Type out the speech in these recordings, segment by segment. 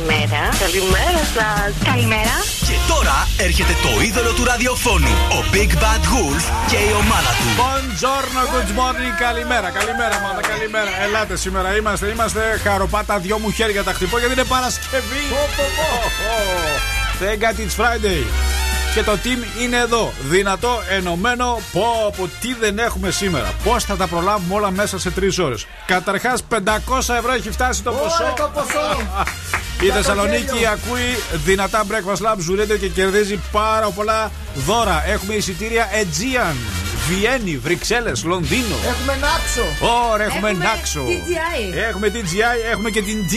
Καλημέρα. Καλημέρα σας. Καλημέρα. Και τώρα έρχεται το είδωλο του ραδιοφώνου, ο Big Bad Wolf και η ομάδα του. Buongiorno, good morning, καλημέρα, καλημέρα, μάνα, καλημέρα. Ελάτε σήμερα, είμαστε, είμαστε χαροπάτα, δυο μου χέρια τα χτυπώ γιατί είναι Παρασκευή. Thank God it's Friday. Και το team είναι εδώ. Δυνατό, ενωμένο. Πω, πω, τι δεν έχουμε σήμερα. Πώς θα τα προλάβουμε όλα μέσα σε τρεις ώρες. Καταρχάς, 500 ευρώ έχει φτάσει το ποσό. Ωραία το ποσό. Η Θεσσαλονίκη ακούει δυνατά breakfast lab ζουρέται και κερδίζει πάρα πολλά δώρα. Έχουμε εισιτήρια Aegean, Βιέννη, Βρυξέλλες, Λονδίνο. Έχουμε νάξο. Ωραία, έχουμε, Έχουμε Νάξο. DJI. Έχουμε DJI, έχουμε και την D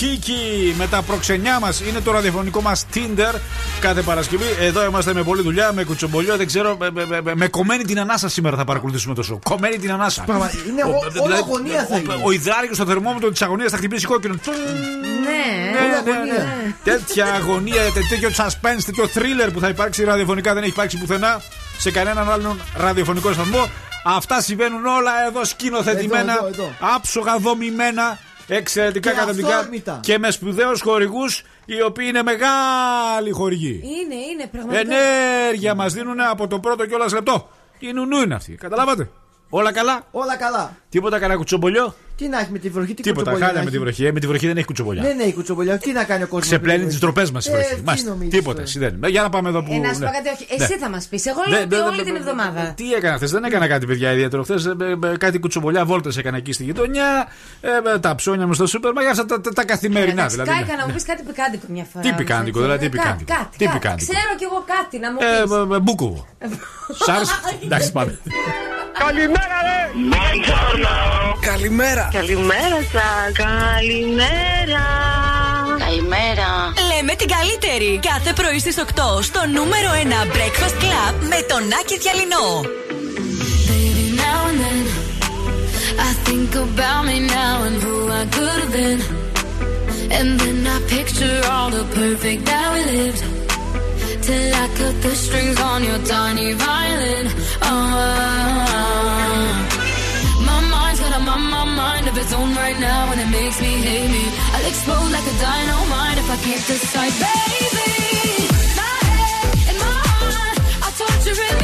Kiki με τα προξενιά μας. Είναι το ραδιοφωνικό μας Tinder κάθε Παρασκευή. Εδώ είμαστε με πολλή δουλειά, με κουτσομπολιό. Δεν ξέρω, με, με- με- με κομμένη την ανάσα σήμερα θα παρακολουθήσουμε το show. Κομμένη την ανάσα. Πράγμα, είναι Ο- ο- όλο δηλαδή, αγωνία θα ο- είναι. Ο υδράργο στο θερμόμετρο της αγωνίας θα χτυπήσει κόκκινο. Τσουν. Ναι. Ναι, Όλο ναι, αγωνία. ναι. Τέτοια αγωνία, τέ- τέτοιο suspense, τέτοιο thriller που θα υπάρξει ραδιοφωνικά δεν έχει υπάρξει πουθενά σε κανέναν άλλον ραδιοφωνικό σταθμό. Αυτά συμβαίνουν όλα εδώ σκηνοθετημένα, Εδώ, εδώ, εδώ. άψογα δομημένα, εξαιρετικά Και καταπληκτικά αυθόρμητα. και με σπουδαίους χορηγούς οι οποίοι είναι μεγάλοι χορηγοί. Είναι, είναι πραγματικά. Ενέργεια μας δίνουν από το πρώτο κιόλας λεπτό. Η νουνού είναι αυτή. Καταλάβατε. Όλα καλά. Όλα καλά. Τίποτα κανένα κουτσομπολιό. Τι να έχει με τη βροχή, τι Τίποτα. κουτσομπολιά Χάλια να με τη έχει; βροχή. Ε, με τη βροχή δεν έχει κουτσομπολιά. Ναι, ναι, η κουτσομπολιά. Τι να κάνει ο κόσμος. Ξεπλένει τις τροπέ μας η βροχή. Ε, τι Μάλιστα. νομίζεις Τίποτα. τώρα; εσύ δεν. Ε, Για να πάμε εδώ που. Ε, να σου ναι. πω κάτι, όχι. Ναι. Εσύ θα μας πεις. Εγώ Ναι, λέω ότι ναι, ναι, όλη ναι, την ναι, εβδομάδα. Τι έκανα χθες, δεν έκανα κάτι παιδιά ιδιαίτερο. Χθες κάτι κουτσομπολιά βόλτες έκανα εκεί στη γειτονιά. Ε, με τα ψώνια μου στο σούπερ. Μα για αυτά τα, τα, τα καθημερινά Εντάξει, δηλαδή. Κάηκα ναι. να μου πεις κάτι πικάντικο μια φορά. Τι όμως, πικάντικο, έτσι. δηλαδή, τι Ε, κάτι, πικάντικο. κάτι, Τι κάτι. πικάντικο. Ξέρω κι εγώ κάτι να μου Ε, πεις. με- με μπούκοβο. Σ' άρεσε. Εντάξει, πάμε. Καλημέρα. Καλημέρα σα. Καλημέρα. Καλημέρα. Λέμε την καλύτερη. Κάθε πρωί στις 8 στο νούμερο 1 Breakfast Club με τον Άκη Διαλυνό. Baby, now and then I think about me now and who I could have been. And then I picture all the perfect that we lived. Till I cut the strings on your tiny violin. Oh, of its own right now, and it makes me hate me. I'll explode like a dynamite if I can't decide, baby. My head and my heart are torturing me.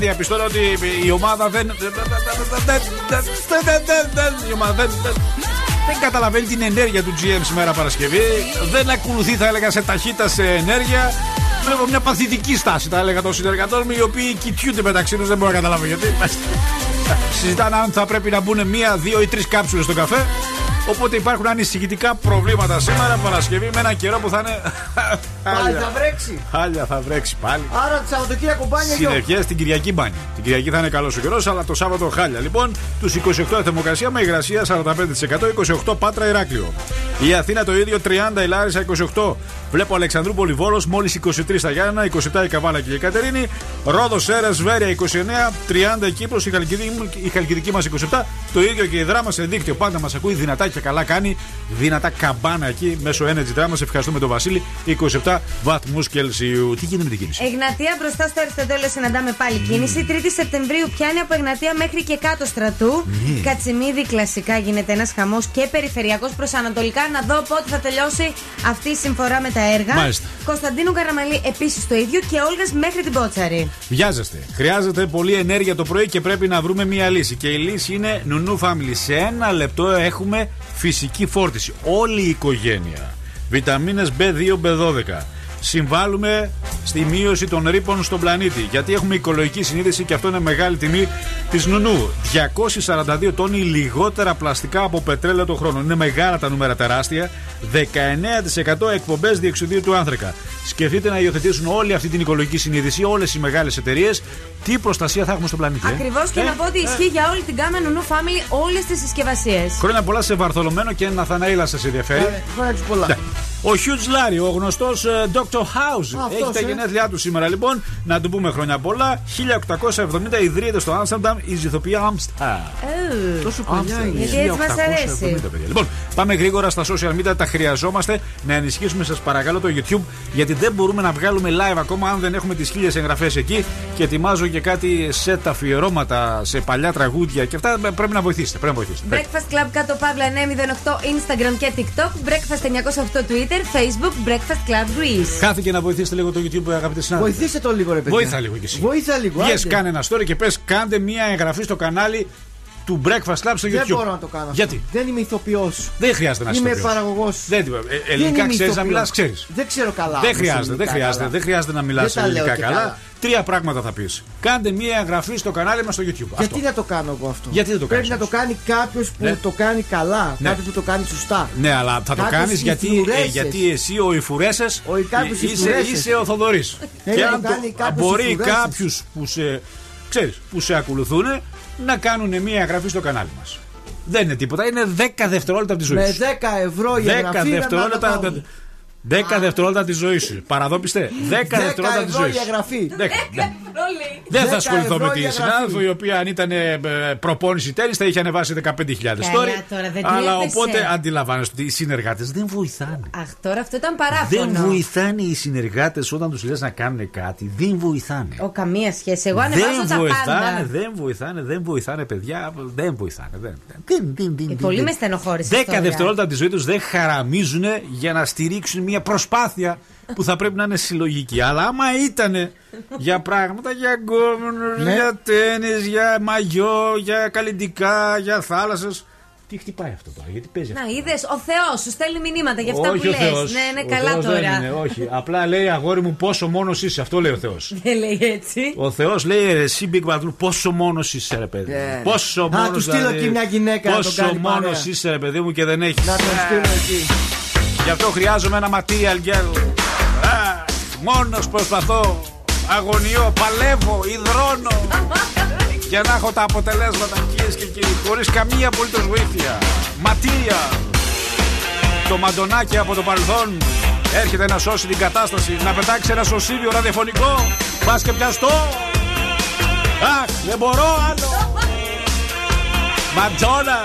Διαπιστώνω ότι η ομάδα δεν. Η ομάδα δεν. Δεν καταλαβαίνει την ενέργεια του GM σήμερα Παρασκευή. Δεν ακολουθεί, θα έλεγα, σε ταχύτητα σε ενέργεια. Βλέπω μια παθητική στάση, θα έλεγα, των συνεργατών μου, οι οποίοι κοιτιούνται μεταξύ του. Δεν μπορώ να καταλάβω γιατί. Συζητάνε αν θα πρέπει να μπουν μία, δύο ή τρει κάψουλε στο καφέ. Οπότε υπάρχουν ανησυχητικά προβλήματα σήμερα Παρασκευή με ένα καιρό που θα είναι Πάλι θα βρέξει. Χάλια θα βρέξει πάλι. Άρα το Σαββατοκύριακο μπάνια γιο. Συνεχές την Κυριακή μπάνι. Την Κυριακή θα είναι καλός ο καιρός, αλλά το Σάββατο χάλια. Λοιπόν, τους 28 θερμοκρασία με υγρασία 45%, 28 Πάτρα Ηράκλειο. Η Αθήνα το ίδιο 30, η Λάρισα 28. Βλέπω Αλεξανδρούπολη Βόλος μόλις 23 στα Γιάννα, 27 η Καβάλα και η Κατερίνη. Ρόδος Σέρα Βέρεια 29, 30 η Κύπρος, η Χαλκιδική, η Χαλκιδική μας 27. Το ίδιο και η δράμα σε δίκτυο. Πάντα μας ακούει δυνατά και καλά κάνει. Δυνατά καμπάνα εκεί μέσω Energy Drama. Ευχαριστούμε τον Βασίλη. 27 βαθμούς Κελσίου. Τι γίνεται με την κίνηση; Εγνατία μπροστά στο Αριστοτέλειο συναντάμε πάλι κίνηση. 3η Σεπτεμβρίου πιάνει από Εγνατία μέχρι και κάτω στρατού. Ναι. Κατσιμίδη κλασικά γίνεται ένας χαμός και περιφερειακός προς Ανατολικά. Να δω πότε θα τελειώσει αυτή η συμφορά με τα έργα. Μάλιστα. Κωνσταντίνου Καραμαλή επίσης το ίδιο και Όλγας μέχρι την Πότσαρη. Βιάζεστε. Χρειάζεται πολλή ενέργεια το πρωί και πρέπει να βρούμε μία λύση. Και η λύση είναι Νουνού Family. Σε ένα λεπτό έχουμε φυσική φόρτιση. Όλη η οικογένεια. Βιταμίνες B2, B12. Συμβάλλουμε στη μείωση των ρήπων στον πλανήτη. Γιατί έχουμε οικολογική συνείδηση και αυτό είναι μεγάλη τιμή της Νουνού. 242 τόνοι λιγότερα πλαστικά από πετρέλαιο το χρόνο. Είναι μεγάλα τα νούμερα τεράστια. 19% εκπομπές διεξουδίου του άνθρακα. Σκεφτείτε να υιοθετήσουν όλη αυτή την οικολογική συνείδηση, όλες οι μεγάλες εταιρείες. Τι προστασία θα έχουμε στον πλανήτη. ε; Ακριβώς και Ε, να πω ότι ισχύει για όλη την γκάμα Νουνού Family όλες τις συσκευασίες. Χρόνια πολλά σε Βαρθολομαίο και Ναθαναήλα σας ενδιαφέρει. Ε, Χρόνια του πολλά. Ναι. Ο Χιου Λόρι, ο γνωστός Dr. House. Αυτός, Έχει τα ε. γενέθλιά του σήμερα λοιπόν. Να του πούμε χρόνια πολλά. 1870 ιδρύεται στο Άμστερνταμ η ζυθοποιία Άμστελ. Ε, Τόσο παλιά είναι. Γιατί έτσι μας αρέσει. Λοιπόν, πάμε γρήγορα στα social media. Τα χρειαζόμαστε να ενισχύσουμε, σας παρακαλώ, το YouTube. Γιατί δεν μπορούμε να βγάλουμε live ακόμα αν δεν έχουμε τις χίλιες εγγραφές εκεί. Και ετοιμάζω και κάτι σετ αφιερώματα σε παλιά τραγούδια και αυτά. Πρέπει να βοηθήσετε. Πρέπει να βοηθήσετε. Breakfast Club κάτω παύλα 908 Instagram και TikTok. Breakfast 908 Twitter. Facebook Breakfast Club Greece. Χάθηκε να βοηθήσετε λίγο το YouTube, αγαπητοί συνάδελφοι. Βοηθήστε το λίγο, ρε παιδιά. Βοήθα λίγο κι εσύ. Βοήθα λίγο. Βγες, άντε. κάνε ένα story και πες: Κάντε μία εγγραφή στο κανάλι του Breakfast Club στο YouTube. Δεν μπορώ να το κάνω. αυτό. Γιατί; Δεν είμαι ηθοποιός. Δεν χρειάζεται να είσαι Είμαι ηθοποιός. παραγωγός. Δεν, ε, ελληνικά ξέρεις να μιλάς, ξέρεις. Δεν ξέρω καλά. Δεν όμως χρειάζεται, δεν ελληνικά χρειάζεται, καλά. δεν χρειάζεται να μιλάς Δεν τα λέω ελληνικά και καλά. καλά. Τρία πράγματα θα πεις. Κάντε μία εγγραφή στο κανάλι μας στο YouTube. Αυτό. Γιατί να το κάνω εγώ αυτό; Γιατί δεν το Πρέπει κάνεις να το όμως; κάνει κάποιος που Ναι. το κάνει καλά. Ναι. Κάποιος που το κάνει σωστά. Ναι, αλλά θα το Κάποιος κάνεις γιατί, ε, υφουρέσες. γιατί εσύ ο Ιφουρέσε Ο- κάποιος είσαι, υφουρέσες. είσαι ο Θοδωρής. Θέλει Και να αν το κάνει το, κάποιος μπορεί υφουρέσες. κάποιους που σε, ξέρεις, που σε ακολουθούν να κάνουν μία εγγραφή στο κανάλι μας. Δεν είναι τίποτα, είναι 10 δευτερόλεπτα από τη ζωή Με σου. 10 ευρώ η 10 εγγραφή να το δευτερόλεπτα. Κάνω. 10 δευτερόλεπτα της ζωής σου. Παραδόπιστε. 10 δευτερόλεπτα της ευρώ ζωής η σου. εγγραφή. 10, ναι. Δεν 10 θα ασχοληθώ ευρώ με η τη εγγραφή. συνάδελφο η οποία αν ήταν ε, ε, προπόνηση τέννη θα είχε ανεβάσει 15.000 story. τώρα, δεν Αλλά τρέπεσαι. οπότε αντιλαμβάνεστε ότι οι συνεργάτες δεν βοηθάνε. Αχ, τώρα αυτό ήταν Δεν παράφωνο. βοηθάνε οι συνεργάτες όταν τους λες να κάνουν κάτι. Δεν βοηθάνε. Ο, καμία σχέση. Εγώ ανεβάζω Δεν τα βοηθάνε, πάντα. δεν βοηθάνε, δεν βοηθάνε, παιδιά. Δεν βοηθάνε. Δεν, δεν, δεν, δεν, Ε, δεν, πολύ δεν. με στενοχώρησε. 10 τώρα. δευτερόλεπτα από της ζωής τους δεν χαραμίζουν για να στηρίξουν μια προσπάθεια που θα πρέπει να είναι συλλογική. Αλλά άμα ήταν για πράγματα, για γκόμενους, Ναι. για τέννη, για μαγιό, για καλλιντικά, για θάλασσες. Τι χτυπάει αυτό τώρα, γιατί παίζει αυτό. Να είδες, ο Θεός σου στέλνει μηνύματα για αυτά όχι που ο λες. Θεός. Ναι, ναι, Ο καλά Θεός τώρα. Δεν είναι, όχι. Απλά λέει αγόρι μου πόσο μόνος είσαι. Αυτό λέει ο Θεός. Δεν λέει έτσι. Ο Θεός λέει ρε, εσύ Big Bad Blue, πόσο μόνος είσαι, ρε παιδί. μου. Ε. Πόσο Να μόνος του στείλω εκεί μια γυναίκα να τον Πόσο κάνει μόνος παρέα. είσαι, ρε παιδί μου, και δεν έχεις. Να τον στείλω εκεί. Γι' αυτό χρειάζομαι ένα material girl. Μόνος προσπαθώ. Αγωνιώ, παλεύω, υδρώνω. για να έχω τα αποτελέσματα, κυρίες και κύριοι. Χωρίς καμία απολύτως βοήθεια. Material. Το μαντονάκι από το παρελθόν έρχεται να σώσει την κατάσταση. Να πετάξει ένα σωσίβιο ραδιοφωνικό. Πας και πιαστό. Αχ, δεν μπορώ άλλο. Μαντζόνα.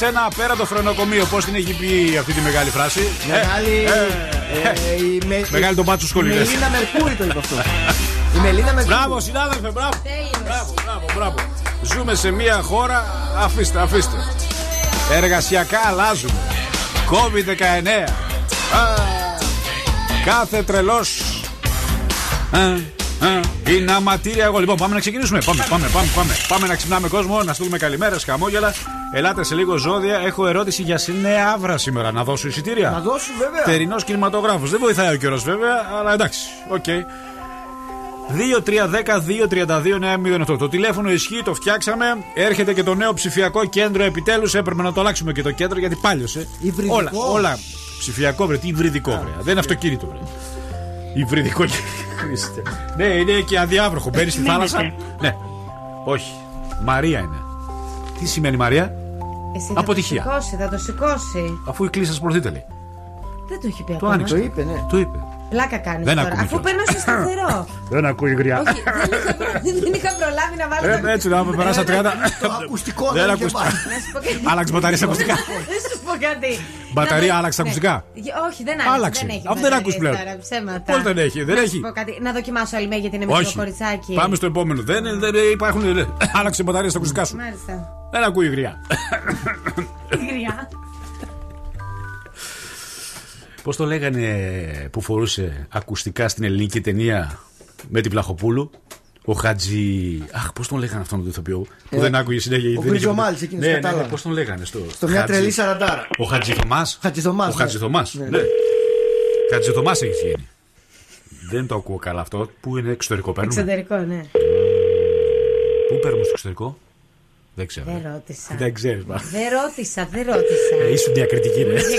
Πάμε σε ένα απέραντο φρενοκομείο. Πώς την έχει πει αυτή τη μεγάλη φράση; Μεγάλη. ε, ε, η με- Μεγάλη το μπάτσο Η σχολείο. Μελίνα Μερκούρη το είπε αυτό. Η Μελίνα Μερκούρη. Μπράβο, συνάδελφε, μπράβο. Μπράβο, μπράβο, μπράβο. Ζούμε σε μια χώρα. Αφήστε, αφήστε. Εργασιακά αλλάζουμε. COVID-19. Α, Κάθε τρελός. Είναι αματήρια εγώ. Λοιπόν, πάμε να ξεκινήσουμε. Πάμε, πάμε, πάμε, πάμε. Πάμε να ξυπνάμε κόσμο, να στείλουμε καλημέρα, χαμόγελα. Ελάτε σε λίγο ζώδια. Έχω ερώτηση για Νέα Αύρα σήμερα. Να δώσω εισιτήρια. Να δώσουν βέβαια. Θερινός κινηματογράφος. Δεν βοηθάει ο καιρός βέβαια, αλλά εντάξει. Οκ. 2-3-10-2-32-9-08. Το τηλέφωνο ισχύει, το φτιάξαμε. Έρχεται και το νέο ψηφιακό κέντρο. Επιτέλους έπρεπε να το αλλάξουμε και το κέντρο γιατί πάλιωσε. Υβριδικό. Όλα, όλα. Ψηφιακό βρε, τι υβριδικό βρε. Δεν είναι αυτοκίνητο βρε. Υβριδικό Χριστέ. Ναι, είναι και αδιάβροχο. Μπαίνει στη θάλασσα. Ναι. Όχι. Μαρία είναι. Τι σημαίνει Μαρία, Εσύ Αποτυχία. Θα το σηκώσει, θα το σηκώσει. αφού η κλίση προωθείτε λέει. Δεν το έχει πει Το ακόμα. άνοιξε. Το είπε, ναι. Το είπε. Πλάκα κάνεις Δεν τώρα. ακούμε Αφού κιόλας. περνούσε σταθερό. Δεν ακούει γριά. Όχι, δεν είχα, προ- δεν είχα προλάβει να βάλω. Ε, έτσι να με περάσα 30. Το ακουστικό Δεν δεν είχε ακούς- πάει. Να σου πω κάτι. Άλλαξε μπαταρία στα ακουστικά. Δεν σου πω κάτι. Μπαταρία Να δω- άλλαξε τα ναι. ακουστικά. Γε- Όχι, δεν άλλαξε. Άλλαξε. Δεν έχει Αφού δεν μπαταρίες ακούς πλέον. τώρα, ψέματα. Πώς δεν έχει, δεν Να έχει. σου πω κάτι. Να δοκιμάσω άλλη μία γιατί είναι μικρό Όχι. κοριτσάκι. Πάμε στο επόμενο. Δεν, δεν υπάρχουν. δεν- Άλλαξε μπαταρία στα ακουστικά σου. Μάλιστα. Δεν ακούει γριά. Γριά. Πώς το λέγανε που φορούσε ακουστικά στην ελληνική ταινία με την Πλαχοπούλου; Ο Χατζη. Αχ, πώς τον λέγανε αυτόν τον ηθοποιό που Ε, δεν άκουγε συνέχεια. ο δεν είχε- Γκριζομάλης, εκείνος, Ναι, ναι, ναι, κατάλαβα. πώς τον λέγανε στο. Στο μια Χατζη- τρελή σαραντάρα. Ο Χατζηθωμά. Χατζηθωμάς, Ο ναι. Χατζηθωμά. Ναι. Ναι. Χατζηθωμά έχεις γίνει. Δεν το ακούω καλά αυτό. Πού είναι εξωτερικό παίρνουμε; Εξωτερικό, ναι. Πού παίρνουμε στο εξωτερικό; Δεν ξέρω. Δεν ρώτησα. Δεν ξέρεις. μα. Δεν ρώτησα, δεν ρώτησα. Ε, Ήσουν διακριτική, ναι.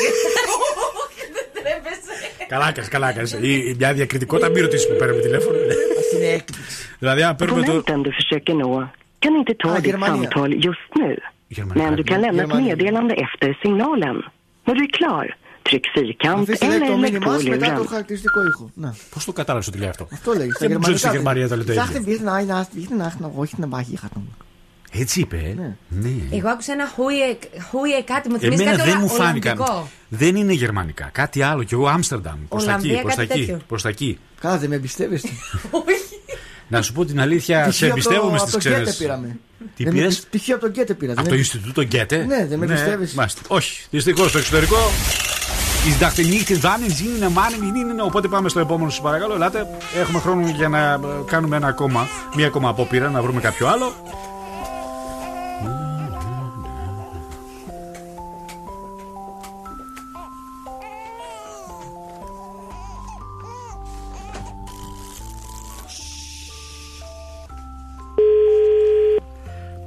Τρέπεσαι. καλά κάνεις, καλά κάνεις. Ή ή μια διακριτικότητα, μην ρωτήσεις που παίρνουμε τηλέφωνο. Αυτή είναι έκπληξη. δηλαδή, αν παίρνουμε το. Abonnenten du försöker nå kan inte ta Ah, ditt Germania. samtal just nu. Germania. Men du kan lämna ett Germania. meddelande efter signalen. När du är klar, tryck fyrkant Αφήστε λέει το eller lägg μήνυμά på σου μετά το luren. χαρακτηριστικό ήχο. Να, Πώς το κατάλαβες ότι λέει αυτό; αυτό λέγεις. Στα Δεν μου ξέρεις στη γερμανικά. Γερμανία τα λέει το ίδιο. Sagte, wir sind ein, wir sind nach, noch όχι να μάχη είχα Έτσι είπε, ε; Ναι. Ναι. Εγώ άκουσα ένα χούιε, χούιε κάτι, μου θυμίζει Εμένα κάτι δεν ολα- μου φάνηκαν. Ολλανδικό. Δεν είναι γερμανικά. Κάτι άλλο. Και εγώ Άμστερνταμ. Προς τα Ολλανδία, εκεί. Προ τα κάτι εκεί. τέτοιο. Προς τα εκεί. Καλά, δεν με εμπιστεύεστε. Να σου πω την αλήθεια, σε Πτυχίο από το- εμπιστεύομαι από στις το Γκέτε ξένες. πήραμε. Τι Δεν με- πήρες; Πτυχίο από το Γκέτε πήρα. Από δεν το είναι- Ινστιτούτο Γκέτε; Ναι, δεν με εμπιστεύεσαι. μάλιστα. Όχι. Δυστυχώς στο εξωτερικό. Ich dachte nicht, wann είναι μάνι, είναι. Οπότε πάμε στο επόμενο, σας παρακαλώ. Ελάτε. Έχουμε χρόνο για να ε, κάνουμε ένα ακόμα, μία ακόμα απόπειρα, να βρούμε κάποιο άλλο.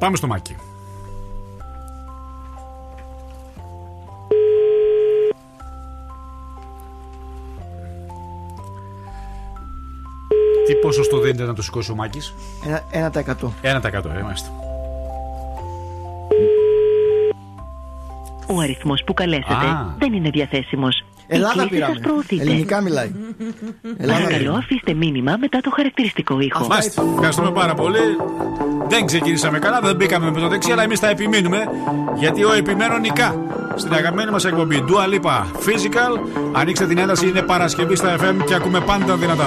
Πάμε στο Μάκη. Τι ποσοστό δίνεται να το σηκώσει ο Μάκης; Ένα- 1%. 1% ε, μάλιστα. Ο αριθμός που καλέσατε Α. δεν είναι διαθέσιμος. Η Ελλάδα κλήση πήραμε. σας προωθείται. Ελληνικά μιλάει. Ελλάδα Παρακαλώ πήραμε. αφήστε μήνυμα μετά το χαρακτηριστικό ήχο. Αυτά Μάλιστα. Ευχαριστούμε πάρα πολύ. Δεν ξεκινήσαμε καλά, δεν μπήκαμε με το δεξί, αλλά εμείς θα επιμείνουμε. Γιατί ο επιμένω νικά. Στην αγαπημένη μας εκπομπή Dua Lipa Physical. Ανοίξτε την ένταση, είναι Παρασκευή στα FM και ακούμε πάντα δυνατά.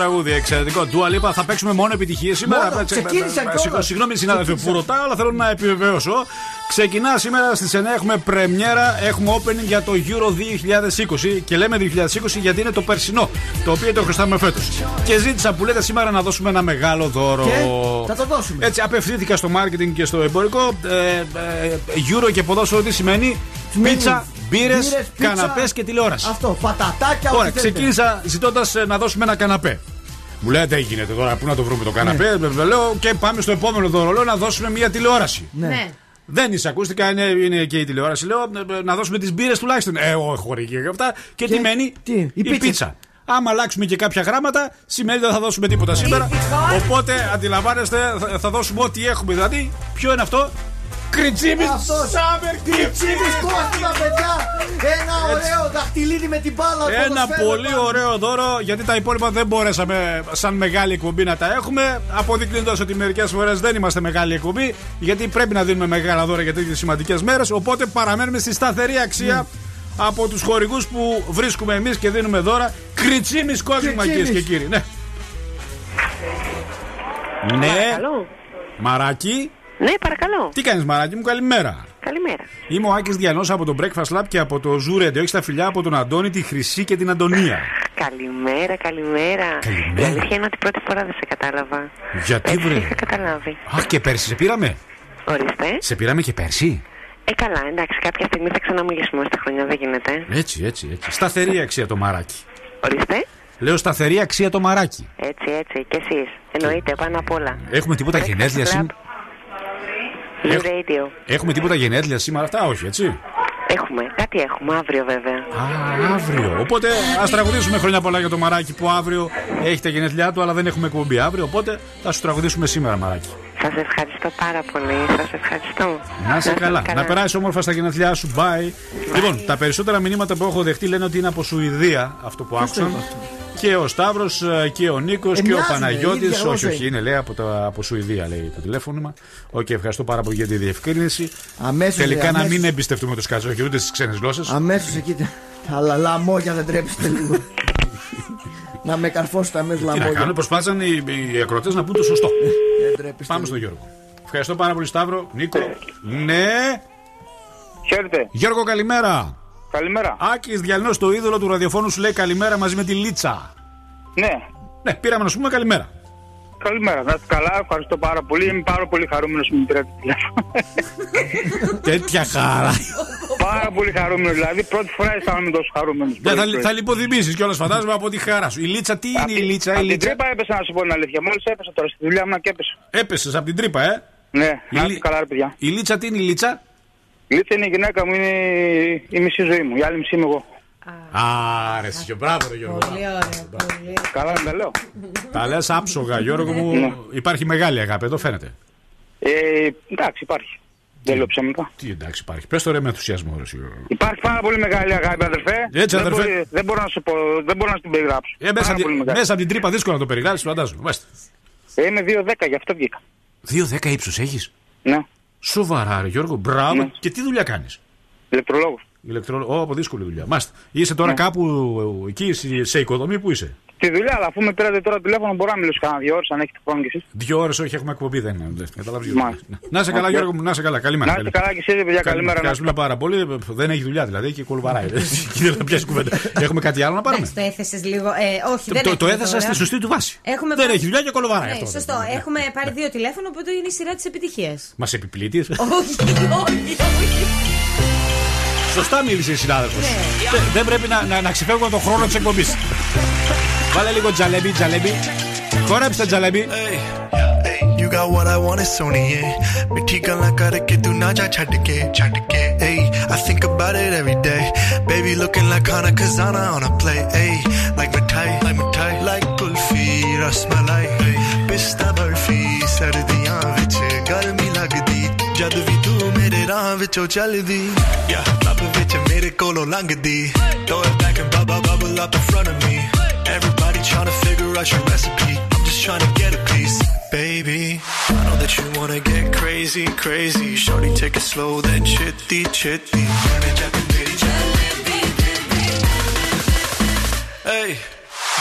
Τραγούδι, εξαιρετικό. Dua Lipa, θα παίξουμε μόνο επιτυχίες σήμερα. Μόνο, Παίξε- ξεκίνησε ε, ε, κιόλας. Συγγνώμη, συνάδελφε που ρωτάω, αλλά θέλω να επιβεβαιώσω. Ξεκινά σήμερα στις 9 έχουμε πρεμιέρα, έχουμε opening για το Euro 2020 και λέμε 2020 γιατί είναι το περσινό, το οποίο το χρωστάμε φέτος. Και ζήτησα που λέτε σήμερα να δώσουμε ένα μεγάλο δώρο. Και θα το δώσουμε. Έτσι, απευθύνθηκα στο marketing και στο εμπορικό. Ε, ε, Euro και ποδόσφαιρο τι σημαίνει; Σημαίνει Πίτσα, μπύρες, μπύρες, πίτσα, καναπές και τηλεόραση. Αυτό, πατατάκια, Ωραία, ό,τι θέλετε. ξεκίνησα ζητώντας να δώσουμε ένα καναπέ. Μου λέει δεν γίνεται τώρα, πού να το βρούμε το καναπέ. Ναι. Ε, Λέω και πάμε στο επόμενο δώρο. Λέω να δώσουμε μια τηλεόραση. Ναι. Δεν είσαι, ακούστηκα, είναι, είναι και η τηλεόραση. Λέω ε, ε, να δώσουμε τις μπύρες τουλάχιστον. Ε, όχι, χωρί και αυτά. Και, τι Και μένει, τι, η η πίτσα. πίτσα. Άμα αλλάξουμε και κάποια γράμματα, σημαίνει ότι δεν θα δώσουμε τίποτα σήμερα. Οπότε αντιλαμβάνεστε, θα, θα δώσουμε ό,τι έχουμε. Δηλαδή, ποιο είναι αυτό, Κριτσίμι Αυτός. Summer Κριτσίμις Κώστινα, παιδιά! Ένα ωραίο δαχτυλίδι με την μπάλα. Ένα ποδοσφαίρο πολύ πάνω. ωραίο δώρο γιατί τα υπόλοιπα δεν μπορέσαμε σαν μεγάλη εκπομπή να τα έχουμε. Αποδεικνύοντας ότι μερικές φορές δεν είμαστε μεγάλη εκπομπή γιατί πρέπει να δίνουμε μεγάλα δώρα για τέτοιες σημαντικές μέρες. Οπότε παραμένουμε στη σταθερή αξία από τους χορηγούς που βρίσκουμε εμείς και δίνουμε δώρα. Κριτσίμι κόσμημα κυρίες Κριτσίμις. και κύριοι. Ναι. Ναι, Παρακαλώ. μαράκι. Ναι, παρακαλώ. Τι κάνεις, μαράκι μου, καλημέρα. Καλημέρα. Είμαι ο Άκης Διανός από το Breakfast Lab και από το Zoo Radio. Έχεις τα φιλιά από τον Αντώνη, τη Χρυσή και την Αντωνία. Καλημέρα, καλημέρα. Καλημέρα. Η αλήθεια είναι ότι πρώτη φορά δεν σε κατάλαβα. Γιατί Έτσι βρε; είχα καταλάβει. Αχ, και πέρσι σε πήραμε. Ορίστε. Σε πήραμε και πέρσι. Ε, καλά, εντάξει, κάποια στιγμή θα ξαναμιλήσουμε στα χρονιά, δεν γίνεται. Έτσι, έτσι, έτσι. Σταθερή αξία το μαράκι. Ορίστε. Λέω σταθερή αξία το μαράκι. Έτσι, έτσι. Και εσείς. Εννοείται, πάνω απ' όλα. Έχουμε τίποτα Breakfast γενέθλια Club. σήμερα. Zoo Έχ- Radio. Έχουμε τίποτα γενέθλια σήμερα, αυτά; Όχι, έτσι; Έχουμε. Κάτι έχουμε αύριο βέβαια. Α, αύριο. Οπότε ας τραγουδήσουμε χρόνια πολλά για το μαράκι που αύριο έχει τα γενέθλιά του, αλλά δεν έχουμε εκπομπή αύριο. Οπότε θα σου τραγουδήσουμε σήμερα, μαράκι. Σας ευχαριστώ πάρα πολύ. Σας ευχαριστώ. Να είσαι καλά. Να περάσει όμορφα στα γενέθλιά σου. Bye. Λοιπόν, τα περισσότερα μηνύματα που έχω δεχτεί λένε ότι είναι από Σουηδία αυτό που άκουσαν. Είπε αυτό; Και ο Σταύρος και ο Νίκος και ο μοιάζουν, Παναγιώτης. ίδια Όχι, γλώσσα όχι, είναι. είναι λέει από, τα, από Σουηδία, λέει το τηλέφωνο. Οκ, ευχαριστώ πάρα πολύ για τη διευκρίνηση. Αμέσως, Τελικά λέει, να αμέσως. μην εμπιστευτούμε τους κατσόχοι ούτε στις ξένες γλώσσες. Αμέσως εκεί. Αλλά λαμόγια δεν τρέψετε λίγο. να με καρφώσετε αμέσως Τι να κάνουν, λαμόγια. προσπάθησαν οι, οι ακροτέ να πούν το σωστό. Δεν τρέπεστε Πάμε λίγο. στον Γιώργο. Ευχαριστώ πάρα πολύ, Σταύρο. Νίκο. Ναι. Χαίρετε. Γιώργο, καλημέρα. Καλημέρα. Άκης Διαλυνός, το είδωλο του ραδιοφώνου, σου λέει καλημέρα μαζί με τη Λίτσα. Ναι. Ναι, πήραμε να σου πούμε καλημέρα. Καλημέρα. Να είστε καλά. Ευχαριστώ πάρα πολύ. Είμαι πάρα πολύ χαρούμενος που μου πήρατε τηλέφωνο. Τέτοια χαρά. πάρα πολύ χαρούμενος. Δηλαδή, πρώτη φορά αισθάνομαι τόσο χαρούμενος. Ναι, θα, θα λιποθυμήσει κιόλας, φαντάζομαι από τη χαρά σου. Η Λίτσα, τι είναι η Λίτσα, η Από την Λίτσα; τρύπα έπεσα να σου πω την αλήθεια. Μόλις έπεσα τώρα στη δουλειά μου να και έπεσα. Έπεσες από την τρύπα, ε; Ναι, Η να Λι- είστε καλά, ρε παιδιά. Η Λίτσα, τι είναι η Λίτσα; Η Λίτσα είναι η γυναίκα μου, είναι η μισή ζωή μου. Η άλλη μισή είμαι εγώ. Άρεσε και μπράβο, ρε Γιώργο. Πολύ ωραία. Πολύ. Καλά, δεν τα λέω. Τα λες άψογα, Γιώργο Ναι. μου. Υπάρχει μεγάλη αγάπη, εδώ φαίνεται. Ε, εντάξει, υπάρχει. Δεν λέω ψέματα. Τι εντάξει υπάρχει. Πες το ρε με ενθουσιασμό, ρε Γιώργο. Υπάρχει πάρα πολύ μεγάλη αγάπη, αδερφέ. Έτσι, δεν, αδερφέ. μπορεί- δεν μπορώ να σου πω, δεν μπορώ να την περιγράψω. Ε, μέσα, Πάρα πολύ από- μεγάλη. μέσα από την τρύπα δύσκολο να το περιγράψεις, φαντάζομαι. Μάλιστα. Ε, Είμαι 2-10, γι' αυτό βγήκα. 2-10 ύψου έχεις; Ναι, Σοβαρά, ρε Γιώργο. Μπράβο. Ναι. Και τι δουλειά κάνεις; ηλεκτρολόγος. Ηλεκτρολόγο. Ω, από δύσκολη δουλειά. Μάλιστα. Είσαι τώρα Ναι. κάπου ε, εκεί σε- σε οικοδομή που είσαι; Τη δουλειά, αλλά αφού με πήρατε τώρα τηλέφωνο, μπορώ να μιλήσω κανένα δύο ώρες αν έχετε χρόνο κι εσείς. Δύο ώρες, όχι, έχουμε εκπομπή, δεν είναι. δεν- Καταλάβεις, Μάλιστα. Γιώργο. Να σε καλά, Οκ. Γιώργο μου, να σε καλά. Καλημέρα. Να είστε καλά κι εσείς, παιδιά, καλημέρα. να Ευχαριστούμε πάρα πολύ. Δεν έχει δουλειά δηλαδή και κολουβαράει. Και δεν θα πιάσει κουβέντα. Έχουμε κάτι άλλο να πάρουμε; Εντάξει, το έθεσες λίγο. Ε, όχι, δεν Το, το έχουμε έθεσα τώρα. στη σωστή του βάση. Έχουμε δεν πάρει- έχει δουλειά και κολοβαράει Ναι, αυτό. σωστό. Έχουμε πάρει δύο τηλέφωνα, οπότε είναι η σειρά της επιτυχίας. Μας επιπλήττει. όχι, όχι, όχι. Σωστά μίλησε η συνάδελφος. Ναι. Δεν πρέπει να, να, να ξεφεύγουμε τον χρόνο της εκπομπής. Βάλε λίγο τζαλέμπι, τζαλέμπι. Κόρεψε τζαλέμπι. You got what I want, it's Sony, yeah. ਮਿੱਠੀ ਗੱਲਾਂ ਕਰਕੇ ਤੂੰ ਨਾ ਜਾ ਛੱਡ ਕੇ ਛੱਡ ਕੇ Ay, I think about it every day. Baby looking like Hana Kazana on a play. Ay, like mithai, like mithai, like kulfi, rasmalai. ਪਿਸਤਾ ਬਰਫੀ ਸਰਦੀਆਂ ਵਿੱਚ ਗਰਮੀ ਲੱਗਦੀ ਜਦ ਵੀ ਤੂੰ ਮੇਰੇ ਰਾਹ ਵਿੱਚੋਂ ਚੱਲਦੀ Yeah, ਲੱਭ ਵਿੱਚ ਮੇਰੇ ਕੋਲੋਂ ਲੰਘਦੀ Throw it back and bubble bubble up in front of me Everybody trying to figure out your recipe I'm just trying to get a piece Baby, I know that you wanna get crazy, crazy. Shorty, take it slow, then chitty, chitty. Hey,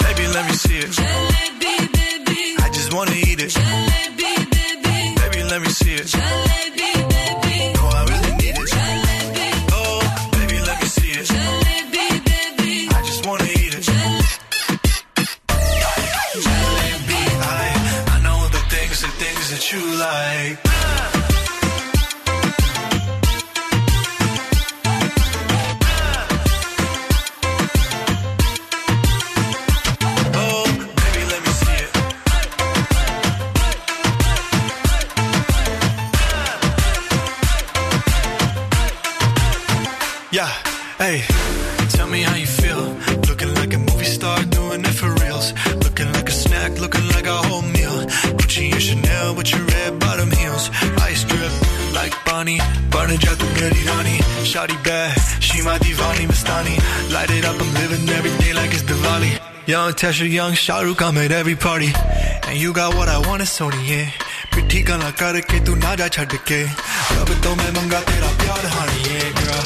baby, let me see it. I just wanna eat it. Baby, let me see it. Young Tesha, young Shahrukh, I'm at every party. And you got what I want, it's Sony, yeah. पिट्ठी गला करके तू ना जा छड़ के अब तो मैं मंगा तेरा प्यार honey, yeah, girl.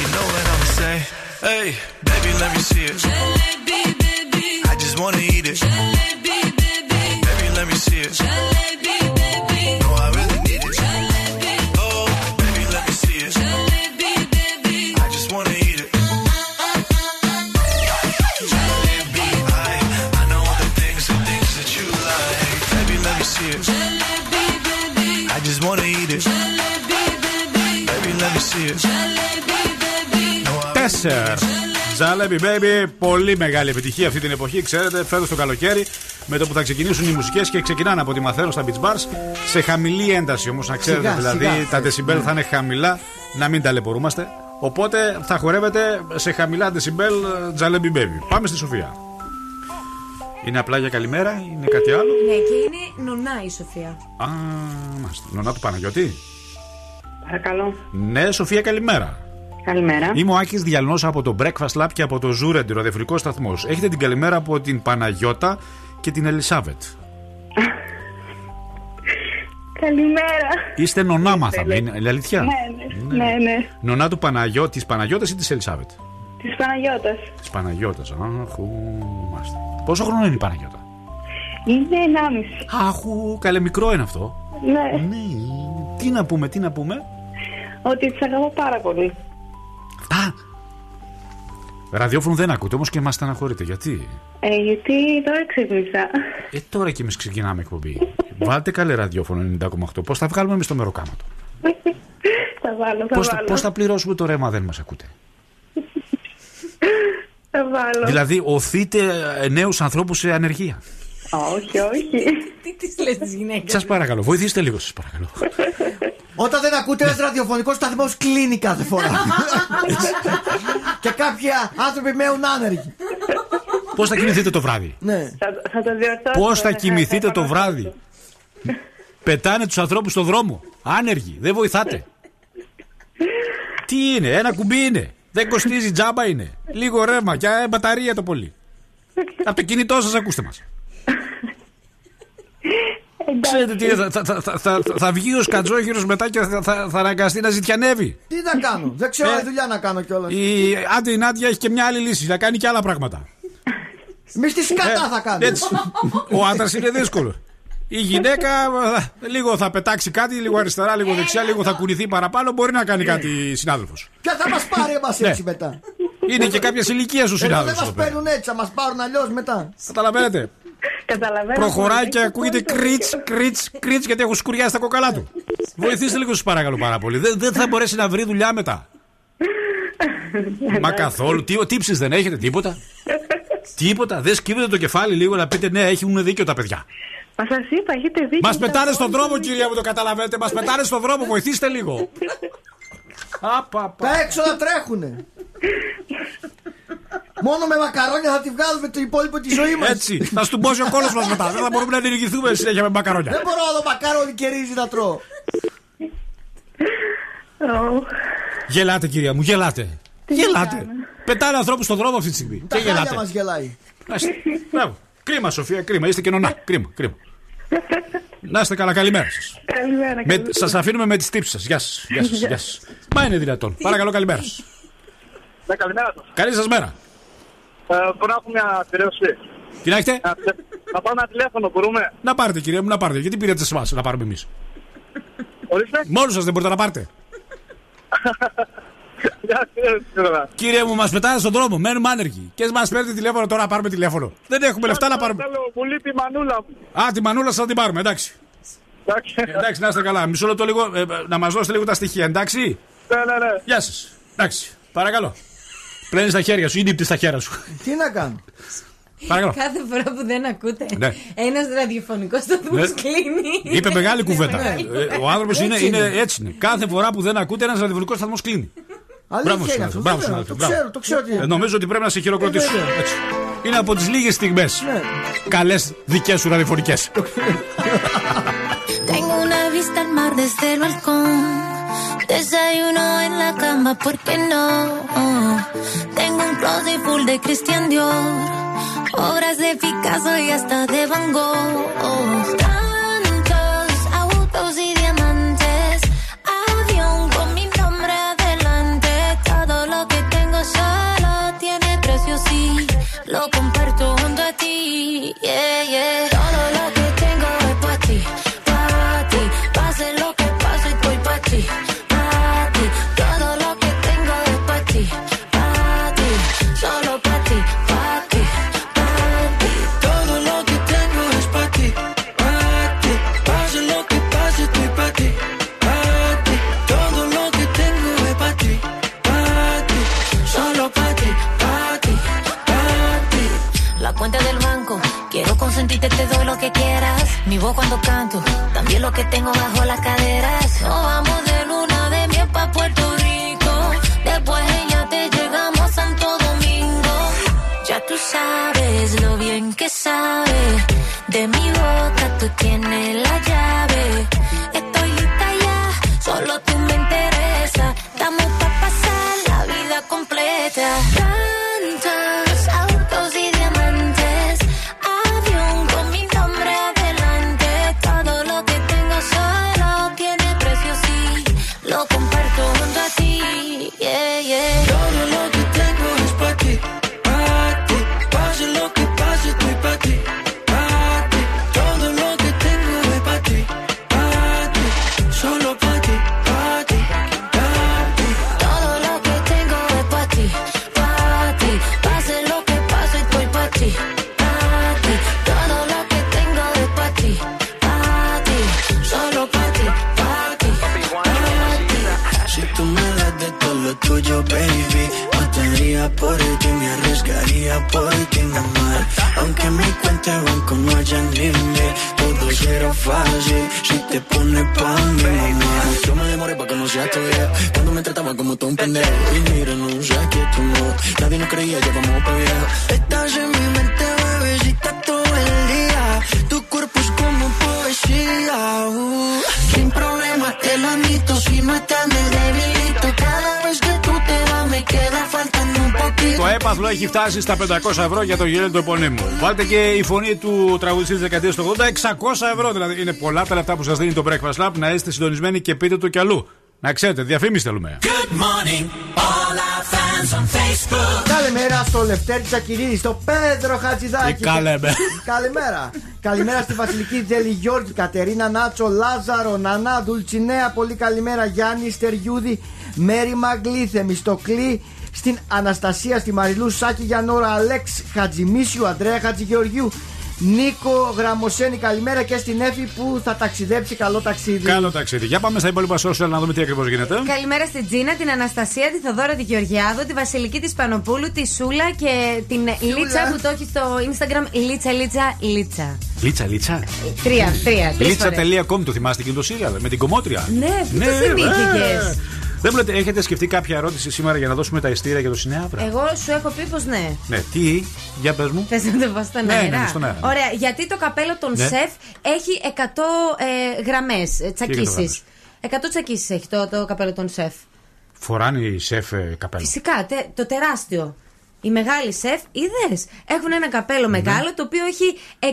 You know what I'm saying? Hey, baby, let me see it. I just wanna eat it. Baby, let me see it. No, Τέσσερ. Τζάλεμπι Baby, πολύ μεγάλη επιτυχία αυτή την εποχή. Ξέρετε, φέτος το καλοκαίρι, με το που θα ξεκινήσουν οι μουσικές και ξεκινάνε από ό,τι μαθαίνω στα beach bars, σε χαμηλή ένταση όμως, να ξέρετε. Σιγά, δηλαδή, σιγά. τα decibel θα είναι χαμηλά, να μην ταλαιπωρούμαστε. Οπότε θα χορεύετε σε χαμηλά decibel Τζάλεμπι Baby. Πάμε στη Σοφία. Είναι απλά για καλημέρα, είναι κάτι άλλο; Ναι, και είναι νονά η Σοφία. Α, μάλιστα. Νονά του Παναγιώτη. Παρακαλώ. Ναι, Σοφία, καλημέρα. Καλημέρα. Είμαι ο Άκης Διαλνός από το Breakfast Lab και από το Zurend, ραδιοφωνικό σταθμός. Έχετε την καλημέρα από την Παναγιώτα και την Ελισάβετ. Καλημέρα. Είστε νονά, μάθαμε. Είναι είναι αλήθεια; Ναι, ναι, ναι, ναι. Νονά του Παναγιώ... της Παναγιώτας ή της Ελισάβετ; Της Παναγιώτας. Της Παναγιώτας. Αχού, μάλιστα. Πόσο χρόνο είναι η Παναγιώτα; Είναι ενάμιση. Αχού, καλέ μικρό είναι αυτό. Ναι. Τι να πούμε, τι να πούμε; Ότι της αγαπώ πάρα πολύ. Ραδιόφωνο δεν ακούτε όμως και μας στεναχωρείτε. Γιατί; Ε, γιατί τώρα ξύπνησα. Ε, τώρα κι εμείς ξεκινάμε εκπομπή. Βάλτε καλέ ραδιόφωνο 90,8. Πώς θα βγάλουμε εμείς το μεροκάματο; θα βάλω, θα Πώς θα, βάλω. πώς θα πληρώσουμε το ρέμα, δεν μας ακούτε; Θα βάλω. Δηλαδή, οθείτε νέους ανθρώπους σε ανεργία. Όχι, όχι. Τι τη λες τι γυναίκε. Σα παρακαλώ, βοηθήστε λίγο, σας παρακαλώ. Όταν δεν ακούτε ένας ραδιοφωνικός σταθμός κλείνει κάθε φορά. και κάποιοι άνθρωποι μένουν άνεργοι. Πώς θα κοιμηθείτε το βράδυ; Ναι. Θα, θα το διορθώσω. Πώς θα ναι, κοιμηθείτε θα το βράδυ; Πετάνε τους ανθρώπους στο δρόμο. Άνεργοι. Δεν βοηθάτε. Τι είναι, ένα κουμπί είναι. Δεν κοστίζει, τζάμπα είναι. Λίγο ρεύμα και ε, μπαταρία το πολύ. Από το κινητό σας ακούστε μας. Ξέρετε τι, είναι, θα, θα, θα, θα, θα βγει ο Σκατζόχυρο μετά και θα, θα, θα αναγκαστεί να ζητιανεύει. Τι να κάνω, δεν ξέρω Ε, άλλη δουλειά να κάνω κιόλας. Η άντε η Νάντια έχει και μια άλλη λύση, να κάνει και άλλα πράγματα. Μη στη σκατά Ε, θα κάνω. Έτσι. Ο άντρας είναι δύσκολο. Η γυναίκα ε, λίγο θα πετάξει κάτι, λίγο αριστερά, λίγο δεξιά, λίγο θα κουνηθεί παραπάνω. Μπορεί να κάνει κάτι συνάδελφος. Ποια θα μας πάρει εμάς Ναι. έτσι μετά. Είναι και κάποια ηλικία ο Εδώ δεν συνάδελφο. μας παίρνουν έτσι, θα μας πάρουν αλλιώς μετά. Καταλαβαίνετε. Καταλαβαίνω. Προχωράει και ακούγεται κρίτς, κρίτς, κρίτς γιατί έχω σκουριάσει τα κοκαλά του. Βοηθήστε λίγο, σας παρακαλώ πάρα πολύ. Δεν, δεν θα μπορέσει να βρει δουλειά μετά. Μα καθόλου. Τι, τύψεις δεν έχετε, τίποτα; τίποτα. Δεν σκύβετε το κεφάλι λίγο να πείτε ναι, έχουν δίκιο τα παιδιά. Μα σας είπα, έχετε δίκιο. Μας πετάνε στον δρόμο, κυρία μου, το καταλαβαίνετε. Μας πετάνε στον δρόμο, βοηθήστε λίγο. Τα έξοδα τρέχουνε. Μόνο με μακαρόνια θα τη βγάλουμε το υπόλοιπο τη ζωή μας. Έτσι. Θα στουμπώσει ο κόλος μας μετά. Δεν θα μπορούμε να διηγηθούμε συνέχεια με μακαρόνια. Δεν μπορώ άλλο μακαρόνι και ρύζι να τρώω. Γελάτε, κυρία μου, γελάτε. Γελάτε. Πετάνε ανθρώπους στον δρόμο αυτή τη στιγμή. Τα Και χάλια γελάτε. μας γελάει. Να είστε- Μπράβο. Κρίμα, Σοφία, κρίμα. Είστε και νονά. Κρίμα, κρίμα. Να είστε καλά, καλημέρα σας. Καλημέρα. Σας αφήνουμε με τις τύψεις σας. Γεια σας. Γεια σας, γεια σας. Μα είναι δυνατόν. Παρακαλώ, καλημέρα σας. Ναι, καλημέρα σας. Καλή σας μέρα. Ε, μπορώ να έχω μια αφιέρωση. Τι να έχετε; Να πάρω ένα τηλέφωνο, μπορούμε; Να πάρετε, κυρία μου, να πάρετε. Γιατί πήρατε σε εμάς να πάρουμε εμείς; Ορίστε. Μόνο σας δεν μπορείτε να πάρετε. Γεια σας. Κύριε μου, μας πετάνε στον δρόμο. Μένουμε άνεργοι. Και μας παίρνετε τηλέφωνο τώρα να πάρουμε τηλέφωνο. Δεν έχουμε λεφτά να πάρουμε. Θέλω, Μου λείπει η μανούλα μου. Α, τη μανούλα σας θα την πάρουμε, εντάξει. Εντάξει. Εντάξει, να είστε καλά. Μισό λεπτό λίγο, ε, να μας δώσετε λίγο τα στοιχεία, εντάξει; Ναι, ναι, ναι. Γεια σας. Εντάξει, παρακαλώ. Πλένεις τα χέρια σου ή νύπτεις τα χέρια σου. Τι να κάνω; Παρακαλώ. Κάθε φορά που δεν ακούτε, Ναι. ένας ραδιοφωνικός σταθμό Ναι. κλείνει. Είπε μεγάλη κουβέντα. μεγάλη Ε, Ο άνθρωπος είναι, Έτσι είναι είναι. έτσι. Είναι. Κάθε φορά που δεν ακούτε, ένας ραδιοφωνικός σταθμό κλείνει. Αλήθεια είναι συνάδελφε, αυτό. μπράβο, βέβαια, συνάδελφε, Το μπράβο. ξέρω, το ξέρω. τι Ε, νομίζω ότι πρέπει να σε χειροκροτήσω. Ε, βέβαια. Έτσι. Είναι από τις λίγες στιγμές. Ναι. Καλές δικές σου ραδιοφωνικές. Tengo una vista al mar desde el balcón. Desayuno en la cama, ¿por qué no? Tengo un closet full de Christian Dior. Obras de Picasso y hasta de Van Gogh. Tantos autos y diamantes. Avión con mi nombre adelante. Todo lo que tengo solo tiene precio, sí. Lo comparto junto a ti. Yeah, yeah. Consentirte, te doy lo que quieras. Mi voz cuando canto, también lo que tengo bajo las caderas. Nos vamos de luna de miel pa' Puerto Rico. Después ella te llegamos a Santo Domingo. Ya tú sabes lo bien que sabe. De mi boca tú tienes la llave. Estoy lista ya, solo tú por ti, me arriesgaría por ti, mamá. Aunque mi cuenta de banco no haya límite, todo será fácil si te pones pa' mí, mamá. Yo me demoré pa' que no sea tuya, cuando me trataba como todo un pendejo. Y mira, no sé que tú no, nadie nos creía, ya vamos pa' viejo. Estás en mi mente, bebecita, todo el día. Tu cuerpo es como poesía, uh. Sin problema, te lo admito, si no estás me debilito. Το έπαθλο έχει φτάσει στα 500 ευρώ για το γέλιο του επωνύμου. Βάλτε και η φωνή του τραγουδιστή της δεκαετίας του 80, 600 ευρώ. Δηλαδή είναι πολλά τα λεφτά που σας δίνει το Breakfast Lab να είστε συντονισμένοι και πείτε το κι αλλού. Να ξέρετε, διαφήμιση θέλουμε. Good morning, all our fans on Facebook. Καλημέρα στο Λευτέρη Τσακυρίδη, στο Πέντρο Χατζηδάκη. Τι καλημέρα. Καλημέρα. Καλημέρα στη Βασιλική Τζέλη Γιώργη, Κατερίνα Νάτσο, Λάζαρο, Νανά, Ντουλτσινέα. Πολύ καλημέρα Γιάννη Στεριούδη, Μέρι Μαγκλήθεμη, στο Κλή, στην Αναστασία, στη Μαριλού Σάκη Γιανόρα, Αλέξ Χατζημίσιου, Αντρέα Χατζηγεωργίου, Νίκο Γραμμοσένη, καλημέρα και στην Εφη που θα ταξιδέψει. Καλό ταξίδι. Καλό ταξίδι. Για πάμε στα υπόλοιπα social να δούμε τι ακριβώς γίνεται. Καλημέρα στην Τζίνα, την Αναστασία, τη Θοδόρα, τη Γεωργιάδο, τη Βασιλική της Πανοπούλου, τη Σούλα και την Λίτσα που το έχει στο Instagram. Λίτσα, Λίτσα, Λίτσα. Λίτσα, λίτσα. Τρία, τρία. τρεις φορές. Λίτσα.com το θυμάστε και το σύριαλ με την κομμότρια. Ναι, πού το θυμήθηκες; Δεν μου λέτε, έχετε σκεφτεί κάποια ερώτηση σήμερα για να δώσουμε τα ειστήρια για το Σινέαβρα. Εγώ σου έχω πει πως ναι. Ναι, τι, για πες μου. Θες να το πω στον Ναι, αέρα; ναι, στον αέρα. Ωραία, γιατί το καπέλο των Ναι. σεφ έχει 100 ε, γραμμές τσακίσεις. γραμμές; 100 τσακίσεις έχει το, το καπέλο των σεφ. Φοράνε οι σεφ ε, καπέλο; Φυσικά, τε- το τεράστιο. Οι μεγάλοι σεφ, είδες. Έχουν ένα καπέλο Ναι. μεγάλο το οποίο έχει 100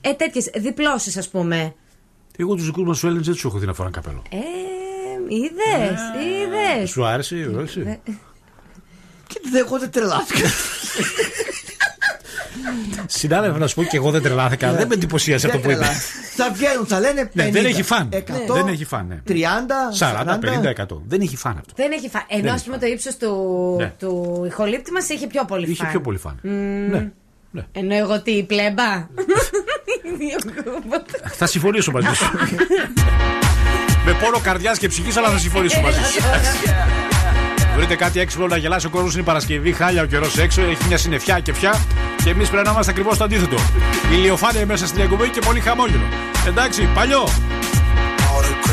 ε, τέτοιες διπλώσεις, ας πούμε. Εγώ τους δικούς μας τους Έλληνες δεν τους έχω δει να φοράνε καπέλο. Ε, είδες, είδες. Σου άρεσε, όχι. Ε, Και δεν εγώ δεν τρελάθηκα. Συνάδελφε, να σου πω και εγώ δεν τρελάθηκα. Δεν με εντυπωσίασε αυτό που είπε. Θα βγαίνουν, θα λένε 50. Ναι, δεν έχει φαν. 100, Δεν έχει φαν. ναι. 30, 40, 50, 100. Δεν έχει φαν αυτό. Δεν έχει φαν. Ενώ Δεν ας έχει πούμε το ύψος του, Ναι. του ηχολήπτη μας είχε πιο πολύ Είχε φαν. πιο πολύ φαν. Μμμ. Ναι. Ενώ εγώ τι, η πλέμπα; Θα συμφωνήσω μαζί σου. Με πόνο καρδιά και ψυχή, αλλά θα συμφωνήσω μαζί σου. Βρείτε κάτι έξυπνο να γελάσει ο κόσμο. Είναι Παρασκευή, χάλια ο καιρό έξω, έχει μια συννεφιά και πια. Και εμεί πρέπει να είμαστε ακριβώ το αντίθετο. Ηλιοφάνεια μέσα στην διακοπή και πολύ χαμόγελο. Εντάξει, παλιό. All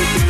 Thank you.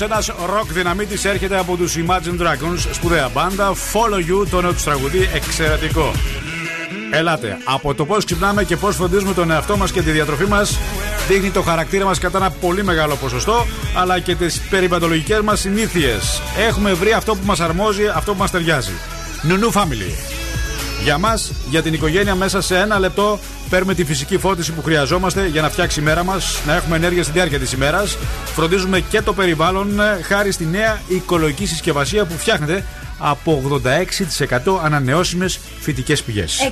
Ένας ροκ δυναμίτης έρχεται από τους Imagine Dragons, σπουδαία μπάντα. Follow you, το νέο τους τραγουδί, εξαιρετικό. Ελάτε. Από το πώς ξυπνάμε και πώς φροντίζουμε τον εαυτό μας και τη διατροφή μας, δείχνει το χαρακτήρα μας κατά ένα πολύ μεγάλο ποσοστό, αλλά και τις περιβαλλοντολογικές μας συνήθειες. Έχουμε βρει αυτό που μας αρμόζει, αυτό που μας ταιριάζει. Νουνού Family. Για μας, για την οικογένεια, μέσα σε ένα λεπτό παίρνουμε τη φυσική φώτιση που χρειαζόμαστε για να φτιάξει η μέρα μας, να έχουμε ενέργεια στη διάρκεια της ημέρας. Φροντίζουμε και το περιβάλλον ε, χάρη στη νέα οικολογική συσκευασία που φτιάχνεται από 86% ανανεώσιμες φυτικές πηγές.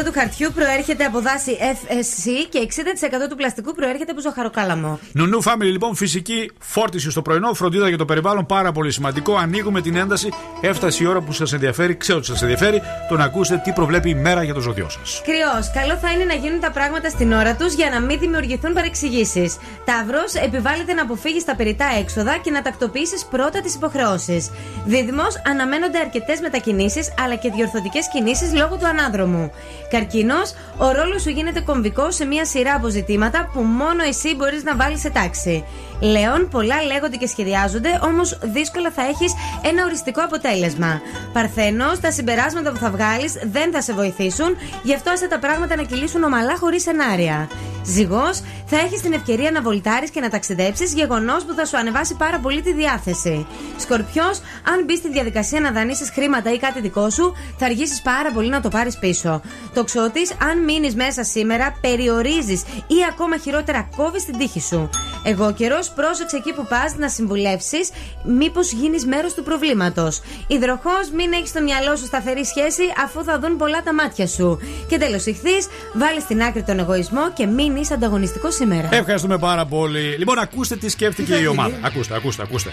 100% του χαρτιού προέρχεται από δάση FSC και 60% του πλαστικού προέρχεται από ζαχαροκάλαμο. Νουνού Family λοιπόν, φυσική φόρτιση στο πρωινό, φροντίδα για το περιβάλλον, πάρα πολύ σημαντικό. Ανοίγουμε την ένταση. Έφτασε η ώρα που σας ενδιαφέρει, ξέρω ότι σας ενδιαφέρει, το να ακούσετε τι προβλέπει η μέρα για το ζώδιό σας. Κρυός. Καλό θα είναι να γίνουν τα πράγματα στην ώρα τους για να μην δημιουργηθούν παρεξηγήσεις. Ταύρος. Επιβάλλεται να αποφύγεις τα περιτά έξοδα και να τακτοποιήσεις πρώτα τις υποχρεώσεις. Δίδυμος. Αναμένονται αρκετές μετακινήσεις αλλά και διορθωτικές κινήσεις λόγω του ανάδρομου. Καρκίνος. Ο ρόλος σου γίνεται κομβικός σε μια σειρά από ζητήματα που μόνο εσύ μπορείς να βάλεις σε τάξη. Λέων, πολλά λέγονται και σχεδιάζονται, όμως δύσκολα θα έχεις ένα οριστικό αποτέλεσμα. Παρθένος, τα συμπεράσματα που θα βγάλεις δεν θα σε βοηθήσουν, γι' αυτό άσε τα πράγματα να κυλήσουν ομαλά χωρίς σενάρια. Ζυγός, θα έχεις την ευκαιρία να βολτάρεις και να ταξιδέψεις, γεγονός που θα σου ανεβάσει πάρα πολύ τη διάθεση. Σκορπιός, αν μπει στη διαδικασία να δανείσει χρήματα ή κάτι δικό σου, θα αργήσεις πάρα πολύ να το πάρεις πίσω. Τοξότη, αν μείνεις μέσα σήμερα, περιορίζεις ή ακόμα χειρότερα κόβεις την τύχη σου. Εγώ καιρός, πρόσεξε εκεί που πας να συμβουλεύσεις, μήπως γίνεις μέρος του προβλήματος. Υδροχός, μην έχεις στο μυαλό σου σταθερή σχέση, αφού θα δουν πολλά τα μάτια σου. Και τέλος, ηχθείς, βάλει στην άκρη τον εγωισμό και μην είσαι ανταγωνιστικός σήμερα. Ευχαριστούμε πάρα πολύ. Λοιπόν, ακούστε τι σκέφτηκε θα η ομάδα. γίνει; Ακούστε, ακούστε, ακούστε.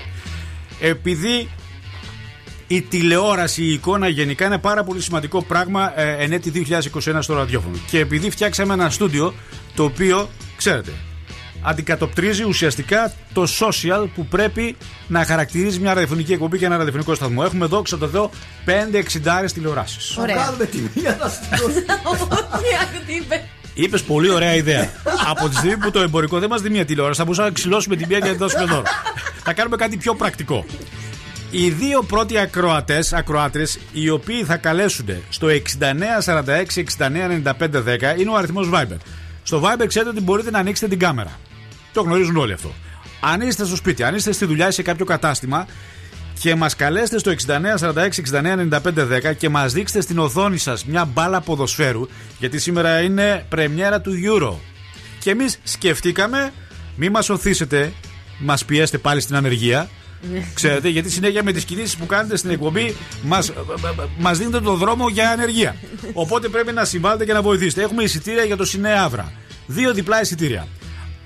Επειδή η τηλεόραση, η εικόνα γενικά είναι πάρα πολύ σημαντικό πράγμα ε, εν έτη 2021 στο ραδιόφωνο. Και επειδή φτιάξαμε ένα στούντιο το οποίο, ξέρετε, αντικατοπτρίζει ουσιαστικά το social που πρέπει να χαρακτηρίζει μια ραδιοφωνική εκπομπή και ένα ραδιοφωνικό σταθμό. Έχουμε εδώ, ξέρω το Θεό, 5-60 τηλεοράσεις. Θα κάνουμε τη μία να στην Είπε πολύ ωραία ιδέα. Από τη στιγμή που το εμπορικό δεν μας δίνει μια τηλεόραση, θα μπορούσαμε να ξυλώσουμε την μία και να τη δώσουμε δώρο. θα κάνουμε κάτι πιο πρακτικό. Οι δύο πρώτοι ακροατές, ακροάτρε, οι οποίοι θα καλέσουν στο 6946-699510 είναι ο αριθμός Viber. Στο Viber ξέρετε ότι μπορείτε να ανοίξετε την κάμερα. Το γνωρίζουν όλοι αυτό. Αν είστε στο σπίτι, αν είστε στη δουλειά ή σε κάποιο κατάστημα και μας καλέσετε στο 6946-699510 και μας δείξετε στην οθόνη σας μια μπάλα ποδοσφαίρου, γιατί σήμερα είναι πρεμιέρα του Euro. Και εμείς σκεφτήκαμε, μη μας οθήσετε, μας πιέσετε πάλι στην ανεργία. Ξέρετε, γιατί συνέχεια με τις κινήσεις που κάνετε στην εκπομπή μας μας δίνετε τον δρόμο για ανεργία. Οπότε πρέπει να συμβάλλετε και να βοηθήσετε. Έχουμε εισιτήρια για το Σινέ Αύρα. Δύο διπλά εισιτήρια.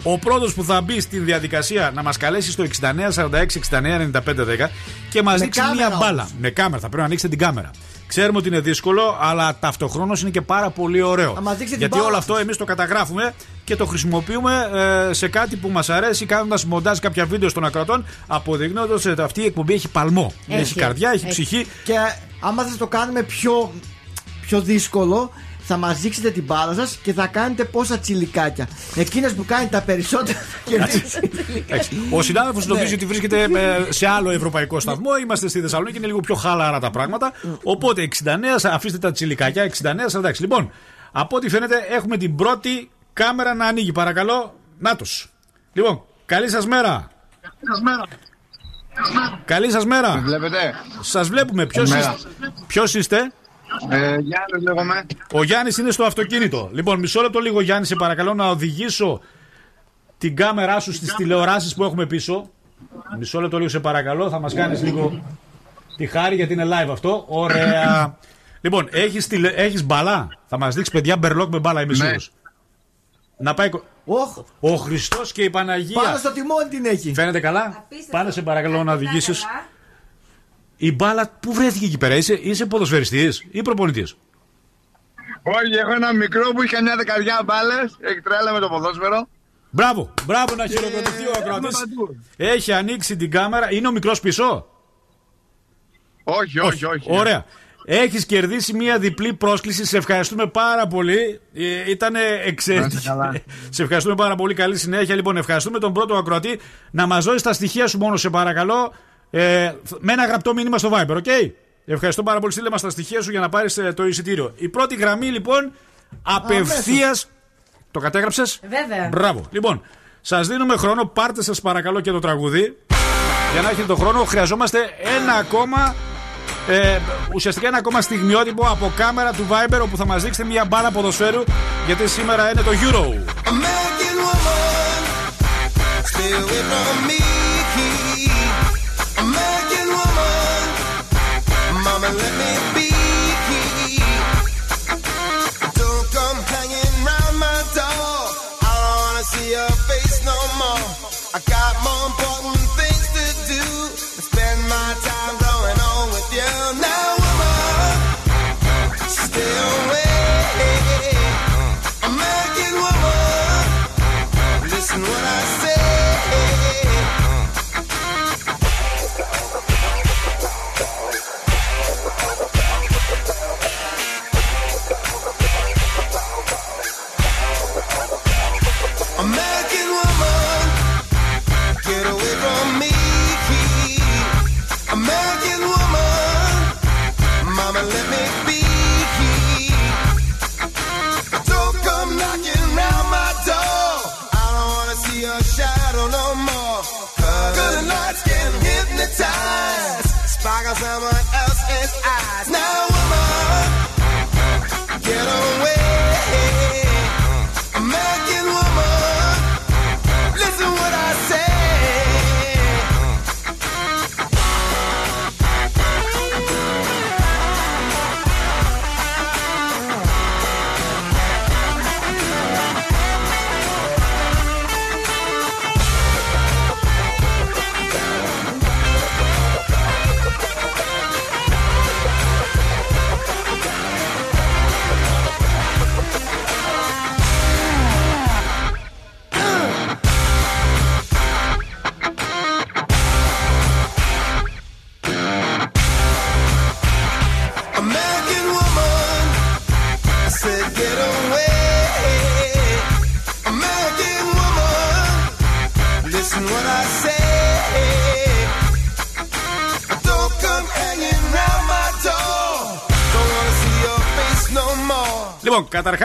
Ο πρώτος που θα μπει στη διαδικασία να μας καλέσει στο 6946-699510 και μας δείξει κάμερα μία όμως. μπάλα. Με κάμερα, θα πρέπει να ανοίξετε την κάμερα. Ξέρουμε ότι είναι δύσκολο, αλλά ταυτοχρόνως είναι και πάρα πολύ ωραίο. Να μας δείξει την Γιατί μπάλα όλο αυτό εμείς το καταγράφουμε και το χρησιμοποιούμε ε, σε κάτι που μας αρέσει, κάνοντας μοντάζ κάποια βίντεο των ακροατών, αποδεικνύοντας ότι αυτή η εκπομπή έχει παλμό. Έχει, Έχει. καρδιά, έχει, Έχει. ψυχή. Και άμα θα το κάνουμε πιο, πιο δύσκολο, θα μας δείξετε την μπάλα σας και θα κάνετε πόσα τσιλικάκια. Εκείνες που κάνει τα περισσότερα θα κερδίσει. Έτσι. Ο συνάδελφος Ναι. νομίζει ότι βρίσκεται ε, σε άλλο ευρωπαϊκό σταθμό. Είμαστε στη Θεσσαλονίκη, είναι λίγο πιο χαλαρά τα πράγματα. Οπότε 69, αφήστε τα τσιλικάκια, 69, 46. Λοιπόν, από ό,τι φαίνεται έχουμε την πρώτη κάμερα να ανοίγει. Παρακαλώ, να τους. Λοιπόν, καλή σας μέρα. Καλή σας μέρα. Βλέπετε; Σας βλέπουμε. Ποιος Καλημέρα. είστε; Ποιος είστε; Ε, Γιάννης λέγομαι. Ο Γιάννης είναι στο αυτοκίνητο. Λοιπόν, μισό λεπτό λίγο, Γιάννη, σε παρακαλώ να οδηγήσω την κάμερά σου στις τηλεοράσεις που έχουμε πίσω. Μισό λεπτό λίγο, σε παρακαλώ. Θα μας κάνεις λίγο τη χάρη γιατί είναι live αυτό. Ωραία. λοιπόν, έχεις τηλε... έχεις μπαλά; Θα μας δείξεις παιδιά μπερλόκ με μπάλα, είμαι Ναι. σίγουρος. Να πάει. κο- Ο Χριστός και η Παναγία. Πάνω στο τιμόνι την έχει. Φαίνεται καλά; Πάνε σε παρακαλώ να οδηγήσεις. Η μπάλα που βρέθηκε εκεί πέρα, είσαι, είσαι ποδοσφαιριστής ή προπονητής; Όχι, έχω ένα μικρό που είχε μια δεκαριά μπάλες. Έχει τρέλα με το ποδόσφαιρο. Μπράβο, μπράβο να χειροκροτηθεί ο ακροατής. Έχει ανοίξει την κάμερα. Είναι ο μικρός πίσω; Όχι, όχι, όχι. Ωραία. Έχεις κερδίσει μια διπλή πρόσκληση. Σε ευχαριστούμε πάρα πολύ. Ήταν εξαιρετική. Να είστε καλά. Σε ευχαριστούμε πάρα πολύ. Καλή συνέχεια. Λοιπόν, ευχαριστούμε τον πρώτο ακροατή. Να μας δώσει τα στοιχεία σου μόνο, σε παρακαλώ. Ε, με ένα γραπτό μήνυμα στο Viber, OK; Ευχαριστώ πάρα πολύ. Στείλε μας τα στοιχεία σου για να πάρεις το εισιτήριο. Η πρώτη γραμμή, λοιπόν, απευθεία. Το κατέγραψες; Βέβαια. Μπράβο. Λοιπόν, σας δίνουμε χρόνο. Πάρτε σας παρακαλώ και το τραγούδι. Για να έχετε τον χρόνο, χρειαζόμαστε ένα ακόμα. Ε, ουσιαστικά ένα ακόμα στιγμιότυπο από κάμερα του Viber όπου θα μας δείξετε μια μπάλα ποδοσφαίρου γιατί σήμερα είναι το Euro. American woman, mama, let me be. Don't come hanging round my door. I don't wanna see your face no more. I got more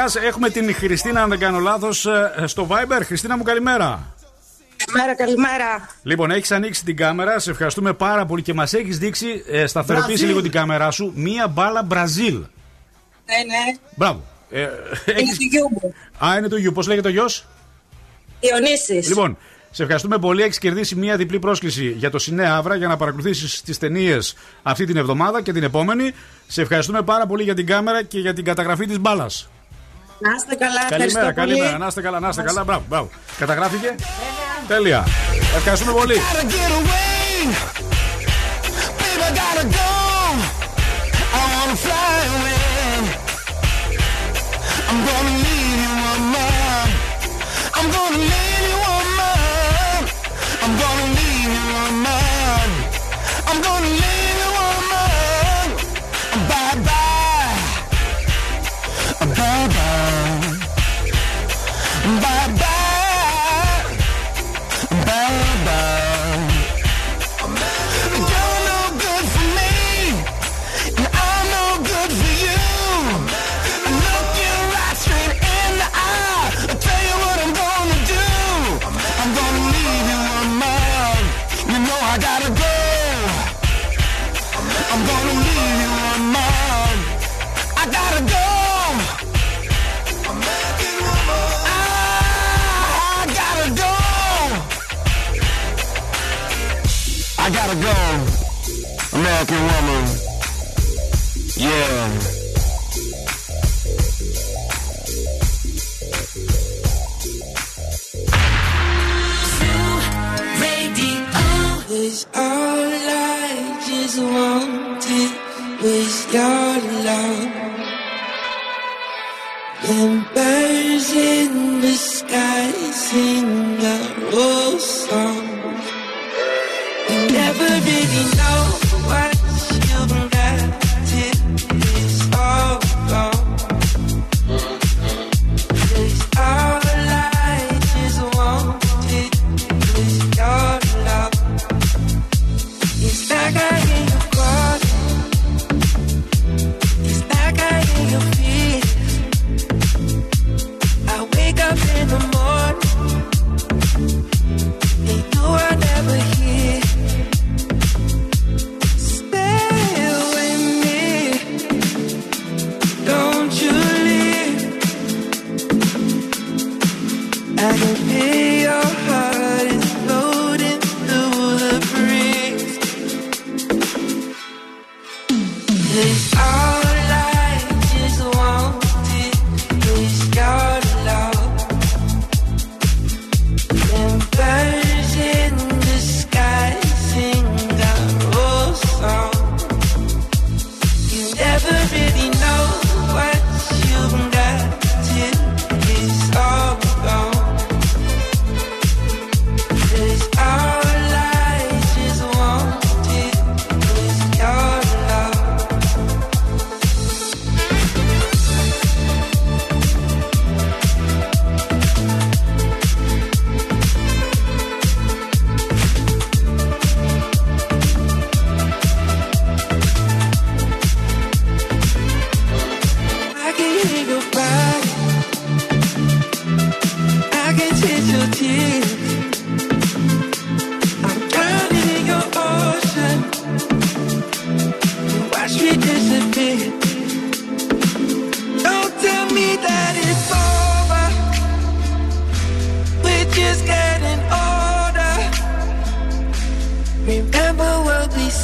καταρχάς έχουμε την Χριστίνα, αν δεν κάνω λάθος, στο Viber. Χριστίνα μου, καλημέρα. Καλημέρα, καλημέρα. Λοιπόν, έχεις ανοίξει την κάμερα. Σε ευχαριστούμε πάρα πολύ και μας έχεις δείξει, ε, σταθεροποίησε Μπραζίλ. λίγο την κάμερά σου, μία μπάλα Μπραζίλ. Ναι, ναι. Μπράβο. Ε, Είναι έχεις- του γιού μου. Α, είναι το γιου. Πώς λέγεται ο γιος; Διονύσης. Λοιπόν, σε ευχαριστούμε πολύ. Έχεις κερδίσει μία διπλή πρόσκληση για το Σινέ Αύρα για να παρακολουθήσεις τις ταινίες αυτή την εβδομάδα και την επόμενη. Σε ευχαριστούμε πάρα πολύ για την κάμερα και για την καταγραφή της μπάλας. Να είστε καλά, Καλημέρα, ευχαριστώ καλημέρα. πολύ. Να είστε καλά, να είστε καλά. Μπράβο, μπράβο. Καταγράφηκε; Τέλεια. Ευχαριστούμε πολύ. Gotta get away. Babe, I gotta go. I wanna fly away. I'm gonna leave American woman. Yeah. All I just wanted was your love. in the sky sing a old song.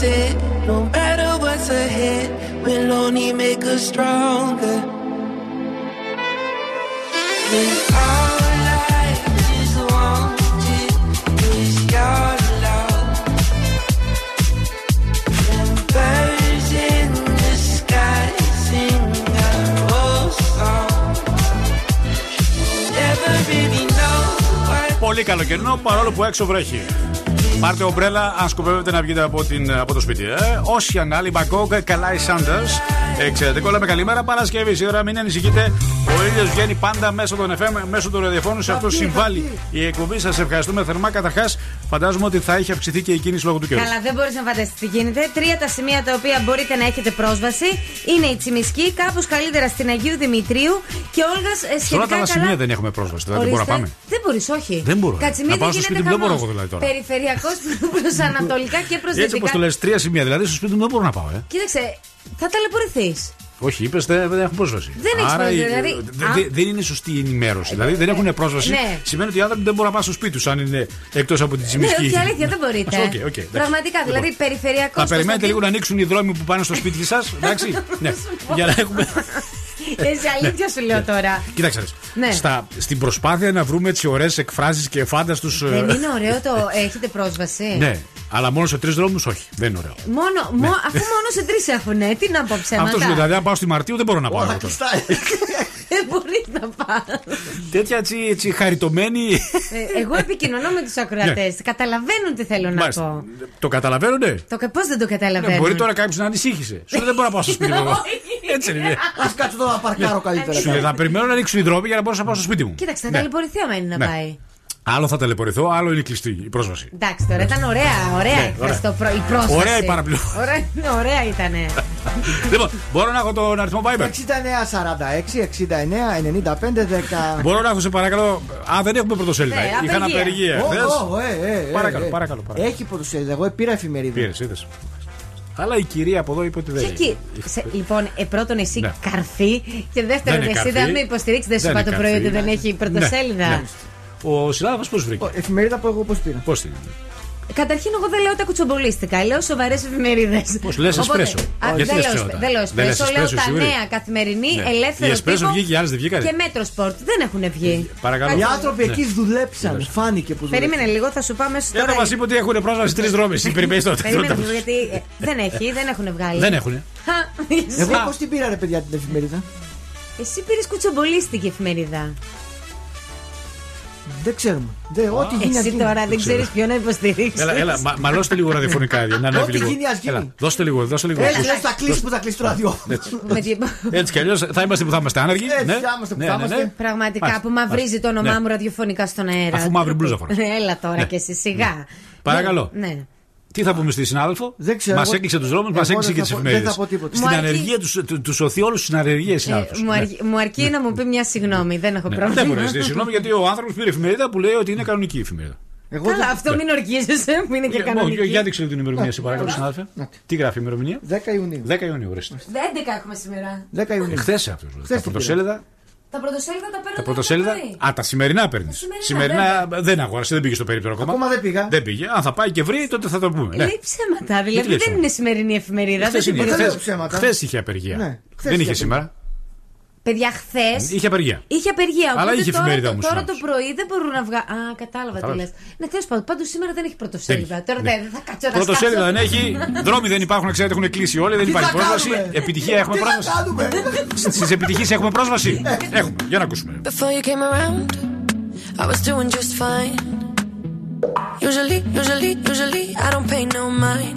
What we said. No matter what's ahead, we'll only make us stronger. And all I just wanted was your love. And birds in the sky sing our old song. Never really know what Πολύ καλοκαιρινό παρόλο που έξω βρέχει. Πάρτε ομπρέλα αν σκοπεύετε να βγείτε από, την, από το σπίτι. Ε. Όσιαν άλλη, Μπακόκ, Καλάι Σάντερς. Εξαιρετικό, λέμε καλημέρα Παρασκευή. Σήμερα μην ανησυχείτε. Ο ήλιος βγαίνει πάντα μέσω των FM, μέσω των ραδιοφώνων. Σε αυτό συμβάλλει η εκπομπή. Σας ευχαριστούμε θερμά. Καταρχάς, φαντάζομαι ότι θα έχει αυξηθεί και η κίνηση λόγω του καιρού. Καλά, δεν μπορείς να φανταστείς τι γίνεται. Τρία τα σημεία τα οποία μπορείτε να έχετε πρόσβαση είναι η Τσιμισκή, κάπως καλύτερα στην Αγίου Δημητρίου και Όλγας Σε όλα σχετικά τα άλλα καλά. σημεία δεν έχουμε πρόσβαση. Δηλαδή, δεν μπορούμε να πάμε. Δεν μπορείς, όχι. Δεν μπορώ. Κατσιμίδη Να πάω στο γίνεται σπίτι μου, δεν μπορώ χαμός. εγώ δηλαδή τώρα. Περιφερειακός προ ανατολικά και προ Έτσι όπως το λες, τρία σημεία. Δηλαδή, στο σπίτι μου δεν μπορώ να πάω. Ε. Κοίταξε, θα ταλαιπωρηθείς. Όχι, είπες δεν, δεν έχουν πρόσβαση. Δεν έχεις Άρα, πρόσβαση, η- δηλαδή, δε- α- δε- δεν είναι σωστή η ενημέρωση. δηλαδή δεν έχουν πρόσβαση. ναι. Σημαίνει ότι οι άνθρωποι δεν μπορούν να πάνε στο σπίτι τους αν είναι εκτός από τη Ναι, τσιμισκή. όχι αλήθεια, δεν μπορείτε. Οκ, οκ, εντάξει. Πραγματικά, Λοιπόν, δηλαδή περιφερειακός. Θα περιμένετε λίγο να ανοίξουν οι δρόμοι που πάνε στο σπίτι σας. Εντάξει. ναι. Για να έχουμε. Εσύ αλήθεια σου λέω τώρα. Κοίταξε. ρε. Ναι. Στα, στην προσπάθεια να βρούμε έτσι ωραίες εκφράσεις και φάνταστους. Δεν είναι ωραίο το έχετε πρόσβαση; Ναι, αλλά μόνο σε τρεις δρόμους όχι. Δεν είναι ωραίο. Μόνο, μο- αφού μόνο σε τρεις έχουν, τι να πω ψέματα. Αυτός σου λέει, δηλαδή, αν πάω στη Μαρτίου δεν μπορώ να πάω. Όλα εγώ τώρα. κλειστά. Δεν μπορείς να πας. Τέτοια έτσι, έτσι χαριτωμένη. Ε, Εγώ επικοινωνώ με τους ακροατές. Καταλαβαίνουν τι θέλω να Ναι. Μάλιστα. πω. Το καταλαβαίνουνε; Το πώς δεν το καταλαβαίνουν. Ναι, μπορεί τώρα κάποιος να ανησύχησε. Σου λέει δεν μπορώ να πάω στο σπίτι μου. εγώ. Έτσι είναι. Α κάτσω τώρα να παρκάρω καλύτερα. Σου λέει θα περιμένω να ανοίξουν οι δρόμοι για να μπορώ να πάω στο σπίτι μου. Κοίταξε, θα Ναι. ταλαιπωρηθεί άμα είναι να Ναι. πάει. Άλλο θα ταλαιπωρηθώ, άλλο είναι κλειστή η πρόσβαση. Εντάξει τώρα, ήταν ωραία, ωραία Ναι, έκφραση ωραία. το προ- η πρόσβαση. Ωραία η παραπληροφόρηση. Ωραία, ναι, ωραία ήτανε. λοιπόν, μπορώ να έχω τον αριθμό Viber; 69 46 69 95 10. Μπορώ να έχω σε παρακαλώ. Α, δεν έχουμε πρωτοσέλιδα. Ναι, Είχαν απεργία. απεργία. Ω, Θες; ω, ε, ε, ε, Παρακαλώ, ε. παρακαλώ, παρακαλώ. Έχει πρωτοσέλιδα. Εγώ πήρα εφημερίδα. Πήρες, είδες. Αλλά η κυρία από εδώ είπε ότι δεν Και είναι. εκεί, σε- λοιπόν, ε, πρώτον εσύ Ναι. καρφί και δεύτερον Δεν είναι εσύ καρφί. δεν με υποστηρίξεις, δεν σου Δεν είπα είναι το πρωί καρφί. ότι δεν έχει πρωτοσέλιδα. Ναι, ναι. Ο συνάδελφος πώς βρήκε; Ο, Εφημερίδα που εγώ πώς πήρα. Πώς την. Καταρχήν, εγώ δεν λέω τα κουτσομπολίστικα, λέω σοβαρές εφημερίδες. Πώς, λες εσπρέσο; Όχι, Γιατί δεν λες λέω, ψέματα; εσπε- δεν λέω Δεν λες εσπρέσο, λέω εσπρέσο, τα σίγουρη; νέα καθημερινή, Ναι. ελεύθερο Η εσπρέσο τύπο βγήκε, οι άλλες δεν βγήκανε. Και Metrosport. Δεν έχουν βγει. Παρακαλώ. Οι άνθρωποι Ναι. εκεί δουλέψαν. Φάνηκε που δουλέψαν. Περίμενε λίγο, θα σου πάμε στο. Ένα μας είπε ότι έχουν πρόσβαση τρεις δρόμοι. Εσύ περιμένει τώρα. Περίμενε λίγο, γιατί ε, δεν έχει, δεν έχουν βγάλει. Δεν έχουν. Χα, εσύ- Εγώ πώς την πήρα, ρε παιδιά, την εφημερίδα; Εσύ πήρες κουτσομπολίστικη εφημερίδα. Δεν ξέρουμε. Δεν, ό,τι γίνει. ας Εσύ γίνει. τώρα δεν ξέρεις ποιον να υποστηρίξεις. Έλα, έλα, μα, μαλώστε λίγο ραδιοφωνικά. για Να ανέβει Ό,τι λίγο. γίνει, ας γίνει. Έλα, δώστε λίγο, δώστε λίγο. Έτσι λες θα κλείσει που θα κλείσει το ραδιόφωνο. Έτσι. Με την- Έτσι κι αλλιώς θα είμαστε που θα είμαστε άνεργοι. Έτσι ναι; θα είμαστε που Ναι, θα ναι, είμαστε. ναι. Πραγματικά Μάλιστα, που μαυρίζει το όνομά Ναι. μου ραδιοφωνικά στον αέρα. Αφού μαύρη μπλούζα φοράς. Έλα τώρα Ναι. και εσύ σιγά. Παρακαλώ. Ναι. Τι θα πούμε στη συνάδελφο; Δεν ξέρω, Μας εγώ- έκλεισε τους δρόμους, μας εγώ έκλεισε δεν και θα τι πω- δεν εφημερίδε. θα πω τίποτα. Στην Μου αρκεί- ανεργία τους, του, τους σωθεί όλους στην ανεργία, συνάδελφος. Ε, μου, αρκεί, μου αρκεί να μου πει μια συγγνώμη, δεν έχω Ναι. πρόβλημα. Δεν μπορεί να ζητήσει συγγνώμη γιατί ο άνθρωπος πήρε εφημερίδα που λέει ότι είναι κανονική η εφημερίδα. Εγώ Καλά, δεν- αυτό μην ορκίζεσαι, που είναι και Για- κανονική. Για δείξε την ημερομηνία, σε παρακαλώ, συνάδελφε. Τι γράφει η ημερομηνία; 10 Ιουνίου. 10 Ιουνίου, ορίστε. 11 έχουμε σήμερα. 10 Ιουνίου. Εχθέ αυτό. Χθες Τα την πρωτοσέλιδα. Τα πρωτοσέλιδα τα παίρνω. Τα πρωτοσέλιδα. το πρωί. Α, τα σημερινά παίρνεις. σημερινά, Σημερινά δεν αγόρασε, δεν πήγε στο περίπτερο ακόμα. Ακόμα δεν πήγα. Δεν πήγε. Αν θα πάει και βρει, τότε θα το πούμε. Ναι. Λέει ψέματα, δηλαδή λέει δεν είναι σημερινή εφημερίδα. Χθες δεν είναι. την δεν πήρε. λέω ψέματα. Χθες είχε απεργία. Ναι, χθες Δεν είχε είχε σήμερα. Παιδιά, χθες Είχε απεργία. είχε απεργία. Αλλά Οπότε είχε τώρα, εφημερίδα το, όμως, τώρα συνάδελφος. το πρωί δεν μπορούν να βγάλουν. Α, κατάλαβα τι λες. Κατάλαβες. Ναι, τέλος πάντων, πάντως σήμερα δεν έχει πρωτοσέλιδα. Δεν έχει. Τώρα Ναι. δεν θα κάτσω να Πρωτοσέλιδα σκάψω. δεν έχει. Δρόμοι δεν υπάρχουν, ξέρετε, έχουν κλείσει όλοι. Δεν Τι υπάρχει θα πρόσβαση. κάνουμε; Επιτυχία έχουμε Τι θα πρόσβαση. κάνουμε; Στις επιτυχίες έχουμε πρόσβαση. Έχουμε. Για να ακούσουμε. Before you came around, I was doing just fine. Usually, usually, usually, I don't pay no mind.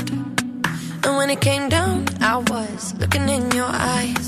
And when it came down, I was looking in your eyes.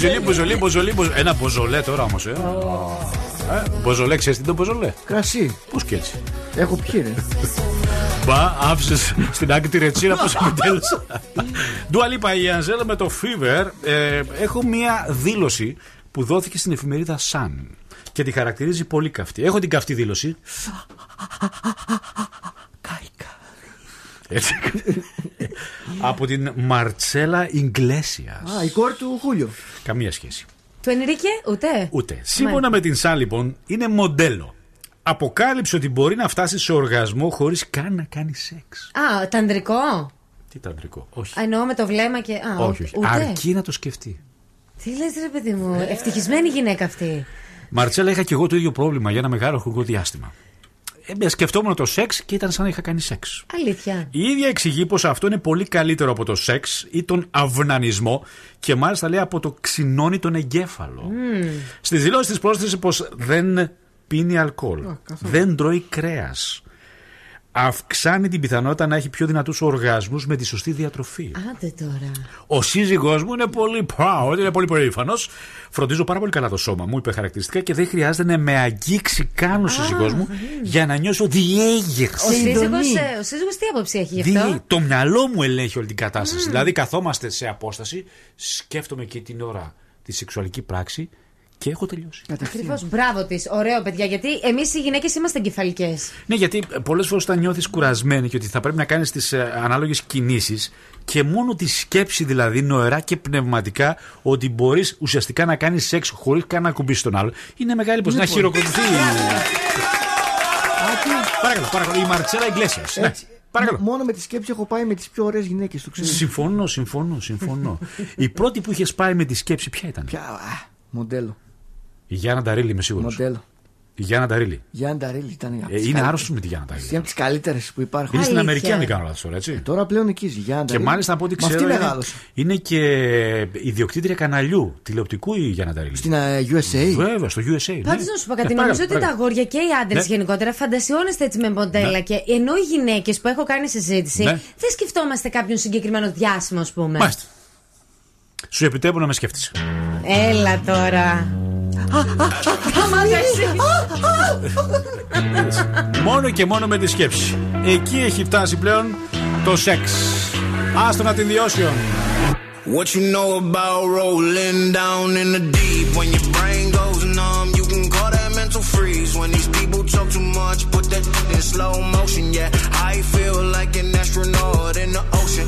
Το μπουζολί, μπουζολί, μπουζολί. μπουζολί. Ένα μποζολέ τώρα όμω. Ε. Ε, Μποζολέ, ξέρει τι είναι το μποζολέ. Κρασί. Πώ και έτσι. Έχω πιει, ρε. Μπα, άφησε στην άκρη τη ρετσίνα που σε επιτέλου. Ντουαλίπα η Ανζέλα με το Fever. Ε, έχω μία δήλωση που δόθηκε στην εφημερίδα Sun και τη χαρακτηρίζει πολύ καυτή. Έχω την καυτή δήλωση. Έτσι. Από την Μαρτσέλα Ιγκλέσιας. Α, η κόρη του Χούλιο. Καμία σχέση. Του Ενρίκε, ούτε; Ούτε. Σύμφωνα με την Sun, λοιπόν, είναι μοντέλο. Αποκάλυψε ότι μπορεί να φτάσει σε οργασμό χωρίς καν να κάνει σεξ. Α, ταντρικό. Τι ταντρικό. Όχι. Α, εννοώ με το βλέμμα και. Α, όχι, όχι. ούτε; Αρκεί να το σκεφτεί. Τι λες ρε παιδί μου, ευτυχισμένη γυναίκα αυτή. Μαρτσέλα, είχα και εγώ το ίδιο πρόβλημα για ένα μεγάλο χρονικό διάστημα. Ε, σκεφτόμουν το σεξ και ήταν σαν να είχα κάνει σεξ. Αλήθεια. Η ίδια εξηγεί πως αυτό είναι πολύ καλύτερο από το σεξ ή τον αυνανισμό και μάλιστα λέει από το ξυνώνει τον εγκέφαλο. Μμμ. Στις δηλώσεις της πρόσθεσε πως δεν πίνει αλκοόλ, δεν τρώει κρέας. Αυξάνει την πιθανότητα να έχει πιο δυνατούς οργασμούς με τη σωστή διατροφή. Άντε τώρα. Ο σύζυγός μου είναι πολύ proud, είναι πολύ περήφανος. Φροντίζω πάρα πολύ καλά το σώμα μου, είπε χαρακτηριστικά και δεν χρειάζεται να με αγγίξει καν ο σύζυγός μου για να νιώσω διέγερση. Ο σύζυγος, ε, ο σύζυγος τι άποψη έχει γι' αυτό; Διέ- Το μυαλό μου ελέγχει όλη την κατάσταση. Δηλαδή, καθόμαστε σε απόσταση, σκέφτομαι και την ώρα τη σεξουαλική πράξη και έχω τελειώσει. Ακριβώς. Μπράβο της. Ωραίο, παιδιά, γιατί εμείς οι γυναίκες είμαστε εγκεφαλικέ. Ναι, γιατί πολλές φορές όταν νιώθεις κουρασμένη και ότι θα πρέπει να κάνεις τις ανάλογες κινήσεις, και μόνο τη σκέψη δηλαδή νοερά και πνευματικά ότι μπορείς ουσιαστικά να κάνεις σεξ χωρίς καν να κουμπίσεις τον άλλο είναι μεγάλη πως να Λοιπόν. χειροκροτηθεί. Παρακαλώ, παρακαλώ. Η Μαρτσέλα Ιγκλέσιας. Ναι. Έτσι. Παρακαλώ. Μόνο με τη σκέψη έχω πάει με τις πιο ωραίες γυναίκες του ξέρεις. Συμφωνώ, συμφωνώ, συμφωνώ. η πρώτη που είχες πάει με τη σκέψη ποια ήταν; Ποια, α, μοντέλο. Η Γιάννα Νταρίλη, είμαι σίγουρος. Μοντέλο. Η Γιάννα Νταρίλη. Γιάννη Νταρίλη ήταν. απ' Ε, τις είναι καλύτερες. άρρωστος με τη Γιάννα Νταρίλη. Είναι από τις καλύτερες που υπάρχουν. Είναι στην Αλήθεια. Αμερική, αν δεν κάνω λάθος τώρα, έτσι. Τώρα πλέον εκεί ζει. Γιάννη Και Νταρίλη. μάλιστα από ό,τι Με αυτή ξέρω. Είναι, μεγάλωσε. είναι και ιδιοκτήτρια καναλιού τηλεοπτικού η Γιάννα Νταρίλη. Στην ε, USA. Βέβαια, στο USA. ναι. Πάντως να σου πω κάτι, Ε, νομίζω παρακαλώ, ότι τα παρακαλώ. αγόρια και οι άντρες Ναι. γενικότερα φαντασιώνεστε έτσι με μοντέλα. Ναι. Και ενώ οι γυναίκες που έχω κάνει συζήτηση Ναι. δεν σκεφτόμαστε κάποιον συγκεκριμένο διάσημο, ας πούμε. Μάλιστα. Σου επιτρέπω να με σκέφτεσαι. Έλα τώρα. Μόνο και μόνο με τη σκέψη. Εκεί έχει φτάσει πλέον το σεξ. Άστο να την διώσει. What you know about rolling down in the deep? When your brain goes numb, you can call that mental freeze. When these people talk too much, put that in slow motion. Yeah, I feel like an astronaut in the ocean.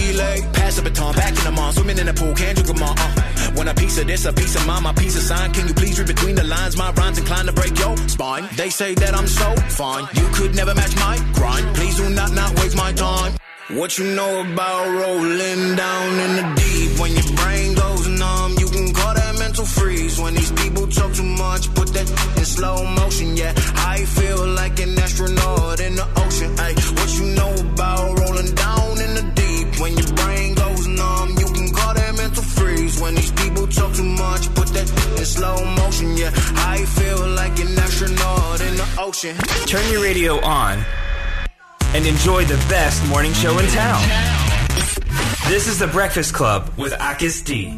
Pass the baton, back in the mall, swimming in the pool, can't drink them all. Uh. Want a piece of this, a piece of mine, my piece of sign. Can you please read between the lines? My rhymes inclined to break your spine. They say that I'm so fine, you could never match my grind. Please do not not waste my time. What you know about rolling down in the deep? When your brain goes numb, you can call that mental freeze. When these people talk too much, put that in slow motion. Yeah, I feel like an astronaut in the ocean. Ay, what you know about rolling down talk too much, put that in slow motion. Yeah, I feel like an astronaut in the ocean. Turn your radio on and enjoy the best morning show in town. This is The Breakfast Club with Akis D.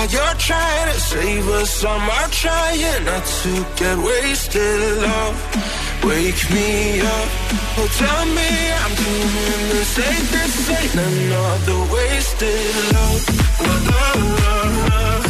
While you're trying to save us, I'm trying not to get wasted love. Wake me up, oh tell me I'm doing the. This ain't another wasted love. La, la, la,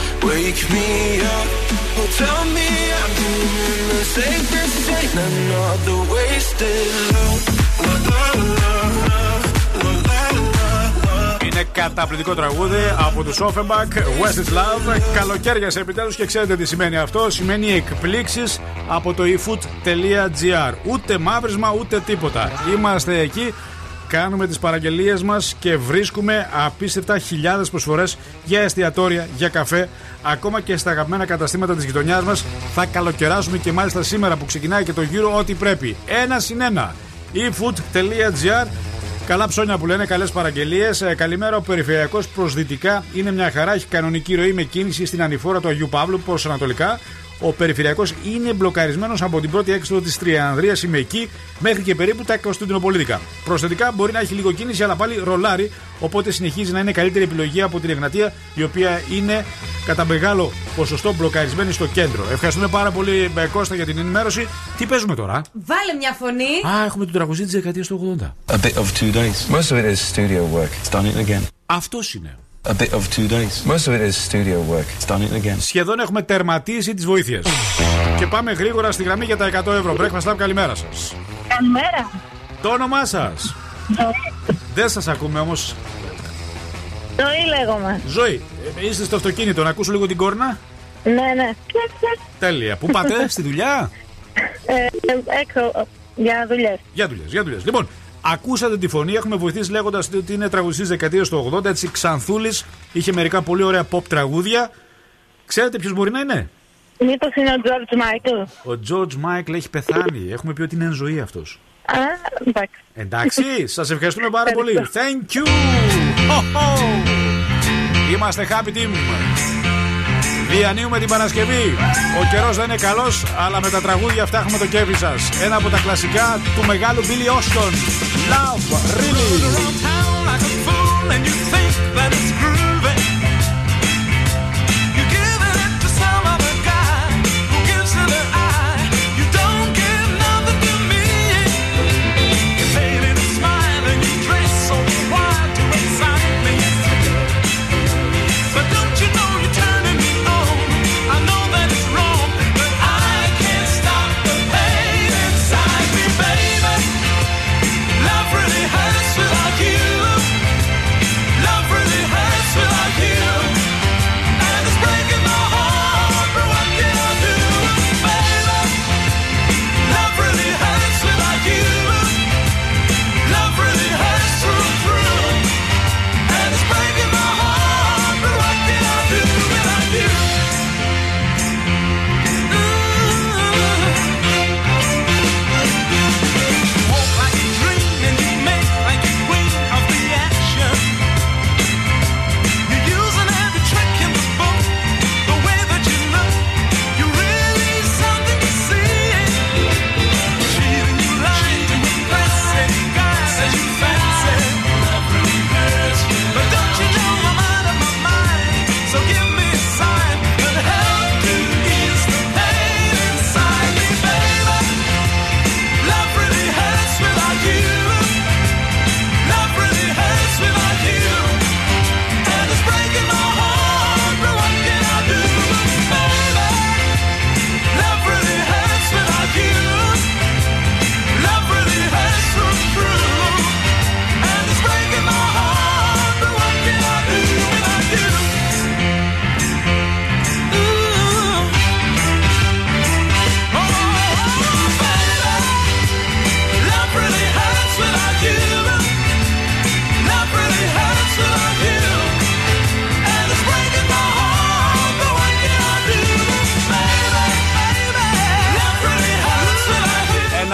Wake me up, oh tell me I'm doing the same. This ain't another wasted love. La, la, la, la, la, la, la. Είναι καταπληκτικό τραγούδι από τους Offenbach, West is Love. Καλοκαίρια σε επιτέλους και ξέρετε τι σημαίνει αυτό. Σημαίνει εκπλήξεις από το efood.gr. Ούτε μαύρισμα ούτε τίποτα. Είμαστε εκεί κάνουμε τις παραγγελίες μας και βρίσκουμε απίστευτα χιλιάδες προσφορές για εστιατόρια, για καφέ, ακόμα και στα αγαπημένα καταστήματα της γειτονιάς μας. Θα καλοκαιράσουμε και μάλιστα σήμερα που ξεκινάει και το γύρο ό,τι πρέπει. Ένα συν ένα. efood.gr Καλά ψώνια που λένε, καλές παραγγελίες. καλημέρα, ο περιφερειακός προ δυτικά είναι μια χαρά. Έχει κανονική ροή με κίνηση στην ανηφόρα του Αγίου Παύλου προς ανατολικά. Ο περιφερειακός είναι μπλοκαρισμένος από την πρώτη έξοδο της Τριανδρίας είμαι εκεί μέχρι και περίπου τα Κωνσταντινοπολίτικα. Προσθετικά μπορεί να έχει λίγο κίνηση, αλλά πάλι ρολάρι, οπότε συνεχίζει να είναι καλύτερη επιλογή από την Εγνατία, η οποία είναι κατά μεγάλο ποσοστό μπλοκαρισμένη στο κέντρο. Ευχαριστούμε πάρα πολύ, ε, Κώστα, για την ενημέρωση. Τι παίζουμε τώρα; Βάλε μια φωνή. Α, έχουμε τον τραγουδί της δεκαετίας του 80. A bit of two days. Most of it is studio work. It's done it again. Αυτός είναι. A bit of two days. Most of it is studio work. It's done it again. Σχεδόν έχουμε τερματίσει τι βοήθειε. και πάμε γρήγορα στη γραμμή για τα 100 ευρώ. Breakfast Lab, καλημέρα σα. Καλημέρα. Το όνομά σα. Δεν σα ακούμε όμω. Ζωή λέγομαι. Ζωή, ε, είστε στο αυτοκίνητο, να ακούσω λίγο την κόρνα. Ναι, ναι. Τέλεια. Πού πάτε, στη δουλειά. Ε, έξω για δουλειέ. Για δουλειέ, για δουλειέ. Λοιπόν, ακούσατε τη φωνή, έχουμε βοηθήσει λέγοντας ότι είναι τραγουδιστής δεκαετίας του 80. Έτσι, Ξανθούλης, είχε μερικά πολύ ωραία pop τραγούδια. Ξέρετε ποιος μπορεί να είναι; Μήπω είναι ο George Michael. Ο George Michael έχει πεθάνει. Έχουμε πει ότι είναι εν ζωή αυτός. Α, εντάξει. Εντάξει, σας ευχαριστούμε πάρα πολύ. Thank you! Ho, ho. Είμαστε happy team. Διανύουμε την Παρασκευή. Ο καιρός δεν είναι καλός, αλλά με τα τραγούδια αυτά έχουμε το κέφι σας. Ένα από τα κλασικά του μεγάλου Billy Ocean. Love, really.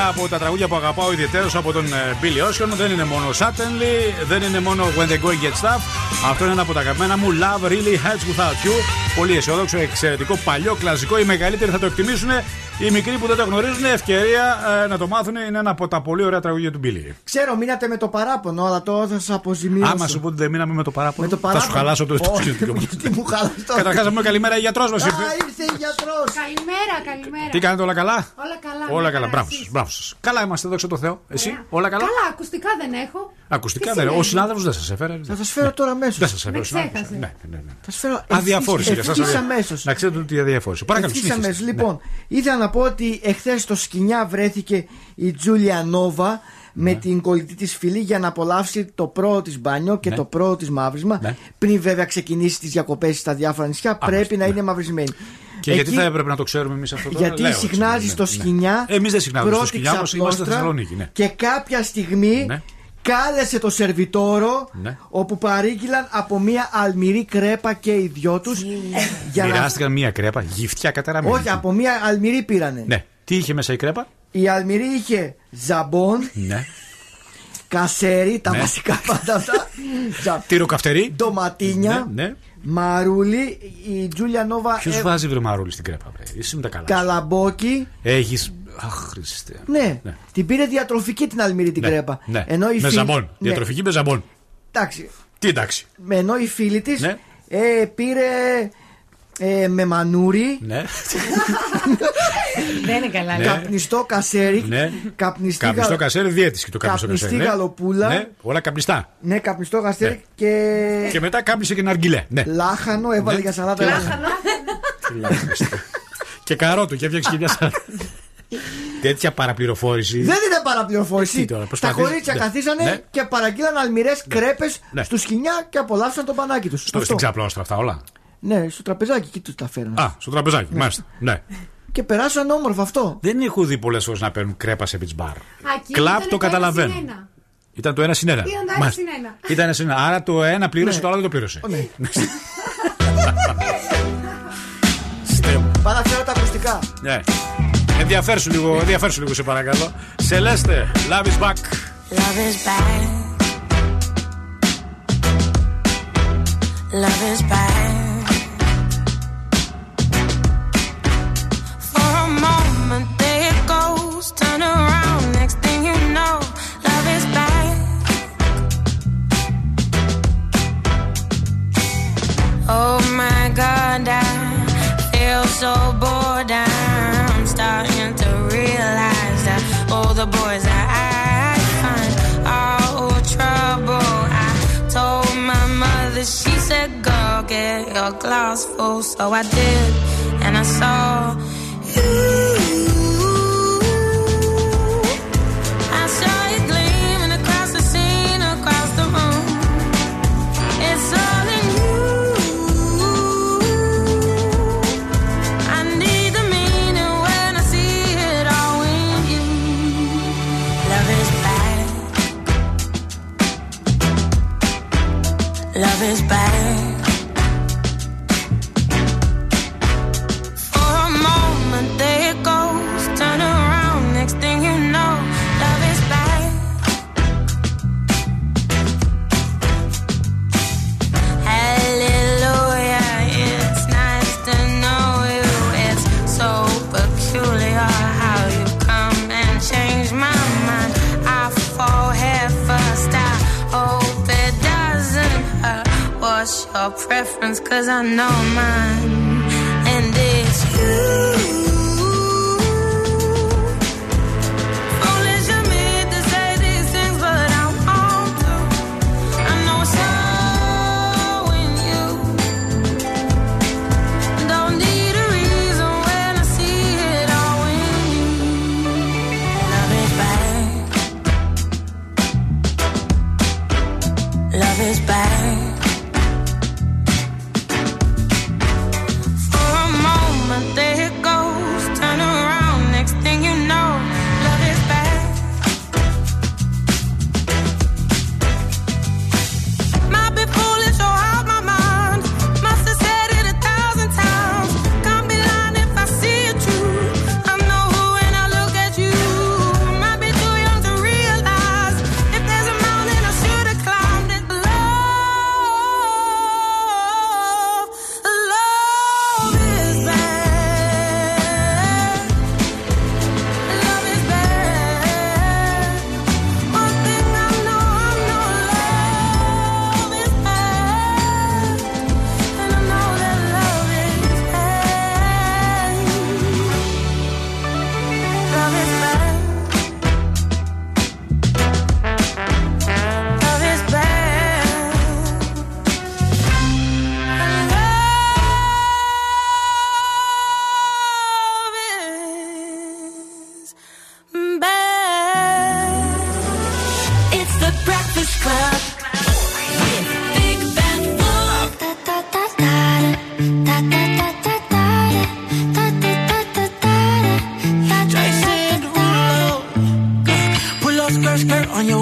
Ένα από τα τραγούδια που αγαπάω ιδιαίτερω από τον ε, Billy Ocean δεν είναι μόνο Suddenly, δεν είναι μόνο When the Going Get Stuff. Αυτό είναι ένα από τα αγαπημένα μου Love Really Hurts Without You. Πολύ αισιόδοξο, εξαιρετικό, παλιό, κλασικό. Οι μεγαλύτεροι θα το εκτιμήσουν. Οι μικροί που δεν το γνωρίζουν, ευκαιρία ε, να το μάθουν. Είναι ένα από τα πολύ ωραία τραγούδια του Billy. Ξέρω, μείνατε με το παράπονο, αλλά τώρα θα σας αποζημιώσω. Άμα σου πω ότι δεν μείναμε με το παράπονο, Με το θα παράπονο. σου χαλάσω το Όχι, σκέφτηκα. Τι μου χαλάς τώρα. Καταρχάς, να πούμε καλημέρα η γιατρός μας. Α, ήρθε η γιατρός. Καλημέρα, καλημέρα. Τι κάνετε όλα καλά; Όλα καλά. Όλα μια καλά, χαρά, μπράβο εσείς. σας, μπράβο σας. Καλά είμαστε, δόξα τω Θεώ. Εσύ, όλα καλά; Καλά, ακουστικά δεν έχω. Ακουστικά Τι δεν. Ο σημαίνει; συνάδελφος δεν σας έφερε. Θα σας φέρω τώρα αμέσως. Δεν σας έφερε. Με ο συνάδελφος. ξέχασε. Ναι, ναι, ναι. Θα σας φέρω Αδιαφόρησε για ευθύς εσά. αμέσως. Να ξέρετε ότι αδιαφόρησε. Παρακαλώ, Ευθύς συνεχίστε. αμέσως. Λοιπόν, ήθελα να πω ότι εχθές στο σκηνιά βρέθηκε η Τζούλια Νόβα με την κολλητή της φίλη για να απολαύσει το πρώτο της μπάνιο και Ναι. το πρώτο της μαύρισμα. Ναι. Πριν βέβαια ξεκινήσει τις διακοπές στα διάφορα νησιά, πρέπει να είναι μαυρισμένη. Και γιατί Εκεί- θα έπρεπε να το ξέρουμε εμείς αυτό τώρα; Γιατί Λέω, συχνάζει έτσι, στο ναι, σκηνιά. ναι. Εμείς δεν συχνάζουμε στο πρώτη σκηνιά, όμως είμαστε στη ξαπλώστρα Θεσσαλονίκη. Ναι. Και κάποια στιγμή Ναι. Κάλεσε το σερβιτόρο Ναι. όπου παρήγγειλαν από μια αλμυρή κρέπα και οι δυο τους. για να... Μοιράστηκαν μία κρέπα, γυφτιά καταραμένη. Όχι, από μια αλμυρή πήρανε. Ναι. Τι είχε μέσα η κρέπα; Η αλμυρή είχε ζαμπόν, Ναι. κασέρι, τα Ναι. βασικά πάντα αυτά. Ζα- Τυροκαυτερή. Ντοματίνια, Ναι, ναι. μαρούλι, η Τζούλια Νόβα. Ποιος ε, βάζει βρεμαρούλι στην κρέπα, βρε. Εσύ με τα καλά. Καλαμπόκι. Έχεις. Αχ, Χριστέ. Ναι. Ναι. την πήρε διατροφική την αλμυρή την Ναι, κρέπα. Ναι. Ενώ η με φίλη- ζαμπόν. Ναι. Διατροφική με ζαμπόν. Εντάξει. Τι εντάξει. Με ενώ η φίλη της Ναι. ε, πήρε ε, με μανούρι, Ναι. Δεν είναι καλά. Ναι. καπνιστό κασέρι, ναι. καπνιστή, Καπνιστό γα- κασέρι, διέτη και το καπνιστό Καπνιστή κασέρι. ναι. γαλοπούλα. Ναι, όλα καπνιστά. ναι, καπνιστό κασέρι Ναι. και, Και μετά κάπνισε και ναργιλέ. Ναι. λάχανο έβαλε Ναι. για σαλάτα. λάχανο. Τι λέω, Χριστέ. και καρότο και έφτιαξε και μια σαλάτα. Τέτοια παραπληροφόρηση. Δεν είναι παραπληροφόρηση. Τι τώρα, Τα προσπαθείς- κορίτσια Ναι. καθίσανε Ναι. και παραγγείλαν αλμυρές κρέπες Ναι. στου σκηνιά και απολαύσαν το πανάκι τους. Στο, στην ξαπλώστρα αυτά όλα. Ναι, στο τραπεζάκι εκεί τους τα φέραν. Α, στο τραπεζάκι, μάλιστα. Ναι. Και περάσαν όμορφα αυτό. Δεν έχω δει πολλές φορές να παίρνουν κρέπας σε beach bar. Α, εκεί Κλαπ ήταν το καταλαβαίνω. ένα συν ένα. Ήταν το ένα συν ένα. Ήταν το ένα Μάλιστα. συν ένα. Ήταν ένα συν ένα. Άρα το ένα πλήρωσε, Ναι. το άλλο δεν το πλήρωσε. Ναι. Στέλνω. Πάρα φέρω τα ακουστικά. Ναι. Ενδιαφέρσου λίγο, ενδιαφέρσου λίγο σε παρακαλώ. Σελέστε, love is back. Love is back. Love is back. For a moment there it goes, turn around, next thing you know, love is back. Oh my God, I feel so bored. Starting to realize that all the boys I find are all trouble. I told my mother, she said, Girl, get your glass full. So I did, and I saw you. Love is back. What's preference? Cause I know mine. And it's you. Foolish of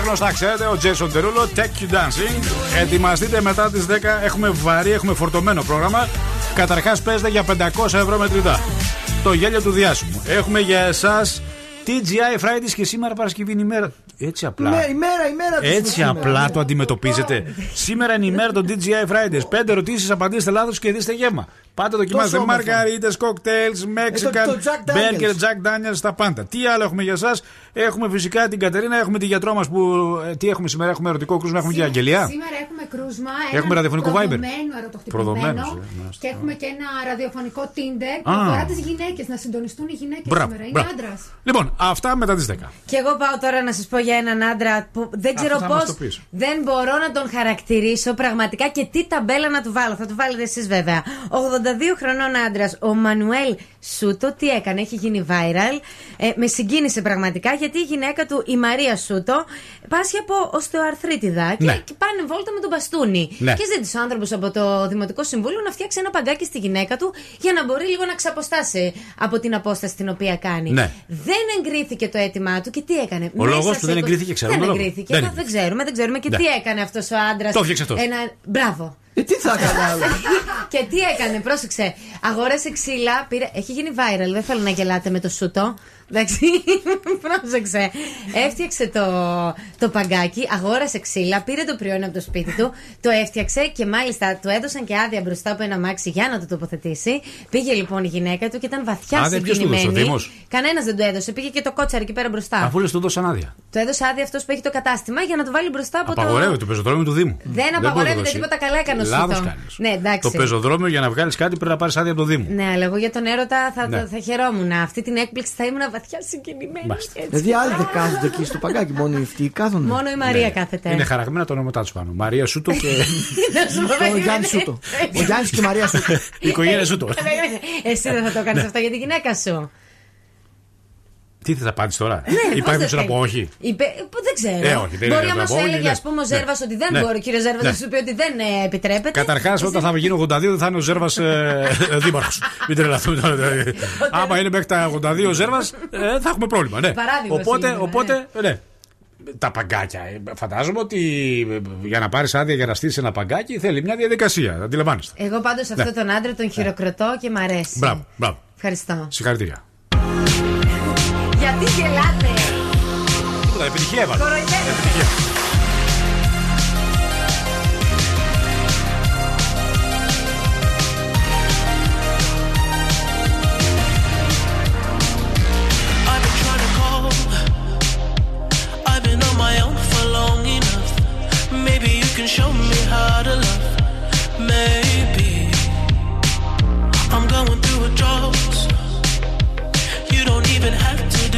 τα γνωστά ξέρετε. Ο Jason Derulo, Take You Dancing. Ετοιμαστείτε μετά τις 10. Έχουμε βαρύ, έχουμε φορτωμένο πρόγραμμα. Καταρχάς, παίζετε για 500 ευρώ μετρητά. Το γέλιο του διάσημου. Έχουμε για εσάς TGI Fridays και σήμερα Παρασκευή είναι η μέρα. Έτσι απλά. Ημέρα, ημέρα, ημέρα τους Έτσι σήμερα. απλά το αντιμετωπίζετε. Σήμερα είναι η μέρα των TGI Fridays. Πέντε ερωτήσεις, απαντήστε λάθος και δείστε γεύμα. Πάτε δοκιμάστε Τόσο όμορφα. μαργαρίτες, κοκτέιλς, Ε, Mexican, το- το Jack Daniels. Burger, Jack Daniels, τα πάντα. Τι άλλο έχουμε για εσά. Έχουμε φυσικά την Κατερίνα, έχουμε τη γιατρό μας που. ε, Τι έχουμε σήμερα, έχουμε ερωτικό κρούσμα, έχουμε και αγγελία. Σήμερα έχουμε κρούσμα. Έχουμε έναν ραδιοφωνικό Viber. προδομένο ερωτοχτυπημένο. Προδομένος, ε, μάλιστα. Και έχουμε και ένα ραδιοφωνικό Tinder που Α. αφορά τις γυναίκες. Να συντονιστούν οι γυναίκες Μπράβο, σήμερα. Είναι μπράβο. άντρας. Λοιπόν, αυτά μετά τις 10. Και εγώ πάω τώρα να σας πω για έναν άντρα που δεν ξέρω θα πώς. μας το πεις. Δεν μπορώ να τον χαρακτηρίσω πραγματικά και τι ταμπέλα να του βάλω. Θα του βάλετε εσείς βέβαια. 82 χρονών άντρας, ο Μανουέλ Σούτο, τι έκανε, έχει γίνει viral. Ε, με συγκίνησε πραγματικά γιατί η γυναίκα του, η Μαρία Σούτο, πάσχει από οστεοαρθρίτιδα και, Ναι. και πάνε βόλτα με τον μπαστούνι. Ναι. Και ζήτησε ο άνθρωπος από το Δημοτικό Συμβούλιο να φτιάξει ένα παγκάκι στη γυναίκα του για να μπορεί λίγο να ξαποστάσει από την απόσταση την οποία κάνει. Ναι. Δεν εγκρίθηκε το αίτημά του και τι έκανε; Ο Μέσα λόγος σε που δεν 20 εγκρίθηκε, ξέρουμε Δεν τον λόγος. εγκρίθηκε. Δεν Μα εγκρίθηκε. δεν ξέρουμε, δεν ξέρουμε. Και Ναι. τι έκανε αυτός ο άντρας. Το έφτιαξε αυτός. Ένα... Μπράβο. Ε, τι θα έκανε άλλο. και τι έκανε, πρόσεξε. Αγόρασε ξύλα, πήρε. Έχει γίνει viral, δεν θέλω να γελάτε με το σούτο. Εντάξει, πρόσεξε. Έφτιαξε το, το παγκάκι, αγόρασε ξύλα, πήρε το προϊόν από το σπίτι του, το έφτιαξε και μάλιστα του έδωσαν και άδεια μπροστά από ένα μάξι για να το τοποθετήσει. Πήγε λοιπόν η γυναίκα του και ήταν βαθιά Άδεια ποιος του έδωσε, ο συγκινημένη. Δήμος; Κανένας δεν το έδωσε. Πήγε και το κότσαρ εκεί πέρα μπροστά. Αφού λες, του δώσαν άδεια. Το έδωσε άδεια αυτός που έχει το κατάστημα για να το βάλει μπροστά από Απαγορεύεται το. το πεζοδρόμιο του Δήμου. Δεν μπορεί να το απαγορεύεται δώσει. τίποτα, καλά έκανε ο Λάθος Σούτο. κάνεις. Ναι, εντάξει. Το πεζοδρόμιο για να βγάλεις κάτι πρέπει να πάρεις άδεια από το Δήμο. Ναι, αλλά εγώ για τον έρωτα θα, Ναι. θα χαιρόμουν. Αυτή την έκπληξη θα ήμουν βαθιά συγκινημένη. Έτσι. Δηλαδή άλλοι δεν κάθονται εκεί στο παγκάκι, μόνο οι αυτοί κάθονται. Μόνο η Μαρία κάθεται. Ναι. Είναι χαραγμένα τα ονόματά τους πάνω. Μαρία Σούτο και. Να σου πω, Ο περίμενε. Γιάννη Σούτο. Ο Γιάννης και η Μαρία Σούτο. Η οικογένεια Σούτο. Εσύ δεν θα το κάνεις Ναι. αυτό για τη γυναίκα σου. Τι Τι θα απάντησε τώρα; Ναι, πώς Υπάρχει δεν να θέλει. πω όχι; Είπε, που δεν ξέρω. Ε, όχι, δεν μπορεί είναι άμα να σου πω, έλεγε, ναι. ας πούμε, ο Ναι. Ζέρβας ότι δεν Ναι. μπορεί, ο κύριος Ζέρβας Ναι. να σου πει ότι δεν ε, επιτρέπεται. Καταρχάς, όταν θα γίνω 82, δεν θα είναι ο Ζέρβας ε, δήμαρχος. Μην τρελαθούμε τώρα. δηλαδή. Άμα είναι μέχρι τα 82 ο Ζέρβας, θα έχουμε πρόβλημα. Ναι. Παράδειγμα Οπότε, σήμερα, οπότε ναι. Τα παγκάκια. ε, Φαντάζομαι ότι ε, για να πάρεις άδεια για να στήσει ένα παγκάκι θέλει μια διαδικασία. Αντιλαμβάνεστε. Εγώ πάντως αυτόν Ναι. τον άντρα τον χειροκροτώ και μ' αρέσει. Μπράβο, μπράβο. Ευχαριστώ. Συγχαρητήρια. Γιατί γελάτε. Τίποτα, επιτυχία έβαλε. Κοροϊδεύετε. Επιτυχία. I've been trying to call. I've been on my own for long enough. Maybe you can show me how to love. Maybe I'm going through a drought. You don't even have to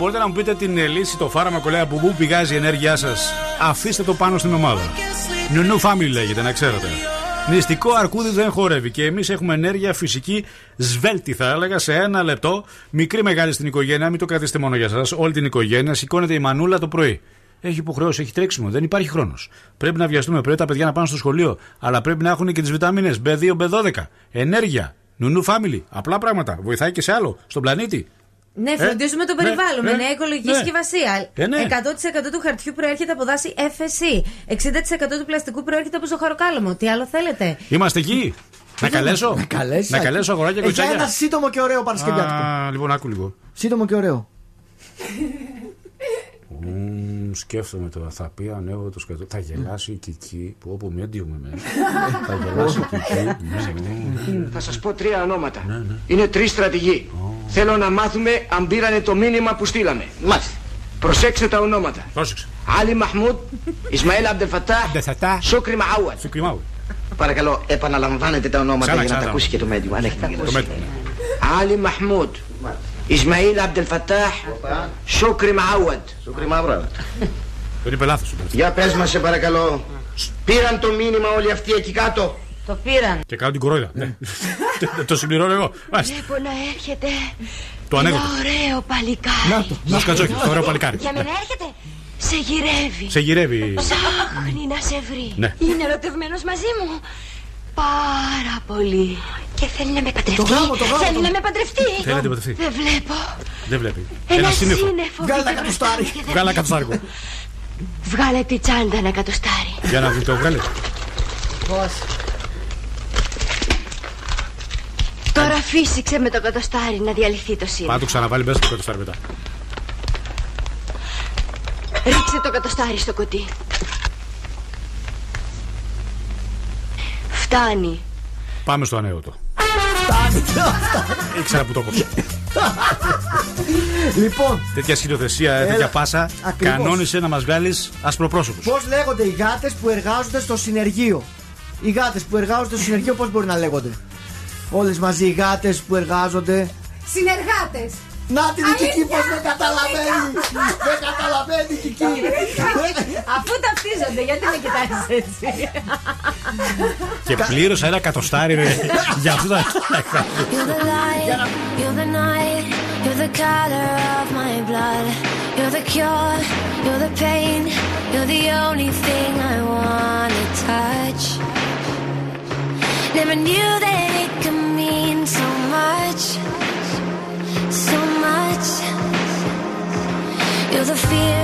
μπορείτε να μου πείτε την ε, λύση, το φάρμακο λέει από πού πηγάζει η ενέργειά σας. Αφήστε το πάνω στην ομάδα. Νιουνού Family λέγεται, να ξέρετε. Νηστικό αρκούδι δεν χορεύει και εμείς έχουμε ενέργεια φυσική σβέλτη, θα έλεγα, σε ένα λεπτό. Μικρή μεγάλη στην οικογένεια, μην το κρατήσετε μόνο για εσά. Όλη την οικογένεια σηκώνεται η μανούλα το πρωί. Έχει υποχρεώσει, έχει τρέξιμο, δεν υπάρχει χρόνος. Πρέπει να βιαστούμε, πρέπει τα παιδιά να πάνε στο σχολείο, αλλά πρέπει να έχουν και τις βιταμίνες B2, B12. Ενέργεια. Νουνού Family. Απλά πράγματα. Βοηθάει και σε άλλο, στον πλανήτη. Ναι, Ε, φροντίζουμε το ναι, περιβάλλον με ναι, νέα οικολογική ναι. συσκευασία. Ε, ναι. 100% του χαρτιού προέρχεται από δάση FSC. 60% του πλαστικού προέρχεται από ζαχαροκάλαμο. Τι άλλο θέλετε; Είμαστε εκεί. Να καλέσω. Να καλέσει. Να καλέσω αγοράκια Ε, Για κουτσάκια. ένα σύντομο και ωραίο Παρασκευιάτικο. Α, λοιπόν, άκου λίγο. Σύντομο και ωραίο. Μμμ, σκέφτομαι τώρα, θα πει ανέβω το σκατό. Θα γελάσει η Κική που όπου medium είμαι. θα γελάσει η Κική. Ναι, Θα σας πω τρία ονόματα. Είναι τρεις στρατηγοί. Θέλω να μάθουμε αν πήρανε το μήνυμα που στείλαμε. Μάλιστα. Προσέξτε τα ονόματα. Πρόσεξε. Άλλη Μαχμούδ, Ισμαήλ Αμπτελφατάχ, Σούκρι Μαούατ. Σούκρι Μαούατ. Παρακαλώ, επαναλαμβάνετε τα ονόματα Ξανά, για να ξανά. τα ακούσει και το μέντιου. Αν έχετε Το μέτρο. Ali Mahmoud, Ismail Abdel Fattah, Shukri Maawad. Shukri Maawad. Το είπε λάθος. Για πες μας σε παρακαλώ, πήραν το μήνυμα όλοι αυτοί εκεί κάτω; Το πήραν. Και κάνω την κορόιδα. Ναι. Το συμπληρώνω εγώ. Μάλιστα. Βλέπω να έρχεται Το ανέκδοτο. ένα ωραίο παλικάρι. Να το. Να σκατζόκι, το ωραίο παλικάρι. Για μένα έρχεται. Σε γυρεύει. Σε γυρεύει. Ψάχνει να σε βρει. Ναι. Είναι ερωτευμένος μαζί μου. Πάρα πολύ. Και θέλει να με παντρευτεί. Το γάμο, το γάμο, Θέλει το- να με παντρευτεί. Θέλει να την παντρευτεί. Δεν βλέπω. Δεν βλέπει. Ένα σύννεφο. σύννεφο. Βγάλε βγήκε τα μπροστά κατοστάρι. μου και δεν- Βγάλε ένα κατσάρκο. Βγάλε τη τσάντα ένα κατοστάρι. Για να δει το βγάλε. Πώς; Τώρα φύσηξε με το κατοστάρι να διαλυθεί το Πάμε σύννεφο. να το ξαναβάλει μέσα στο κατοστάρι μετά. Ρίξε το κατοστάρι στο κουτί. Φτάνει. Πάμε στο ανέωτο. Ήξερα που το κόψα. Λοιπόν, Τέτοια σκηνοθεσία, τέτοια Έλα. πάσα. Ακριβώς. Κανόνισε να μας βγάλεις ασπροπρόσωπου. πώς λέγονται οι γάτες που εργάζονται στο συνεργείο; Οι γάτες που εργάζονται στο συνεργείο, πώς μπορεί να λέγονται; Όλες μαζί οι γάτε που εργάζονται. Συνεργάτες. Να την η Κική πώ δεν καταλαβαίνει! Δεν καταλαβαίνει η Κική! Αφού ταυτίζονται, γιατί με κοιτάζεις έτσι; Και πλήρωσα ένα κατοστάρι ρε, για αυτό τα You're the light, you're the night, you're the color of my blood. You're the cure, you're the pain, you're the only thing I wanna touch. Never knew that it could mean so much, so much. You're the fear,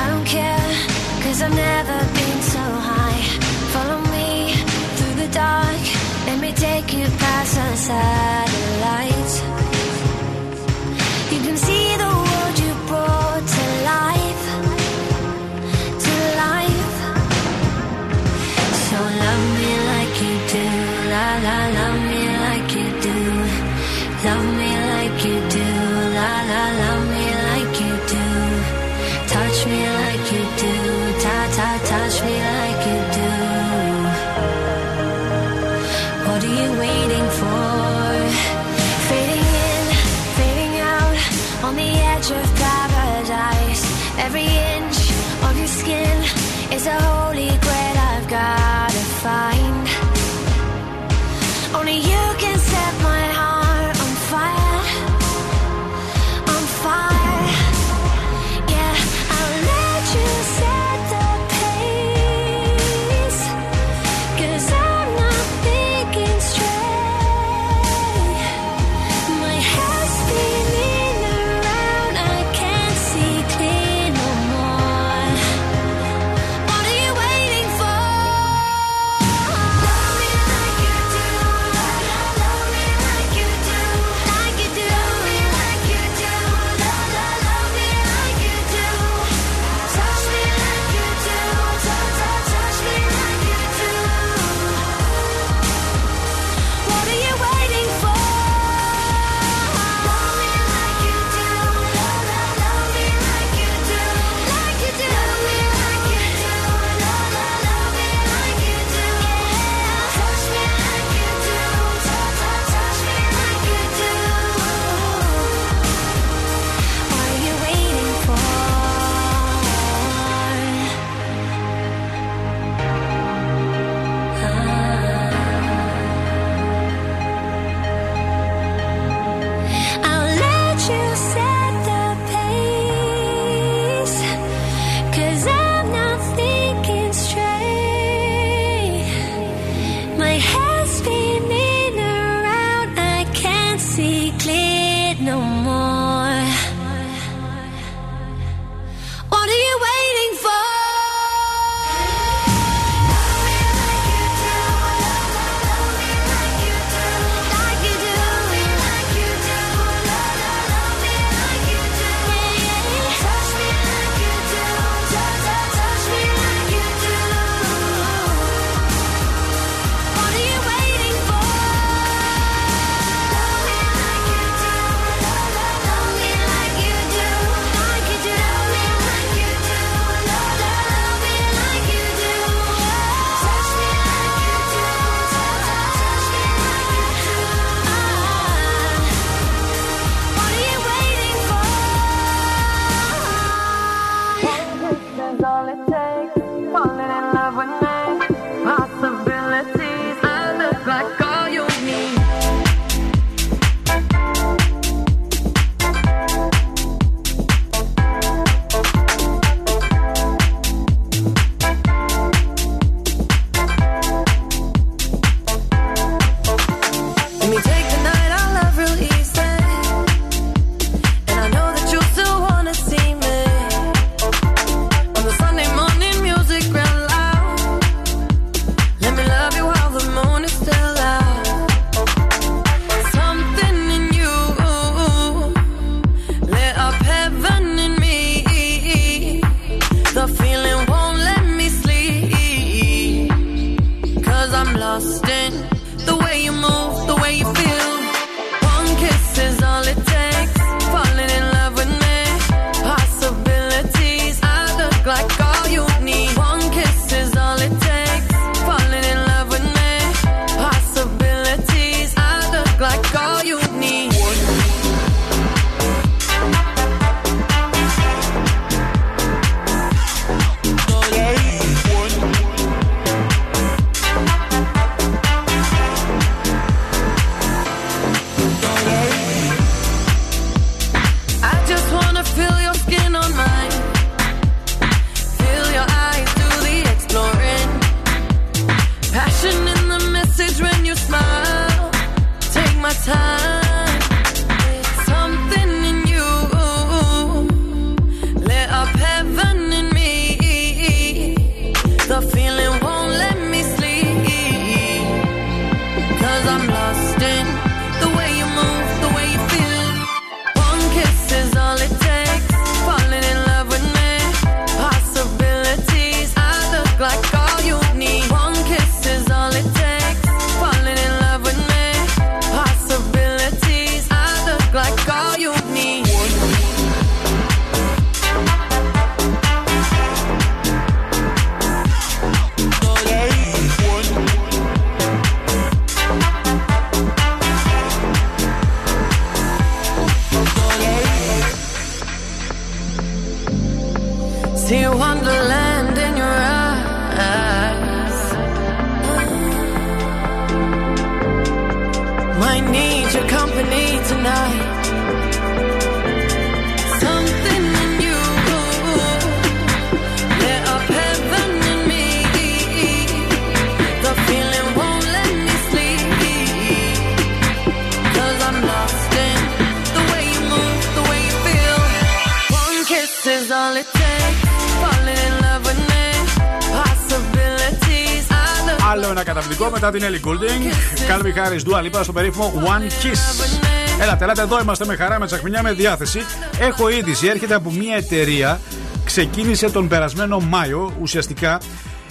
I don't care, cause I've never been so high. Follow me through the dark, let me take you past the satellites. Μετά την Ellie Goulding. Calvin Harris, Dua Lipa στο περίφημο One Kiss. Έλατε, έλατε εδώ είμαστε με χαρά, με τσακμινιά, με διάθεση. Έχω είδηση, έρχεται από μια εταιρεία, ξεκίνησε τον περασμένο Μάιο, ουσιαστικά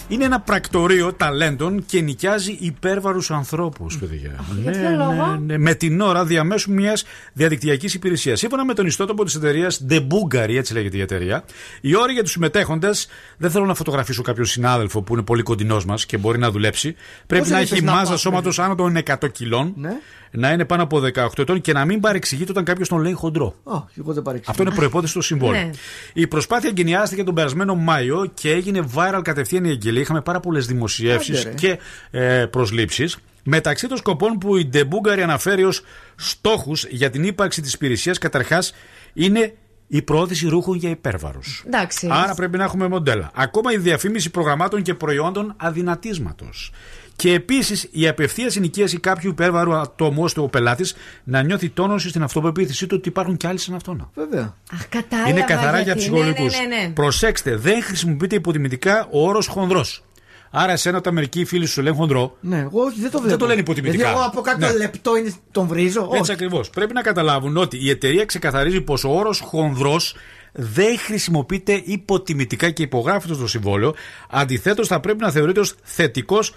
είναι ένα πρακτορείο ταλέντων και νοικιάζει υπέρβαρους ανθρώπους, παιδιά. για ποιο λόγο; ναι, με την ώρα διαμέσου μιας διαδικτυακής υπηρεσίας. Σύμφωνα με τον ιστότοπο της εταιρείας The Bulgari, έτσι λέγεται η εταιρεία, οι όροι για τους συμμετέχοντες δεν θέλω να φωτογραφίσω κάποιον συνάδελφο που είναι πολύ κοντινός μας και μπορεί να δουλέψει. Πρέπει Πώς να είπες έχει να μάζα πας, σώματος άνω των 100 κιλών, Ναι. Να είναι πάνω από 18 ετών και να μην παρεξηγείται όταν κάποιος τον λέει χοντρό. Α, εγώ δεν παρεξηγώ. Αυτό είναι προπόθεση στο συμβόλαιο. Ναι. Η προσπάθεια εγκαινιάστηκε τον περασμένο Μάιο και έγινε viral κατευθείαν η εγγελία. Είχαμε πάρα πολλές δημοσιεύσεις Άντε, ρε. και ε, προσλήψεις. Μεταξύ των σκοπών που η Ντεμπούγκαρη αναφέρει ως στόχους για την ύπαρξη της υπηρεσίας, καταρχάς είναι η προώθηση ρούχων για υπέρβαρους. Εντάξει. Άρα πρέπει να έχουμε μοντέλα. Ακόμα η διαφήμιση προγραμμάτων και προϊόντων αδυνατίσματος. Και επίσης η απευθείας συνοικίαση κάποιου υπέρβαρου ατόμου ώστε ο πελάτης να νιώθει τόνωση στην αυτοπεποίθησή του ότι υπάρχουν και άλλοι σαν αυτόν. Βέβαια. Αχ, κατάλαβα. Είναι καθαρά για γιατί. ψυχολογικού. Ναι, ναι, ναι, ναι. Προσέξτε, δεν χρησιμοποιείται υποτιμητικά ο όρος χονδρός. Άρα, εσένα όταν μερικοί φίλοι σου λένε χονδρό. Ναι, εγώ όχι, δεν το βλέπω. Δεν το λένε υποτιμητικά. Δηλαδή, εγώ από κάποιο Ναι. λεπτό είναι, τον βρίζω. Έτσι όχι. ακριβώς. Πρέπει να καταλάβουν ότι η εταιρεία ξεκαθαρίζει πως ο όρος χονδρός δεν χρησιμοποιείται υποτιμητικά και υπογράφεται στο συμβόλαιο. Αντιθέτως, θα πρέπει να θεωρείται ως θετικός,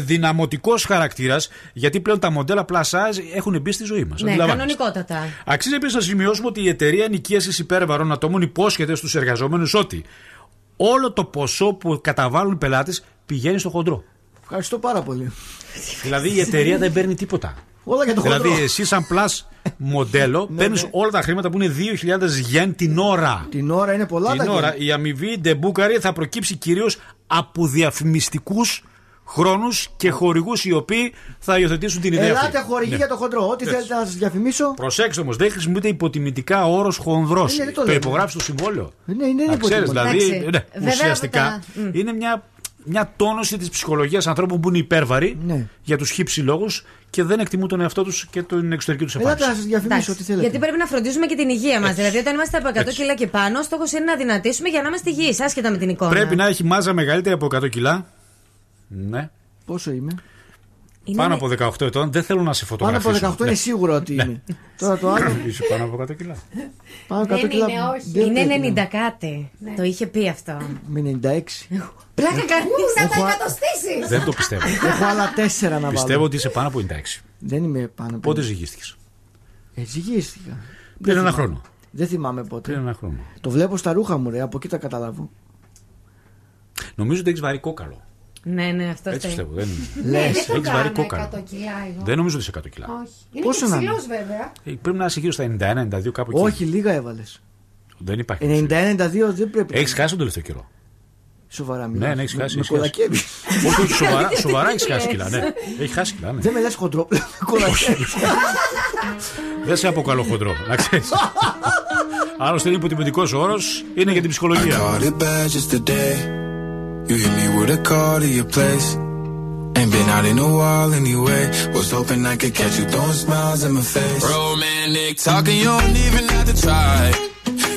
δυναμωτικός χαρακτήρας, γιατί πλέον τα μοντέλα plus size έχουν μπει στη ζωή μας. Ναι, κανονικότατα. Αξίζει επίσης να σημειώσουμε ότι η εταιρεία νοικίαση υπέρβαρων ατόμων υπόσχεται στους εργαζόμενους ότι όλο το ποσό που καταβάλουν οι πελάτες πηγαίνει στο χοντρό. Ευχαριστώ πάρα πολύ. Δηλαδή η εταιρεία δεν παίρνει τίποτα. Όλα για το δηλαδή χοντρό. εσύ σαν plus μοντέλο παίρνεις όλα τα χρήματα που είναι 2.000 γεν την ώρα. Την ώρα είναι πολλά Την τα ώρα γεν. η αμοιβή ντεμπούκαρη θα προκύψει κυρίως από διαφημιστικούς χρόνους και χορηγούς οι οποίοι θα υιοθετήσουν την ιδέα. Ελάτε αυτή. χορηγή Ναι. για το χοντρό. Ό,τι Έτσι. θέλετε να σας διαφημίσω. Προσέξτε όμως, δεν χρησιμοποιείται υποτιμητικά ο όρος χονδρός. Ναι, δεν το το λέμε. υπογράφει στο συμβόλαιο. Ναι, είναι Να ξέρεις, υποτιμητικό. δηλαδή, Εντάξει. ναι, Βέβαια, ουσιαστικά από τα- Μμ. είναι μια, μια τόνωση της ψυχολογίας ανθρώπων που είναι υπέρβαροι Ναι. για τους χύψη λόγους και δεν εκτιμούν τον εαυτό τους και την εξωτερική τους Ελάτε να εμφάνιση. σας διαφημίσω Εντάξει, ό,τι θέλετε. Γιατί πρέπει να φροντίζουμε και την υγεία μας. Έτσι. Δηλαδή, όταν είμαστε από 100 Έτσι. κιλά και πάνω, ο στόχος είναι να δυνατήσουμε για να είμαστε υγιείς, άσχετα με την εικόνα. Πρέπει να έχει μάζα μεγαλύτερη από 100 κιλά. Ναι. Πόσο είμαι; Πάνω από 18 ετών δεν θέλω να σε Πάνω φωτογραφίσω. από 18 είναι σίγουρο ότι Ναι. είναι. Τώρα το άλλο. Είσαι πάνω από 100 κιλά. Πάνω από 100 Δεν κιλά. είναι, όχι. δεν Είναι πρέπει να- 90 κάτι. Το είχε πει αυτό. Με 96. Πλάκα κάνει. Να Έχω τα α- εκατοστήσεις. Δεν το πιστεύω. Έχω άλλα τέσσερα να βάλω. Πιστεύω ότι είσαι πάνω από 96. Δεν είμαι πάνω από. Πότε ζυγίστηκες; Ε, ζυγίστηκα. Πριν ένα θυμάμαι. χρόνο. Δεν θυμάμαι πότε. Πριν ένα χρόνο. Το βλέπω στα ρούχα μου, ρε. Από εκεί τα καταλάβω. Νομίζω ότι έχεις βαρύ κόκαλο. Ναι, ναι, αυτό Έτσι φταίει. πιστεύω. Δεν... Λες. Δεν το Έχεις βαρύ κάνω κόκαλο. 100 κιλά εγώ. Δεν νομίζω ότι είσαι 100 κιλά. Όχι. Είναι Πόσο και να είναι; ψηλός βέβαια. Ε, Πρέπει να είσαι γύρω στα 91-92 κάπου εκεί. Όχι, λίγα έβαλες. Δεν υπάρχει. 91-92 δεν πρέπει. Έχεις χάσει τον τελευταίο καιρό. Σοβαρά μιλάς. Ναι, ναι, έχεις Με- χάσει. Με έχεις χάσει. κολακεύει. Όχι, όχι, σοβαρά, σοβαρά έχεις χάσει κιλά. Ναι. Έχει χάσει κιλά. Ναι. Δεν με λες χοντρό. Με κολακεύει. Δεν σε αποκαλώ χοντρό, να ξέρεις. Άλλωστε είναι υποτιμητικός όρος, είναι για την ψυχολογία. Caught it bad just today. You hit me with a call to your place. Ain't been out in a while anyway. Was hoping I could catch you throwing smiles in my face. Romantic talking, you don't even have to try.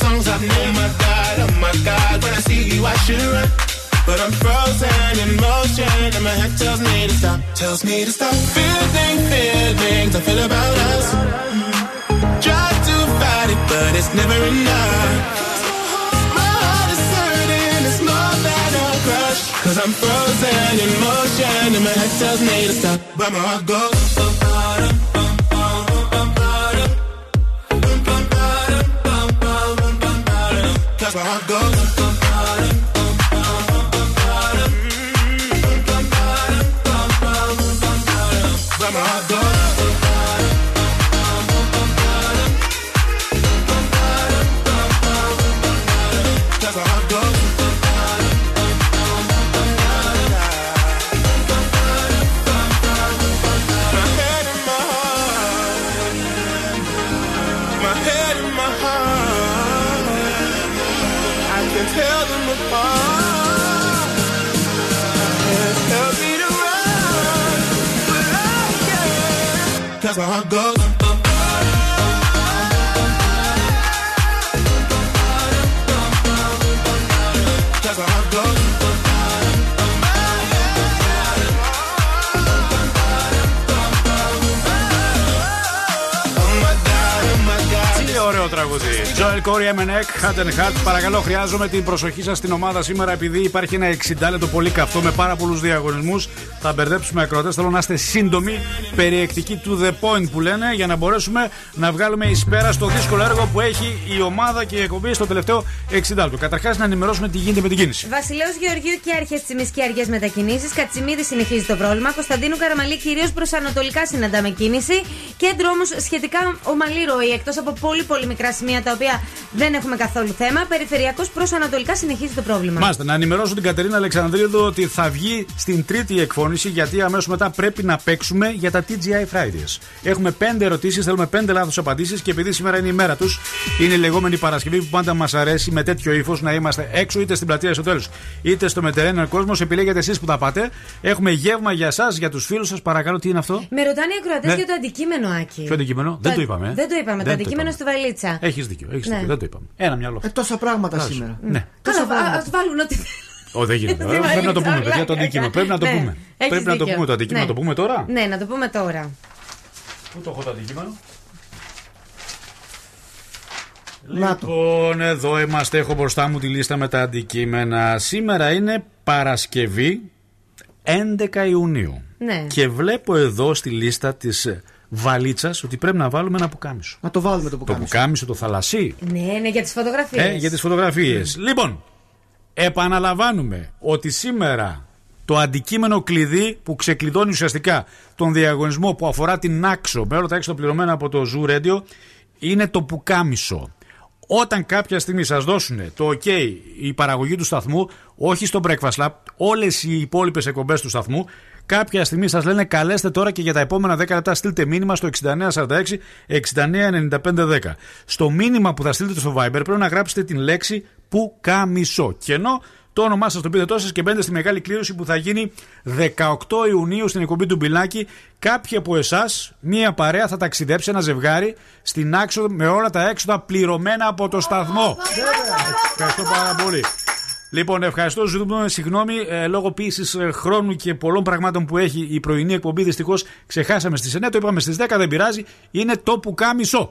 Songs I've known. Oh my god, oh my god, when I see you I should run. But I'm frozen in motion, and my head tells me to stop, tells me to stop. Feeling feelings I feel about us. Try to fight it, but it's never enough. My heart is hurting, it's more than a crush. Cause I'm frozen in motion, and my head tells me to stop, but my heart goes. I go. Joel Corey Emenek, Hat and Hat. Παρακαλώ, χρειάζομαι την προσοχή σας στην ομάδα σήμερα επειδή υπάρχει ένα 60 λεπτό πολύ καυτό με πάρα πολλούς διαγωνισμούς. Θα μπερδέψουμε ακροτέ. Θέλω να είστε σύντομοι, περιεκτικοί to the point που λένε για να μπορέσουμε να βγάλουμε εις πέρα στο δύσκολο έργο που έχει η ομάδα και η εκπομπή στο τελευταίο 60 λεπτό. Καταρχάς, να ενημερώσουμε τι γίνεται με την κίνηση. Βασιλέο Γεωργίου και αρχές της και αργέ μετακινήσεις. Κατσιμίδη συνεχίζει το πρόβλημα. Κωνσταντίνου Καραμαλή κυρίως προ ανατολικά συναντάμε κίνηση. Κέντρο όμως σχετικά ομαλή ροή εκτός από πολύ πολύ μικρά σημεία τα οποία δεν έχουμε καθόλου θέμα. Περιφερειακός προ ανατολικά συνεχίζει το πρόβλημα. Μάλιστα, να ενημερώσω την Κατερίνα Αλεξανδρίδου ότι θα βγει στην τρίτη εκφώνηση γιατί αμέσως μετά πρέπει να παίξουμε για τα TGI Fridays. Έχουμε πέντε ερωτήσεις, θέλουμε πέντε λάθος απαντήσεις και επειδή σήμερα είναι η μέρα τους, είναι η λεγόμενη Παρασκευή που πάντα μας αρέσει με τέτοιο ύφος να είμαστε έξω είτε στην πλατεία στο τέλος είτε στο μετερένιο κόσμο. Επιλέγετε εσείς που τα πάτε. Έχουμε γεύμα για εσά, για τους φίλους σας. Παρακαλώ, τι είναι αυτό; Με ρωτάνε οι ακροατές Ναι. για το αντικείμενο, Άκη. Ποιο αντικείμενο, δεν το είπαμε. Δεν το είπαμε. Δεν το το αντικείμενο είπαμε. στη βαλίτσα. Έχεις δίκιο, έχεις Ναι. δίκιο, δεν το είπαμε. Ένα μυαλό. Ε, τόσα πράγματα Μπράβο. σήμερα. Ναι. Καλά, α βάλουν ό,τι Ω, δεν γίνεται. Στη Ε, Πρέπει να το πούμε, βαλίτσα, παιδιά, το όλα. αντικείμενο. Πρέπει να το Ναι, πούμε. έχεις Πρέπει να το δίκιο. πούμε το αντικείμενο. Ναι. Να το πούμε τώρα. Ναι, να το πούμε τώρα. Πού το έχω το αντικείμενο. Να το. Λοιπόν, εδώ είμαστε. Έχω μπροστά μου τη λίστα με τα αντικείμενα. Σήμερα είναι Παρασκευή 11 Ιουνίου. Ναι. Και βλέπω εδώ στη λίστα της βαλίτσας ότι πρέπει να βάλουμε ένα πουκάμισο. Να το βάλουμε το Το πουκάμισο. πουκάμισο, το θαλασσί. Ναι, ναι, για τις φωτογραφίες. Ε, για τις φωτογραφίες. Λοιπόν, επαναλαμβάνουμε ότι σήμερα το αντικείμενο κλειδί που ξεκλειδώνει ουσιαστικά τον διαγωνισμό που αφορά την άξο με όλα τα έξοδα πληρωμένα από το Zoo Radio είναι το πουκάμισο. Όταν κάποια στιγμή σας δώσουν το OK η παραγωγή του σταθμού, όχι στο Breakfast Lab, όλες οι υπόλοιπες εκπομπές του σταθμού, κάποια στιγμή σας λένε καλέστε τώρα και για τα επόμενα 10 λεπτά στείλτε μήνυμα στο 6946 699510. Στο μήνυμα που θα στείλετε στο Viber πρέπει να γράψετε την λέξη πουκάμισο. Και ενώ το όνομά σας το πείτε τόσο και μπαίνετε στη μεγάλη κλήρωση που θα γίνει 18 Ιουνίου στην εκπομπή του Μπιλάκη. Κάποιοι από εσάς, μία παρέα θα ταξιδέψει ένα ζευγάρι στην άξοδο με όλα τα έξοδα πληρωμένα από το σταθμό. Ευχαριστώ πάρα πολύ. Λοιπόν, ευχαριστώ. Ζητούμε συγγνώμη ε, λόγω πίεσης χρόνου και πολλών πραγμάτων που έχει η πρωινή εκπομπή. Δυστυχώς ξεχάσαμε στις 9, το είπαμε στις 10, δεν πειράζει. Είναι το που κάμισο.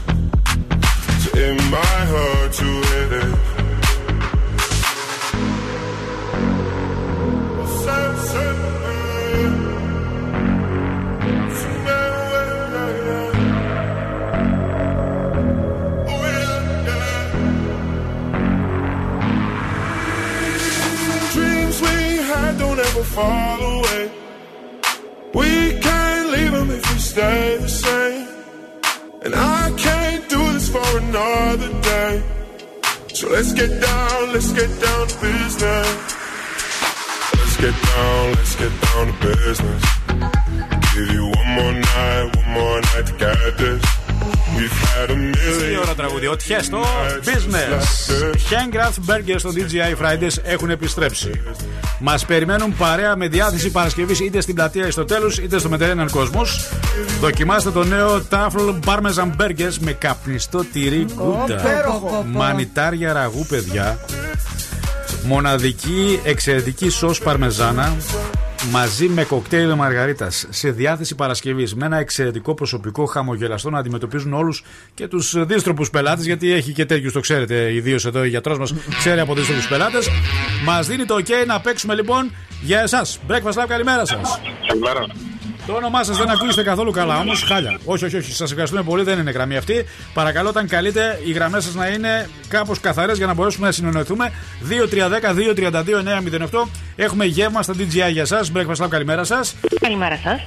So my heart to hit it. Dreams we had don't ever fall away. We can't leave them if we stay the same. And I can't another day. So let's get down, let's get down to business. Let's get down, let's get down to business. Give you one more night, one more night to get this. Τι ώρα τραγούδι, ο Τιέστο Business. Hang Burger στο DJI Fridays έχουν επιστρέψει. Μας περιμένουν παρέα με διάθεση Παρασκευής είτε στην πλατεία ει στο τέλο είτε στο Μετερέναν Κόσμος. Δοκιμάστε το νέο Tafel Parmesan Burgers με καπνιστό τυρί γκούντα. υπέροχο. Μανιτάρια ραγού, παιδιά. Μοναδική εξαιρετική σως παρμεζάνα μαζί με κοκτέιλ μαργαρίτας σε διάθεση Παρασκευής. Με ένα εξαιρετικό προσωπικό χαμογελαστό να αντιμετωπίζουν όλους και τους δύστροπους πελάτες. Γιατί έχει και τέτοιους, το ξέρετε, ιδίως εδώ ο γιατρός μας ξέρει από δύστροπους πελάτες. Μας δίνει το OK να παίξουμε λοιπόν για εσάς. Breakfast Lab, καλημέρα σας. Καλημέρα. Το όνομά σας δεν ακούγεται καθόλου καλά, όμως χάλια. Όχι, όχι, όχι. Σας ευχαριστούμε πολύ, δεν είναι γραμμή αυτή. Παρακαλώ, όταν καλείτε, οι γραμμές σας να είναι κάπως καθαρές για να μπορέσουμε να συνεννοηθούμε. 2-3-10-2-32-908. Έχουμε γεύμα στα DJI για εσά. Breakfast Lab, καλημέρα σας. Καλημέρα σας.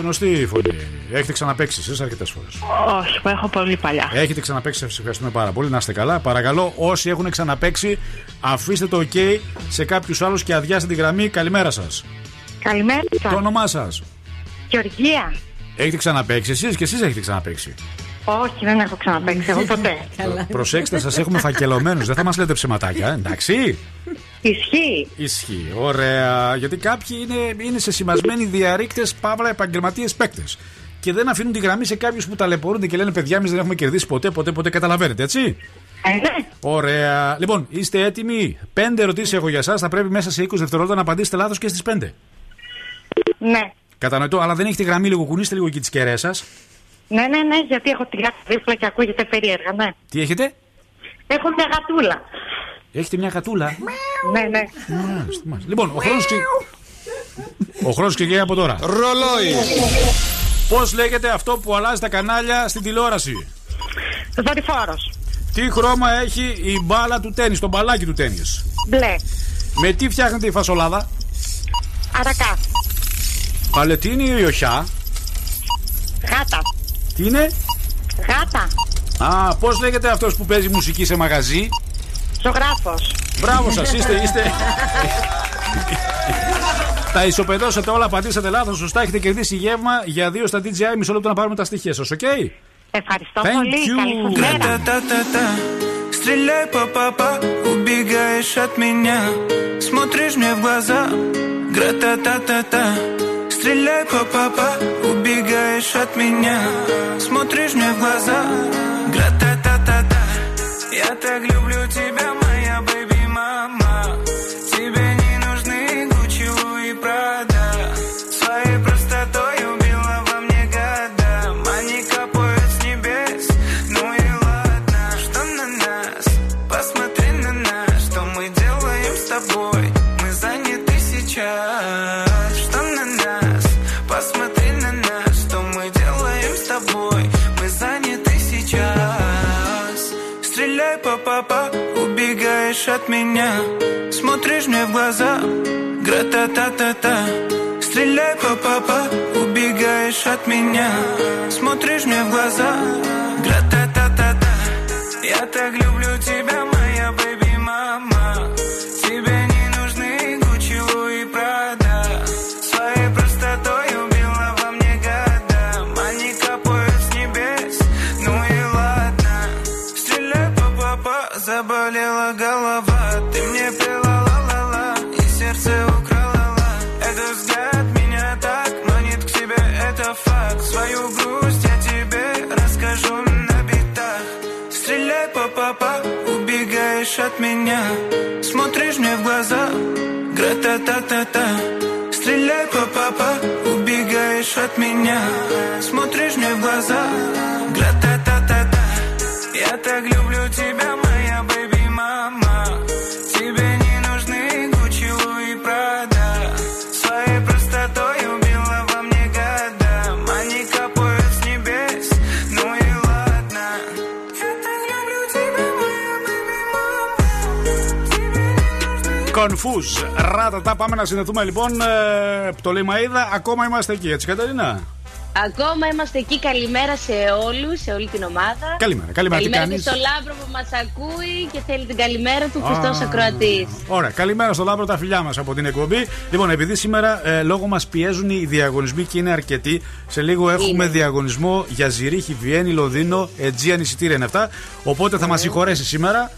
Γνωστή φωνή. Έχετε ξαναπέξει εσείς αρκετές φορές. Όχι, που έχω πολύ παλιά. Έχετε ξαναπέξει, σας ευχαριστούμε πάρα πολύ. Να είστε καλά. Παρακαλώ, όσοι έχουν ξαναπέξει, αφήστε το OK σε κάποιους άλλους και αδειάστε τη γραμμή. Καλημέρα σας. Καλημέρα Το σα. όνομά σας. Γεωργία. Έχετε ξαναπέξει εσείς και εσείς έχετε ξαναπέξει. Όχι, δεν έχω ξαναπέξει εγώ ποτέ. Προσέξτε, σας έχουμε φακελωμένους. Δεν θα μας λέτε ψεματάκια, ε, εντάξει. Ισχύει. Ισχύει. Ωραία. Γιατί κάποιοι είναι, είναι σε σημασμένοι διαρρήκτες, παύλα επαγγελματίες παίκτες. Και δεν αφήνουν τη γραμμή σε κάποιους που ταλαιπωρούνται και λένε παιδιά, εμείς δεν έχουμε κερδίσει ποτέ, ποτέ, ποτέ. Καταλαβαίνετε, έτσι. Ε, ναι. Ωραία. Λοιπόν, είστε έτοιμοι; Πέντε ερωτήσεις έχω για εσά. Θα πρέπει μέσα σε 20 δευτερόλεπτα να απαντήσετε λάθος και στις πέντε. Ναι. Κατανοητό, αλλά δεν έχετε γραμμή λίγο. Κουνήστε λίγο και τις κεραίες σας. Ναι, ναι, ναι, γιατί έχω τη γάτα δίπλα και ακούγεται περίεργα, ναι. Τι έχετε, Έχω μια γατούλα. Έχετε μια κατούλα. Ναι, ναι. Μάλιστα, μάλιστα. Λοιπόν, ο χρόνος Ο χρόνος ξεκινάει από τώρα. Ρολόι. Πώς λέγεται αυτό που αλλάζει τα κανάλια στην τηλεόραση; Δορυφόρος. Τι χρώμα έχει η μπάλα του τέννη, το μπαλάκι του τέννη. Μπλε. Με τι φτιάχνετε η φασολάδα; Αρακά. Παλαιτίνη ή οχιά. Γάτα. Τι είναι. Γάτα. Α, πώ λέγεται αυτό που παίζει μουσική σε μαγαζί. Ζωγράφο. Μπράβο σα, είστε, είστε. Τα ισοπεδώσατε όλα, απαντήσατε λάθο. Σωστά, έχετε κερδίσει γεύμα για δύο στα DJI. Μισό λεπτό να πάρουμε τα στοιχεία σα, οκ. Ευχαριστώ Thank πολύ. you. Καλή σας μέρα. Гра-та-та-та-та Стреляй, папа, убегаешь от меня Смотришь мне в глаза Гра-та-та-та-та Стреляй, папа, убегаешь от меня. Смотришь мне в глаза Гра-та-та-та-та. Я так люблю тебя, моя от меня. Смотришь мне в глаза. Гра-та-та-та-та Стреляй, папа, убегаешь от меня. Смотришь мне в глаза от меня. Смотришь мне в глаза. Гра-та-та-та-та Стреляй, папа, убегаешь от меня. Смотришь мне в глаза Confuse. Ράτα, πάμε να συνδεθούμε λοιπόν. Ε, το Λιμαίδα, ακόμα είμαστε εκεί, έτσι Καταρίνα. Ακόμα είμαστε εκεί. Καλημέρα σε όλους, σε όλη την ομάδα. Καλημέρα, καλημέρα, τι Καλημέρα και κάνεις; στο Λάμπρο που μας ακούει και θέλει την καλημέρα του Α. Χριστό Ακροατής. Ωραία, καλημέρα στο Λάμπρο, τα φιλιά μας από την εκπομπή. Λοιπόν, επειδή σήμερα ε, λόγω μας πιέζουν οι διαγωνισμοί και είναι αρκετοί, σε λίγο έχουμε Είναι. διαγωνισμό για Ζηρίχη, Βιέννη, Λονδίνο, Αιτζίαν εισιτήρια είναι αυτά. Οπότε θα μας συγχωρέσει σήμερα.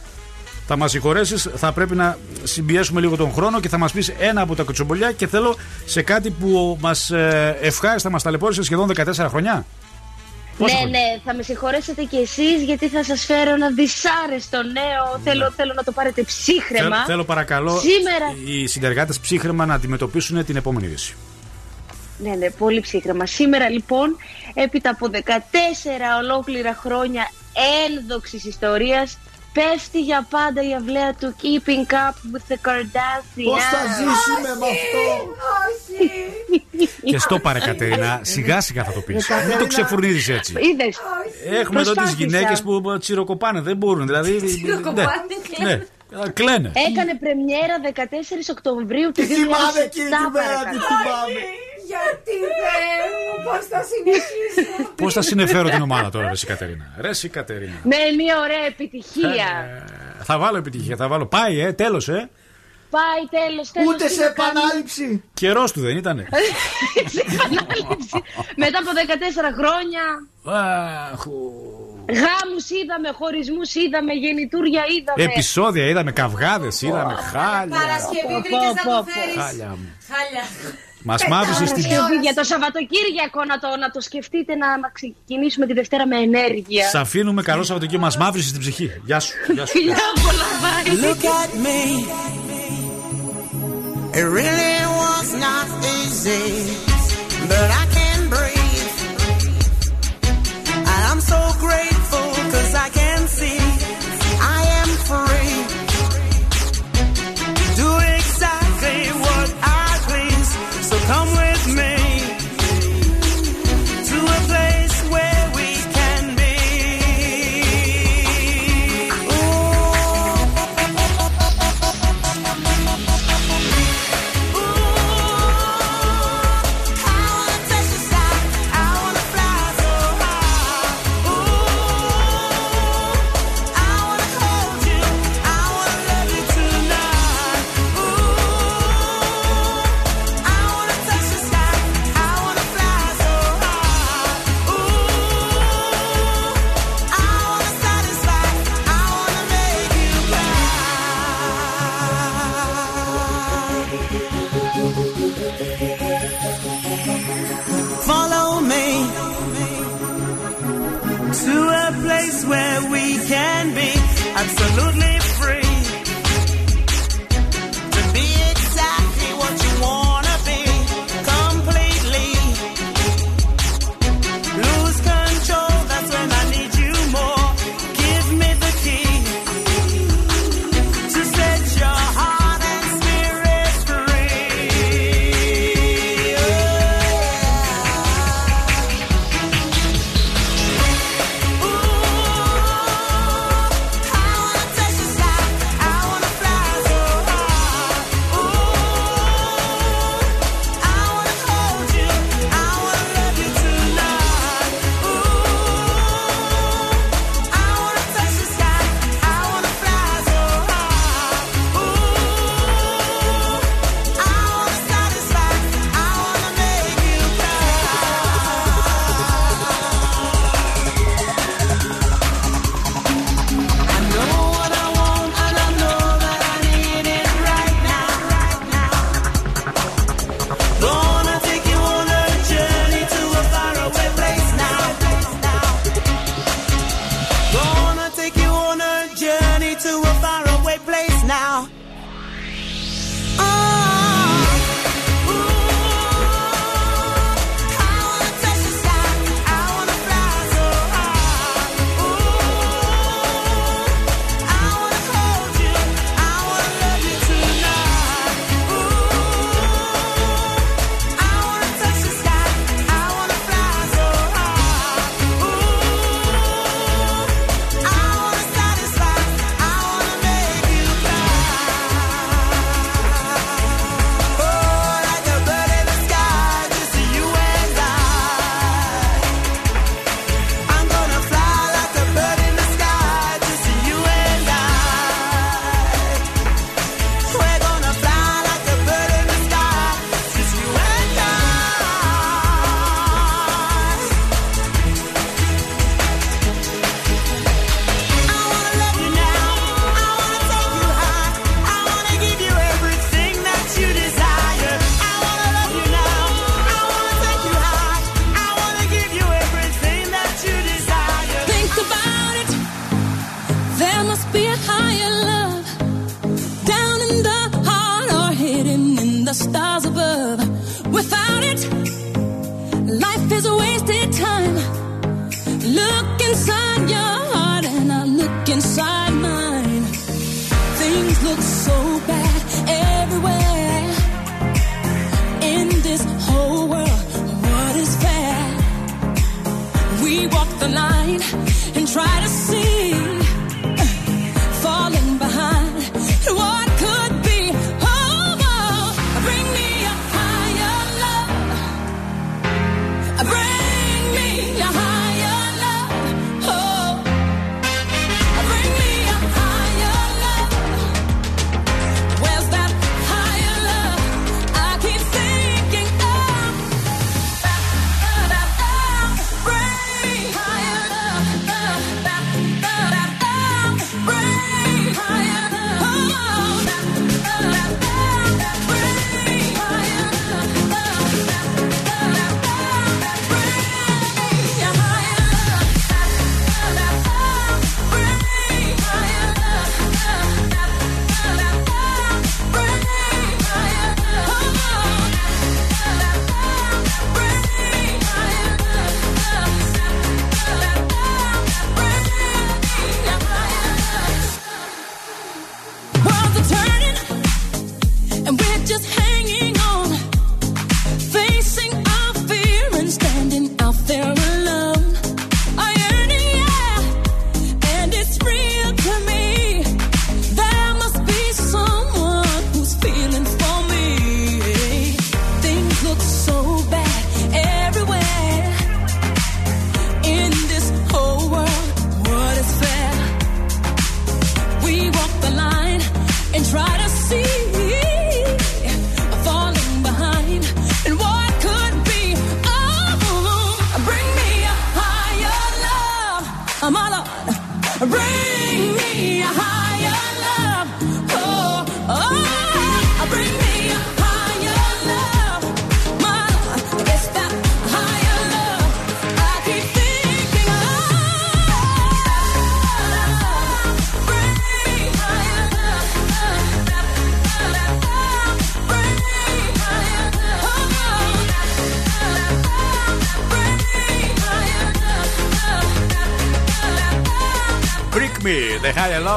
Θα μας συγχωρέσεις, θα πρέπει να συμπιέσουμε λίγο τον χρόνο και θα μας πεις ένα από τα κουτσομπολιά και θέλω σε κάτι που μας ε, ευχάριστα μας ταλαιπώρησε σχεδόν 14 χρονιά. Πόσα Ναι, χρόνια; ναι, θα με συγχωρέσετε κι εσείς γιατί θα σας φέρω ένα δυσάρεστο νέο. Θέλω, θέλω να το πάρετε ψύχρεμα. Θέλω, θέλω παρακαλώ Σήμερα. οι συνεργάτες ψύχρεμα να αντιμετωπίσουν την επόμενη είδηση. Ναι, ναι, πολύ ψύχρεμα. Σήμερα λοιπόν, έπειτα από 14 ολόκληρα χρόνια ένδοξης ιστορίας, πέφτει για πάντα η αυλαία του Keeping Up with the Kardashians. Πώς θα ζήσουμε με αυτό; Και στο πάρε Κατερίνα, σιγά σιγά θα το πεις. Μην το ξεφουρνίζει έτσι. Είδες. Έχουμε εδώ τις Προσπάθησα. γυναίκες που τσιροκοπάνε, δεν μπορούν. Δηλαδή. Τσιροκοπάνε, ναι, ναι. Α, Κλαίνε. Έκανε πρεμιέρα 14 Οκτωβρίου του 2007. Τι θυμάμαι εκείνη τη μέρα, τι παρακαλώ. θυμάμαι. Γιατί Θεέ μου, πώς θα συνεχίσω; Πώς θα συνεφέρω την ομάδα τώρα, Ρε εσύ, Κατερίνα. Ρε εσύ, Κατερίνα. Με μια ωραία επιτυχία. Ε, Θα βάλω επιτυχία, θα βάλω. Πάει, ε, τέλος, ε. Πάει τέλος, τέλος. Ούτε τι σε να κάνουμε. επανάληψη. Καιρός του δεν ήτανε. Σε επανάληψη. Μετά από 14 χρόνια. Αχ, Γάμους είδαμε, χωρισμούς είδαμε, γεννητούρια είδαμε. Επισόδια είδαμε, καυγάδες είδαμε, χάλια. Παρασκευή Πω, τρίτες θα πω, το πω. φέρεις. Χάλια μου. Χάλια. Μας μαύρισε την Παρασκευή για το Σαββατοκύριακο να το, να το σκεφτείτε να, να ξεκινήσουμε τη Δευτέρα με ενέργεια. Σ' αφήνουμε καλό Σαββατοκύριακο, μας μαύρισε την ψυχή. Γεια σου. Γεια σου. Φιλιά πολλά, bye. Look at me. It really was not easy, but I can breathe. And I'm so grateful cause I can see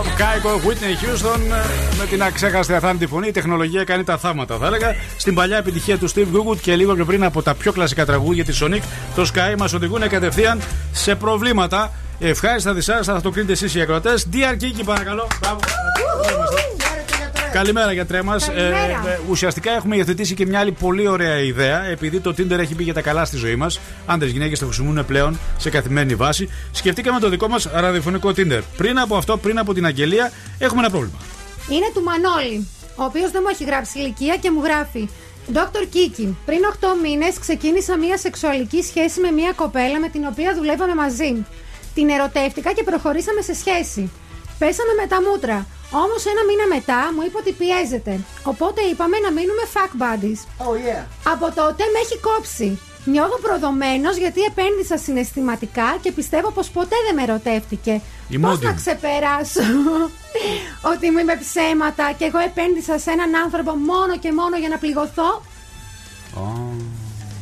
Love, Κάικο, Whitney Houston ε, με την αξέχαστη αθάνητη φωνή. Η τεχνολογία κάνει τα θάματα, θα έλεγα. Στην παλιά επιτυχία του Steve Googood και λίγο και πριν από τα πιο κλασικά τραγούδια της Sonic, το Sky μας οδηγούν κατευθείαν σε προβλήματα. Ευχάριστα, δυσάρεστα, θα το κρίνετε εσείς οι ακροατές. DR Kiki, παρακαλώ. Μπράβο. Καλημέρα γιατρέ μας. Καλημέρα. ουσιαστικά έχουμε υιοθετήσει και μια άλλη πολύ ωραία ιδέα. Επειδή το Tinder έχει μπει για τα καλά στη ζωή μας, άντρες γυναίκες το χρησιμοποιούν πλέον σε καθημερινή βάση. Σκεφτήκαμε το δικό μας ραδιοφωνικό Tinder. Πριν από αυτό, πριν από την αγγελία, έχουμε ένα πρόβλημα. Είναι του Μανώλη, ο οποίος δεν μου έχει γράψει ηλικία και μου γράφει. Dr. Kiki, πριν 8 μήνες ξεκίνησα μια σεξουαλική σχέση με μια κοπέλα με την οποία δουλεύαμε μαζί. Την ερωτεύτηκα και προχωρήσαμε σε σχέση. Πέσαμε με τα μούτρα. Όμως ένα μήνα μετά μου είπε ότι πιέζεται. Οπότε είπαμε να μείνουμε fuck buddies. Oh yeah. Από τότε με έχει κόψει. Νιώθω προδομένος γιατί επένδυσα συναισθηματικά και πιστεύω πως ποτέ δεν με ερωτεύτηκε. Η Πώς Μόντι. να ξεπεράσω ότι μου είπε ψέματα και εγώ επένδυσα σε έναν άνθρωπο μόνο και μόνο για να πληγωθώ;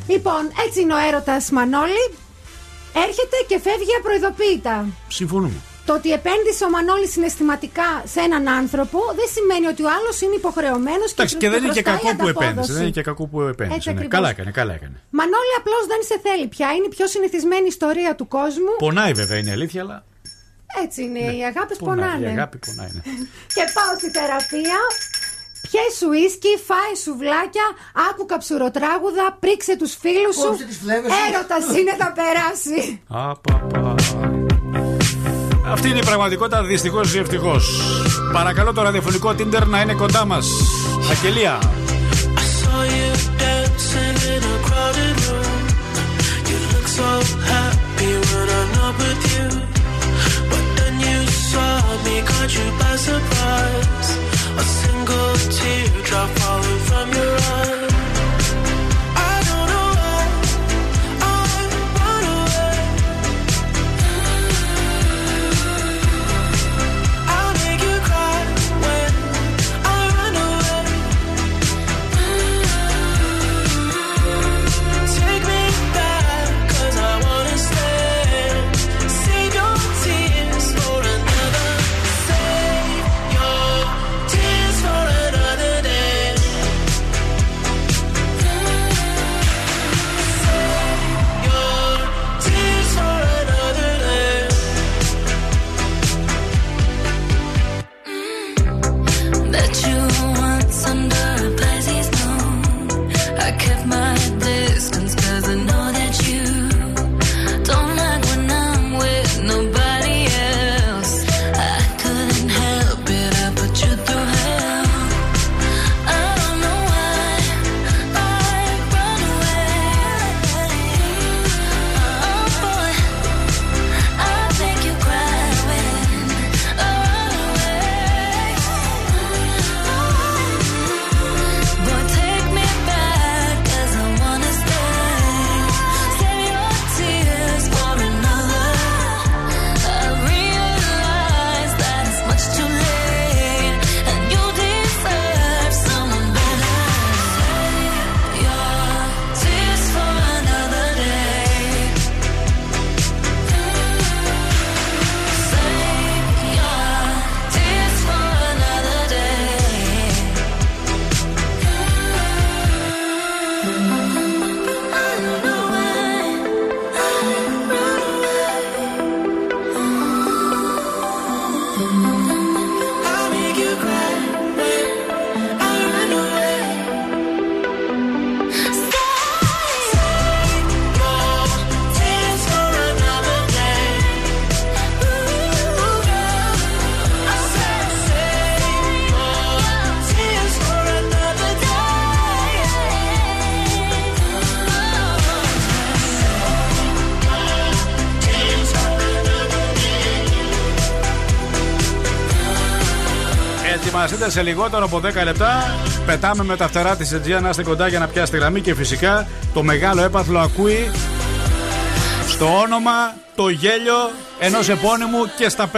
Λοιπόν, έτσι είναι ο έρωτας Μανώλη. Έρχεται και φεύγει απροειδοποίητα. Συμφωνούμε. Το ότι επένδυσε ο Μανώλης συναισθηματικά σε έναν άνθρωπο δεν σημαίνει ότι ο άλλος είναι υποχρεωμένος και Εντάξει, και δεν είναι και χρωστάει κακό που ανταπόδοση. επένδυσε. Δεν είναι και κακό που επένδυσε. Έτσι ναι. ακριβώς. Καλά έκανε, καλά έκανε. Μανώλη απλώς δεν σε θέλει πια. Είναι η πιο συνηθισμένη ιστορία του κόσμου. Πονάει βέβαια είναι η αλήθεια, αλλά. Έτσι είναι. Οι αγάπη Πονάει. Η πονάνε. αγάπη πονάει. ναι. Και πάω στη θεραπεία. Πιέ σου ίσκι, φάε σουβλάκια, άκου καψουροτράγουδα, πρίξε τους φίλους σου. Κόψε τις φλέβες σου. Έρωτας είναι θα περάσει. Απαπα. Αυτή είναι η πραγματικότητα δυστυχώς ή ευτυχώς. Παρακαλώ το ραδιοφωνικό Tinder να είναι κοντά μας. Αγγελία. saw you dancing in a crowded room. You look so happy ετοιμαστείτε σε λιγότερο από 10 λεπτά. Πετάμε με τα φτερά της Αιτζία να είστε κοντά για να πιάσετε γραμμή και φυσικά το μεγάλο έπαθλο ακούει στο όνομα το γέλιο ενός επώνυμου και στα 500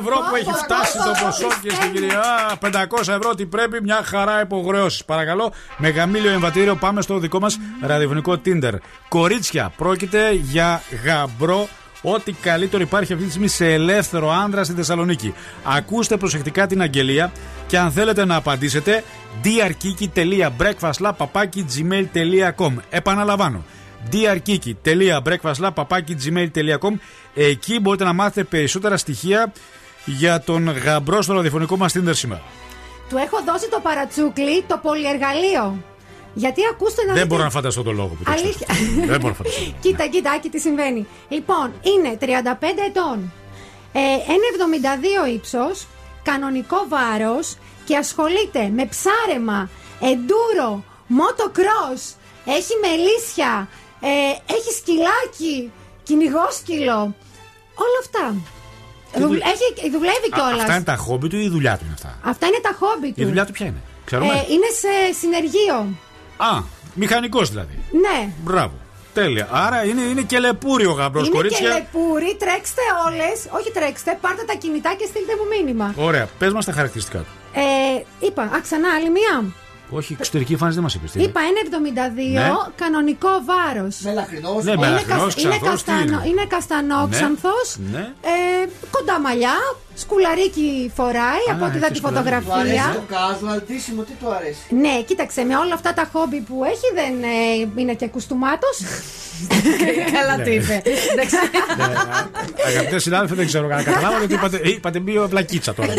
ευρώ που έχει φτάσει το ποσό και στην κυρία. Α, 500 ευρώ τι πρέπει, μια χαρά υποχρεώσεις. Παρακαλώ, με γαμήλιο εμβατήριο πάμε στο δικό μας ραδιοφωνικό Tinder. Κορίτσια, πρόκειται για γαμπρό. Ό,τι καλύτερο υπάρχει αυτή τη στιγμή σε ελεύθερο άντρα στη Θεσσαλονίκη. Ακούστε προσεκτικά την αγγελία και αν θέλετε να απαντήσετε, drkiki.breakfastlab.gmail.com Επαναλαμβάνω drkiki.breakfastlab.gmail.com Εκεί μπορείτε να μάθετε περισσότερα στοιχεία για τον γαμπρό στο ραδιοφωνικό μας Tinder σήμερα. Του έχω δώσει το παρατσούκλι, το πολυεργαλείο. Γιατί ακούστε να Δεν δείτε- μπορώ να φανταστώ τον λόγο που το Αλήθεια. ξέρεις. Δεν μπορώ να φανταστώ. κοίτα, κοίτα, Άκη, τι συμβαίνει. Λοιπόν, είναι 35 ετών. Ε, 1,72 ύψος, κανονικό βάρος και ασχολείται με ψάρεμα, εντούρο, motocross, έχει μελίσια, ε, έχει σκυλάκι, κυνηγόσκυλο, όλα αυτά. Τι δουλ- Έχει, δουλεύει Α, κιόλας. Αυτά είναι τα χόμπι του ή η δουλειά του είναι αυτά; Αυτά είναι τα χόμπι του. Η δουλειά του ποια είναι; Ξέρουμε. Ε, είναι σε συνεργείο. Α, μηχανικός δηλαδή. Ναι. Μπράβο. Τέλεια. Άρα είναι, είναι και λεπούρι ο γαμπρός είναι κορίτσια. και λεπούρι, τρέξτε όλες. Όχι τρέξτε, πάρτε τα κινητά και στείλτε μου μήνυμα. Ωραία. Πες μας τα χαρακτηριστικά του. Ε, είπα, α, ξανά άλλη μία. Όχι, εξωτερική εμφάνιση δεν μας είπες. Είπα 1,72 Ναι. κανονικό βάρος. Μελαχρινό. Ναι, μελαχρινός, είναι, ξανθός, τι καστανό, είναι; είναι καστανόξανθο. Ναι. Ε, κοντά μαλλιά, σκουλαρίκι φοράει από ό,τι είδα τη Του αρέσει φωτογραφία. το casual ντύσιμο, τι του αρέσει; Ναι, κοίταξε, με όλα αυτά τα χόμπι που έχει δεν ε, είναι και κουστούμάτος. Καλά Ναι. το είπε. Εντάξει. Αγαπητέ συνάδελφοι, δεν ξέρω αν καταλάβατε ότι είπατε, είπατε μία πλακίτσα τώρα.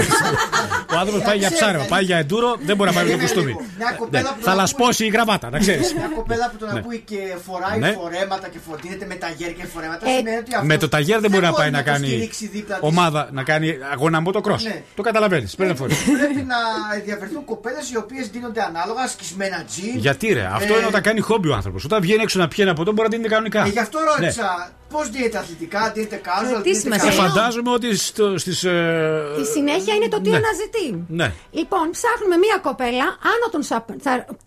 Ο άνθρωπος πάει για ψάρεμα, πάει για εντούρο, δεν μπορεί να πάει με το κουστούμι. Μια Ναι, κοπέλα που Θα λασπώσει η γραβάτα, να ξέρεις. Μια κοπέλα που τον Ναι. ακούει και φοράει Ναι. φορέματα και φροντίζεται με ταγέρ και φορέματα Ε, σημαίνει ότι αυτό Με το ταγέρ δεν μπορεί να πάει να το κάνει στηρίξει δίπλα της. ομάδα, να κάνει αγώνα motocross. Ναι. Το καταλαβαίνεις. Παίρνει φορές. Πρέπει να ενδιαφερθούν κοπέλες οι οποίες δίνονται ανάλογα, σκισμένα τζιν. Γιατί ρε, αυτό Ε, είναι όταν κάνει χόμπι ο άνθρωπος. Όταν βγαίνει έξω να πιένει από εδώ μπορεί να δίνει κανονικά. Ε, γι' αυτό Ναι. ρώτησα πώς δίνεται αθλητικά, δίνεται casual, τι δίνεται σημασία Και έχει. φαντάζομαι ότι στο, στις, ε, Η συνέχεια είναι το τι ναι. αναζητεί. Ναι. Λοιπόν, ψάχνουμε μία κοπέλα άνω των, σα- θα- Πού;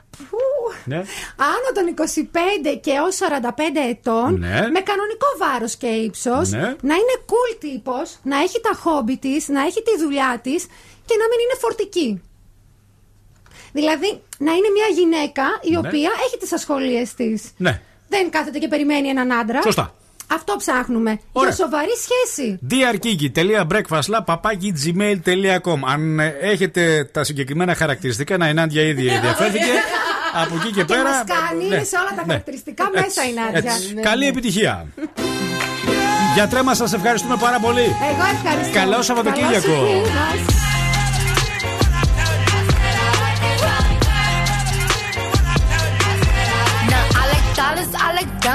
Ναι. άνω των 25 και έως 45 ετών Ναι. με κανονικό βάρος και ύψος Ναι. να είναι cool τύπος, να έχει τα χόμπι της, να έχει τη δουλειά της και να μην είναι φορτική. Δηλαδή να είναι μια γυναίκα η Ναι. οποία έχει τις ασχολίες της. Ναι. Δεν κάθεται και περιμένει έναν άντρα. Σωστά. Αυτό ψάχνουμε. Ωραία. Για σοβαρή σχέση. drkiki.breakfastlab.gmail.com Αν ε, έχετε τα συγκεκριμένα χαρακτηριστικά, να η Νάντια ήδη ενδιαφέρθηκε. Από εκεί και Και πέρα. μας κάνει, ναι. είναι σε όλα τα Ναι. χαρακτηριστικά Έτσι, μέσα η Νάντια. έτσι. Ναι. Καλή επιτυχία. Γιατρέ μας σας ευχαριστούμε πάρα πολύ. Εγώ ευχαριστώ. Καλό Σαββατοκύριακο.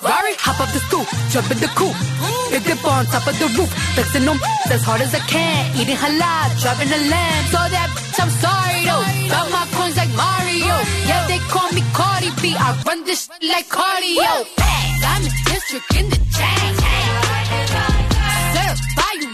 Ferrari, hop up the stoop, jump in the coupe. Big dip on top of the roof, flexing them as hard as I can. Eating halal, driving a lamb. So that bitch, I'm sorry though. Got my coins like Mario. Yeah, they call me Cardi B. I run this shit like cardio. I'm a district in the chain. Certified, you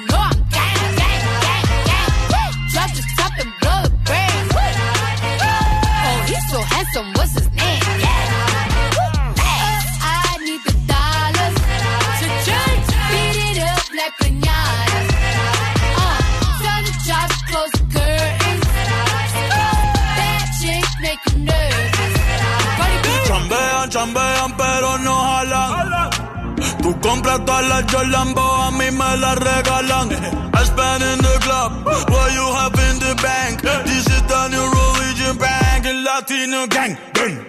Tú compras todas las Jolambo, a mí me las regalan. I spend in the club, what you have in the bank. This is the new religion bank, el latino gang.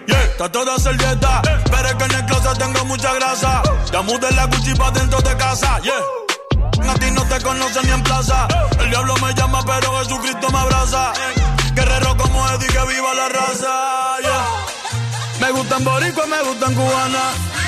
Yeah, está toda servieta, pero es que en el closet tengo mucha grasa. Ya mudé la Gucci pa' dentro de casa, yeah. A no te conocen ni en plaza. El diablo me llama, pero Jesucristo me abraza. Guerrero como Eddie, que viva la raza, yeah. Me gustan boricua, me gustan cubana.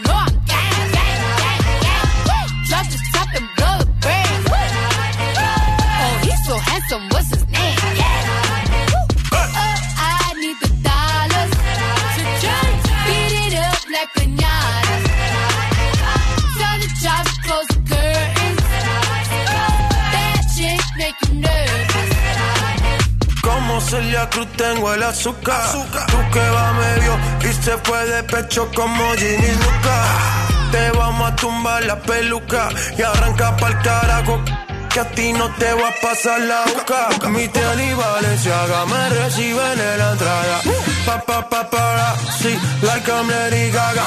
Como Celia Cruz tengo el azúcar. Tú que va medio y se fue de pecho como Ginny Luca. Te vamos a tumbar la peluca y arranca pa'l carajo. Que a ti no te va a pasar la boca. Mi tele y Valenciaga me reciben en la entrada. Pa, pa, pa, para, sí, like I'm Lady Gaga.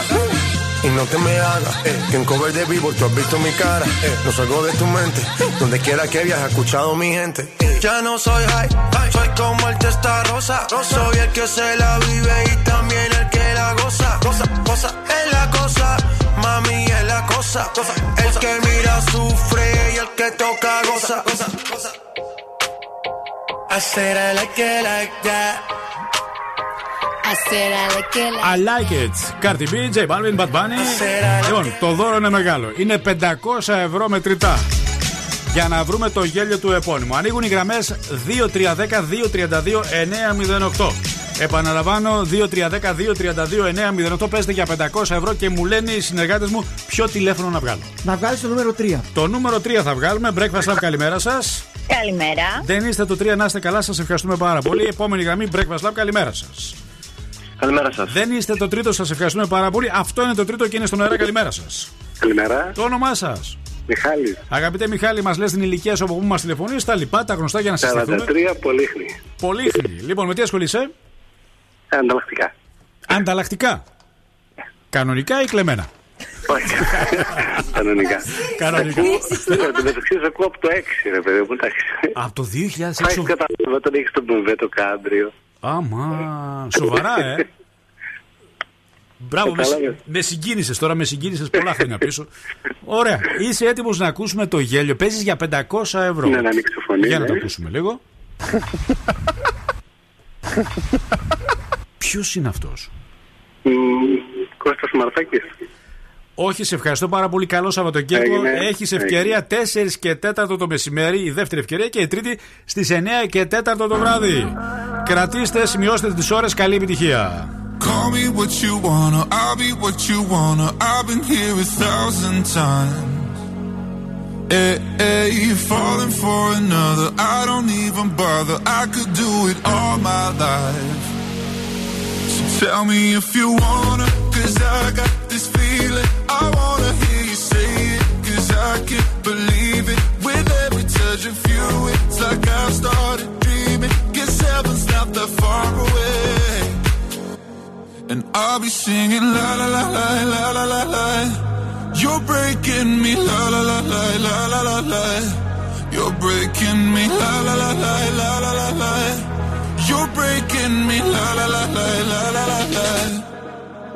Y no te me hagas, eh, que en cover de vivo tú has visto mi cara. Eh, no salgo de tu mente, donde quiera que viajes, escuchado mi gente. Eh, ya no soy high, soy como el testa rosa. Soy el que se la vive y también el que la goza. Cosa, cosa, es la cosa, mami es la cosa. El que mira sufre y el que toca goza. I said I like it like that. I said I like it like I like it. Cardi B, J Balvin, Bad Bunny. Λοιπόν, το δώρο είναι μεγάλο. Είναι 500 ευρώ μετρητά. Για να βρούμε το γέλιο του επώνυμου. Ανοίγουν οι γραμμές 2310-232-908. Επαναλαμβάνω 2310-232-908. Παίζετε για 500 ευρώ και μου λένε οι συνεργάτες μου ποιο τηλέφωνο να βγάλω. Να βγάλεις το νούμερο 3. Το νούμερο 3 θα βγάλουμε. Breakfast Lab, καλημέρα σας. Καλημέρα. Δεν είστε το 3 να είστε καλά, σας ευχαριστούμε πάρα πολύ. Επόμενη γραμμή Breakfast Lab, καλημέρα σας. Καλημέρα σας. Δεν είστε το τρίτο, σας ευχαριστούμε πάρα πολύ. Αυτό είναι το τρίτο και είναι στον αέρα, καλημέρα σας. Καλημέρα. Το όνομά σας. Μιχάλη. Αγαπητέ Μιχάλη, μας λες την ηλικία σου από πού μας τηλεφωνείς, τα λοιπά, τα γνωστά για να 43 συστηθούμε. πολύχνη. Πολύχνη. Λοιπόν, με τι ασχολείσαι, Ανταλλακτικά. Ανταλλακτικά. Κανονικά ή κλεμμένα; Όχι. Κανονικά. Κανονικά. Μεταξύ σα ακούω από το 6, ρε παιδί μου. εντάξει. Από το 2006. Έχει καταλάβει όταν έχεις τον μπουβέ το κάντριο. Άμα. Σοβαρά, ε. Μπράβο, με, Κατάλαβες. με συγκίνησες τώρα, με συγκίνησες πολλά χρόνια πίσω. Ωραία. Είσαι έτοιμος να ακούσουμε το γέλιο. Παίζεις για 500 ευρώ. Ναι, να ανοίξω φωνή, Για να το ναι. ακούσουμε λίγο. Ποιος είναι αυτός, Μ, Κώστας Μαρθάκης. Όχι, σε ευχαριστώ πάρα πολύ. Καλό Σαββατοκύριακο. Έγινε, Έχεις ευκαιρία 4 και 4 το μεσημέρι, η δεύτερη ευκαιρία και η τρίτη στις 9 και 4 το βράδυ. Κρατήστε, σημειώστε τις ώρες. Καλή επιτυχία. Call me what you wanna, I'll be what you wanna. I've been here a thousand times. Hey, hey, falling for another, I don't even bother. I could do it all my life. So tell me if you wanna, cause I got this feeling. I wanna hear you say it, cause I can't believe it. With every touch of you, it's like I've started dreaming. Heaven's not that far away. And I'll be singing la la la la la la la la. You're breaking me la la la la la la la la. You're breaking me la la la la la la la la. You're breaking me la la la la la la la la.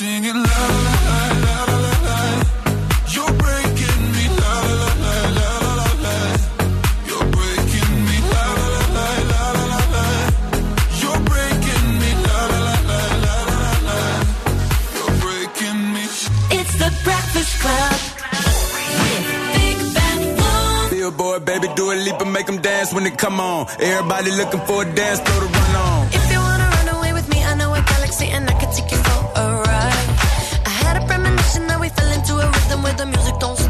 singing la la la la la la. You're breaking me la la la la la la. You're breaking me la la la la la la. You're breaking me la la la la la la. You're breaking me. It's the Breakfast Club. Big Bad Wolf. Billboard, baby, do a leap and make them dance when they come on. Everybody looking for a dance floor to run on. A rhythm where the music don't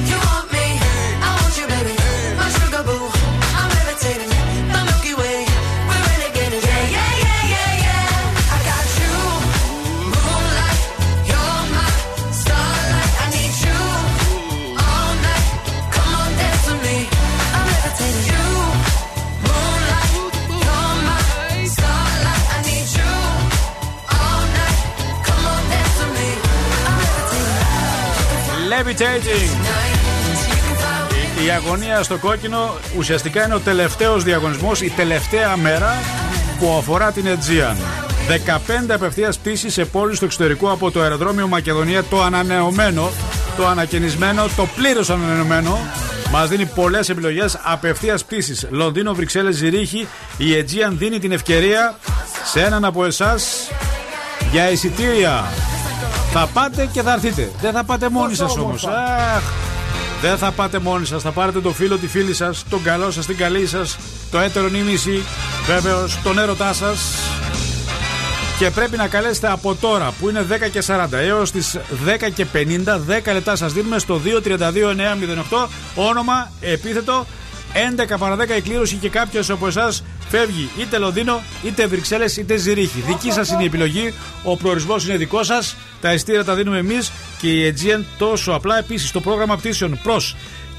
Levitating. Levitating. Η, η αγωνία στο κόκκινο ουσιαστικά είναι ο τελευταίος διαγωνισμός, η τελευταία μέρα που αφορά την Aegean. 15 απευθείας πτήσεις σε πόλεις του εξωτερικού από το αεροδρόμιο Μακεδονία, το ανανεωμένο, το ανακαινισμένο, το πλήρως ανανεωμένο. Μας δίνει πολλές επιλογές απευθείας πτήσεις. Λονδίνο, Βρυξέλλες, Ζηρίχη. Η Aegean δίνει την ευκαιρία σε έναν από εσάς για εισιτήρια. Θα πάτε και θα έρθετε. Δεν θα πάτε μόνοι σας όμως. Αχ, δεν θα πάτε μόνοι σας. Θα πάρετε το φίλο, τη φίλη σας, τον καλό σας, την καλή σας, το έτερο νήμιση, βέβαιω, τον έρωτά σας. Και πρέπει να καλέσετε από τώρα που είναι 10 και 40 έως τις 10 και 50, 10 λεπτά σας δίνουμε στο 232-908 όνομα, επίθετο 11 παρα 10 η κλήρωση και κάποιος από εσάς φεύγει είτε Λονδίνο, είτε Βρυξέλλες, είτε Ζηρίχη. Δική σας είναι η επιλογή. Ο προορισμός είναι δικό σας. Τα ειστήρια τα δίνουμε εμείς και η Aegean τόσο απλά. Επίσης, το πρόγραμμα πτήσεων προς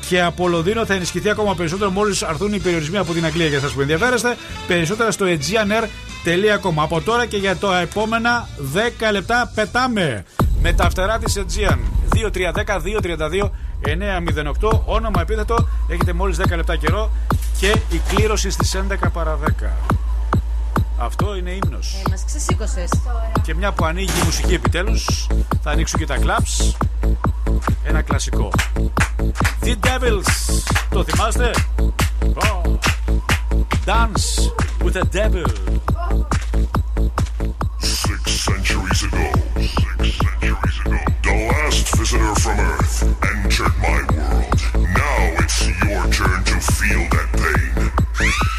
και από Λονδίνο θα ενισχυθεί ακόμα περισσότερο μόλις αρθούν οι περιορισμοί από την Αγγλία για εσά που ενδιαφέρεστε. Περισσότερα στο aegeanair.com. Από τώρα και για τα επόμενα 10 λεπτά πετάμε με τα φτερά της Aegean. 2310-232 908. Όνομα επίθετο. Έχετε μόλις 10 λεπτά καιρό και η κλήρωση στις 11 παρα 10. Αυτό είναι ύμνος. Ε, μας ξεσήκωσες. Και μια που ανοίγει η μουσική επιτέλους θα ανοίξουν και τα κλαμπς. Ένα κλασικό. The Devils. Το θυμάστε; Oh. Dance with the Devil. Six centuries ago, six centuries ago, the last visitor from Earth entered my world. Now it's your turn to feel that pain.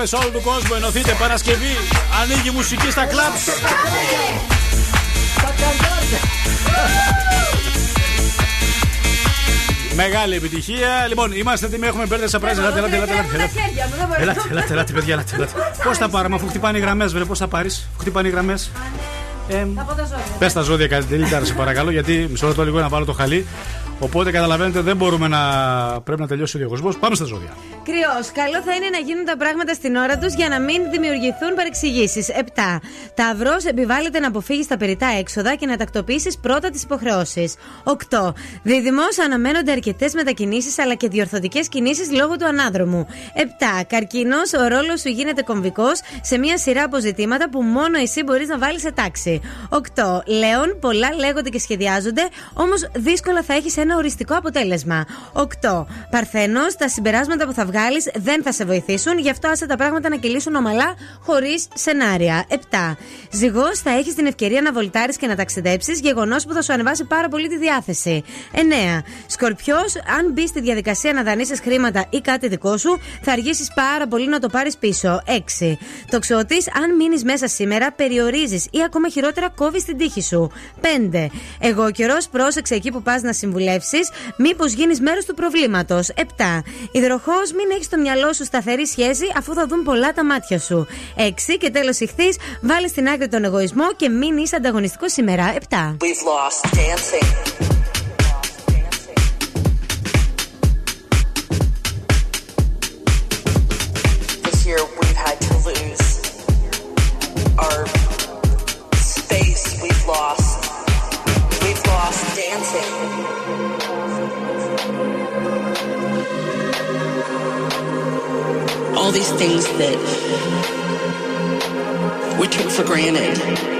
Ελάτε κλάπε όλου του κόσμου, ενωθείτε Παρασκευή. Ανοίγει η μουσική στα κλαμπ. Μεγάλη επιτυχία. Λοιπόν, είμαστε έτοιμοι, έχουμε μπέρδες surprise. Ελάτε, ελάτε, ελάτε. ελάτε, ελάτε. Ελάτε, ελάτε, ελάτε, παιδιά, ελάτε. ελάτε. Πώς θα πάρουμε, αφού χτυπάνε οι γραμμές, βρε, πώς θα πάρεις, αφού χτυπάνε οι γραμμές. Από τα ζώδια. Πες τα ζώδια κάτι τελείω, σε παρακαλώ, γιατί μισό λεπτό λίγο να βάλω το χαλί. Οπότε καταλαβαίνετε, δεν μπορούμε να. Πρέπει να τελειώσει ο διαγωνισμός. Πάμε στα ζώδια. Κρυό. Καλό θα είναι να γίνουν τα πράγματα στην ώρα τους για να μην δημιουργηθούν παρεξηγήσεις. 7. Ταυρό. Επιβάλλεται να αποφύγεις τα περιτά έξοδα και να τακτοποιήσεις πρώτα τις υποχρεώσεις. 8. Δίδυμος. Αναμένονται αρκετές μετακινήσεις αλλά και διορθωτικές κινήσεις λόγω του ανάδρομου. 7. Καρκίνος. Ο ρόλος σου γίνεται κομβικός σε μια σειρά αποζητήματα που μόνο εσύ μπορείς να βάλεις σε τάξη. 8. Λέων. Πολλά λέγονται και σχεδιάζονται, όμως δύσκολα θα έχεις ένα οριστικό αποτέλεσμα. 8. Παρθένος. Τα συμπεράσματα που θα βγάλεις δεν θα σε βοηθήσουν, γι' αυτό άσε τα πράγματα να κυλήσουν ομαλά, χωρίς σενάρια. 7. Ζυγός. Θα έχεις την ευκαιρία να βολτάρεις και να ταξιδέψεις, γεγονός που θα σου ανεβάσει πάρα πολύ τη διάθεση. 9. Σκορπιός. Αν μπει στη διαδικασία να δανείσει χρήματα ή κάτι δικό σου, θα αργήσεις πάρα πολύ να το πάρεις πίσω. 6. Τοξότης. Αν μείνεις μέσα σήμερα, περιορίζεις ή ακόμα χειρότερα κόβεις την τύχη σου. 5. Εγώ καιρός. Πρόσεξε εκεί που πας να συμβουλεύσεις, μήπως γίνεις μέρος του προβλήματος. 7. Υδροχός. Μην έχεις στο μυαλό σου σταθερή σχέση αφού θα δουν πολλά τα μάτια σου. 6. Και τέλος ηχθείς. Βάλει στην άκρη τον εγωισμό και μην είσαι ανταγωνιστικός σήμερα. 7. We've lost dancing. This All these things that we took for granted.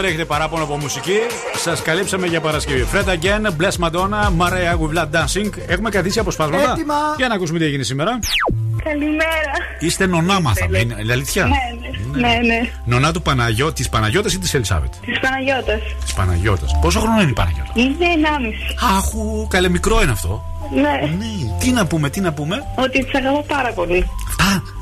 Πάντω δεν έχετε παράπονο από μουσική. Σας καλύψαμε για Παρασκευή. Fred again, Bless Madonna, Maria with Blood Dancing. Έχουμε καθίσει αποσπάσματα. Έτοιμα. Για να ακούσουμε τι έγινε σήμερα. Καλημέρα. Είστε νονά, μάθαμε. Είναι είναι αλήθεια; Ναι, ναι, ναι. ναι. Νονά του Παναγιώ, της Παναγιώτας ή της Ελισάβετ; Της Παναγιώτας. Της Παναγιώτας. Πόσο χρόνο είναι η Παναγιώτα; Είναι 1,5. Αχου, καλέ μικρό είναι αυτό. Ναι. Τι να πούμε, τι να πούμε; Ότι της αγαπώ πάρα πολύ.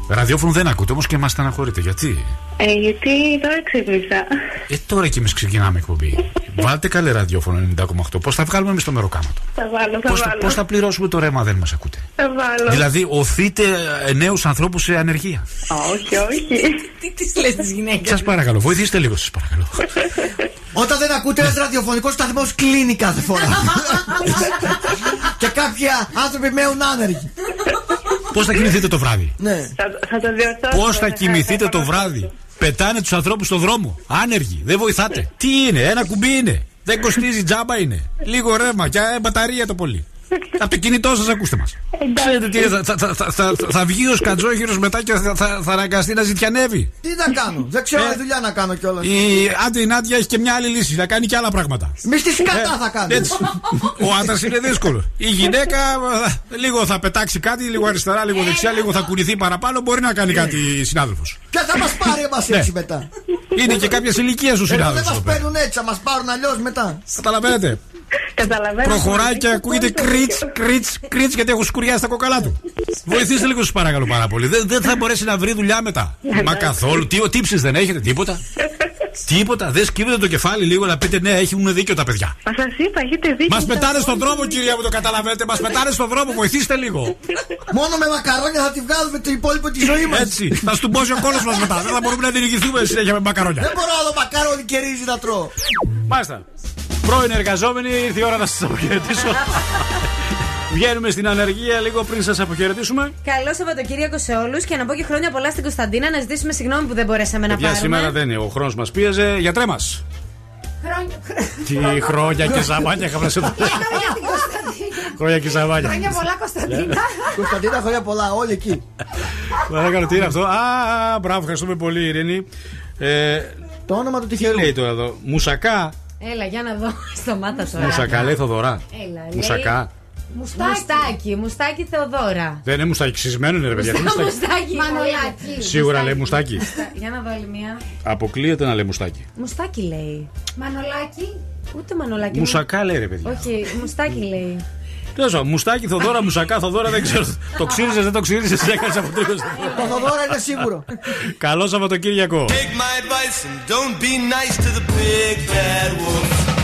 Ραδιόφωνο δεν ακούτε όμως και μας στεναχωρείτε. Γιατί; Ε, γιατί τώρα ξύπνησα. Ε, τώρα και εμείς ξεκινάμε εκπομπή. Βάλτε καλέ ραδιόφωνο 90,8. Πώς θα βγάλουμε εμείς το μεροκάματο; Θα βάλω, θα Πώς θα, βάλω. πώς θα πληρώσουμε το ρέμα, δεν μας ακούτε; Θα βάλω. Δηλαδή, οθείτε νέους ανθρώπους σε ανεργία. Όχι, όχι. Τι τη λες τη γυναίκα. Σας παρακαλώ, βοηθήστε λίγο, σας παρακαλώ. Όταν δεν ακούτε ένας ραδιοφωνικός σταθμός κλείνει κάθε φορά. και κάποιοι άνθρωποι μένουν άνεργοι. Πώς θα κοιμηθείτε το βράδυ; Ναι. Θα, θα το διορθώσω. Πώς θα βέβαια, κοιμηθείτε θα το βράδυ; Πετάνε τους ανθρώπους στο δρόμο. Άνεργοι. Δεν βοηθάτε. Τι είναι, ένα κουμπί είναι. Δεν κοστίζει, τζάμπα είναι. Λίγο ρεύμα και ε, μπαταρία το πολύ. Από το κινητό σας ακούστε μας. Ξέρετε τι είναι, θα, θα, θα, θα, θα βγει ο σκατζόγυρο μετά και θα, θα, θα αναγκαστεί να ζητιανεύει. Τι να κάνω, δεν ξέρω Ε. τι δουλειά να κάνω κιόλας. Η Άντε η Νάντια έχει και μια άλλη λύση. Θα κάνει και άλλα πράγματα. Μισθή κατά Ε, θα κάνω. έτσι. Ο άντρας είναι δύσκολος. Η γυναίκα ε, λίγο θα πετάξει κάτι, λίγο αριστερά, λίγο δεξιά, λίγο θα κουνηθεί παραπάνω. Μπορεί να κάνει κάτι συνάδελφος. Ποια θα μας πάρει εμάς Ναι. έτσι μετά. Είναι και κάποια ηλικία ο Εδώ δεν συνάδελφος. μας παίρνουν έτσι, θα μας πάρουν αλλιώς μετά. Καταλαβαίνετε. Καταλαβαίνω. Προχωράει και ακούγεται κρίτς, κρίτς, κρίτς γιατί έχουν σκουριάσει τα κοκαλά του. Βοηθήστε λίγο, σας παρακαλώ πάρα πολύ. Δεν, δεν θα μπορέσει να βρει δουλειά μετά. Μα καθόλου. Τι τύψει δεν έχετε, τίποτα. Τίποτα. Δεν σκύβετε το κεφάλι λίγο να πείτε ναι, έχουν δίκιο τα παιδιά. Μα σας είπα, έχετε δίκιο. Μας πετάνε στον δρόμο, κυρία μου, το καταλαβαίνετε. Μας πετάνε στον δρόμο, βοηθήστε λίγο. Μόνο με μακαρόνια θα τη βγάλουμε το υπόλοιπο της ζωής μας. Έτσι. Θα στον πόσει ο κόλος μας μετά. Δεν θα μπορούμε να διηγηθούμε συνέχεια με μακαρόνια. Δεν μπορώ άλλο μακαρόνι και ρύζι να τρώω. Μάλιστα. Πρώην εργαζόμενοι, ήρθε η ώρα να σας αποχαιρετήσω. Βγαίνουμε στην ανεργία λίγο πριν σας αποχαιρετήσουμε. Καλό Σαββατοκύριακο σε όλους και να πω και χρόνια πολλά στην Κωνσταντίνα να ζητήσουμε συγγνώμη που δεν μπορέσαμε να Παιδιά, πάρουμε. σήμερα δεν είναι. Ο χρόνος μας πίεζε. Γιατρέ μας. Τι χρόνια και ζαμάνια είχαμε σε Χρόνια και ζαμάνια. Χρόνια πολλά, Κωνσταντίνα. Κωνσταντίνα, χρόνια πολλά, όλοι εκεί. Παρακαλώ, τι είναι αυτό; Α, α, μπράβο, ευχαριστούμε πολύ, Ειρήνη. Ε, Το όνομα του τι τυχερού. λέει τώρα εδώ; Μουσακά. Έλα, για να δω. Σταμάτα τώρα. Μουσακά, λέει Θοδωρά. Έλα, λέει. Μουσακά. Μουστάκι. Μουστάκι, μουστάκι Θεοδώρα. Δεν είναι μουστάκι, ξυσμένο είναι ρε παιδιά. Τι μουστάκι; Μουστάκι. Μανολάκι. Σίγουρα λέει μουστάκι. Για να δω άλλη μία. Αποκλείεται να λέει μουστάκι. Μουστάκι λέει. Μανολάκι. Ούτε μανολάκι. Μουσακά λέει ρε παιδιά. Όχι, μουστάκι λέει. Τέλος πάντων, μουστάκι, Θοδώρα, μουσακά, Θοδώρα δεν ξέρω. Το ξύριζε, δεν το ξύριζε, έκανες από τρίγο. Το Θοδόρα είναι σίγουρο. Καλό Σαββατοκύριακο. Take my advice and don't be nice to the big bad wolf.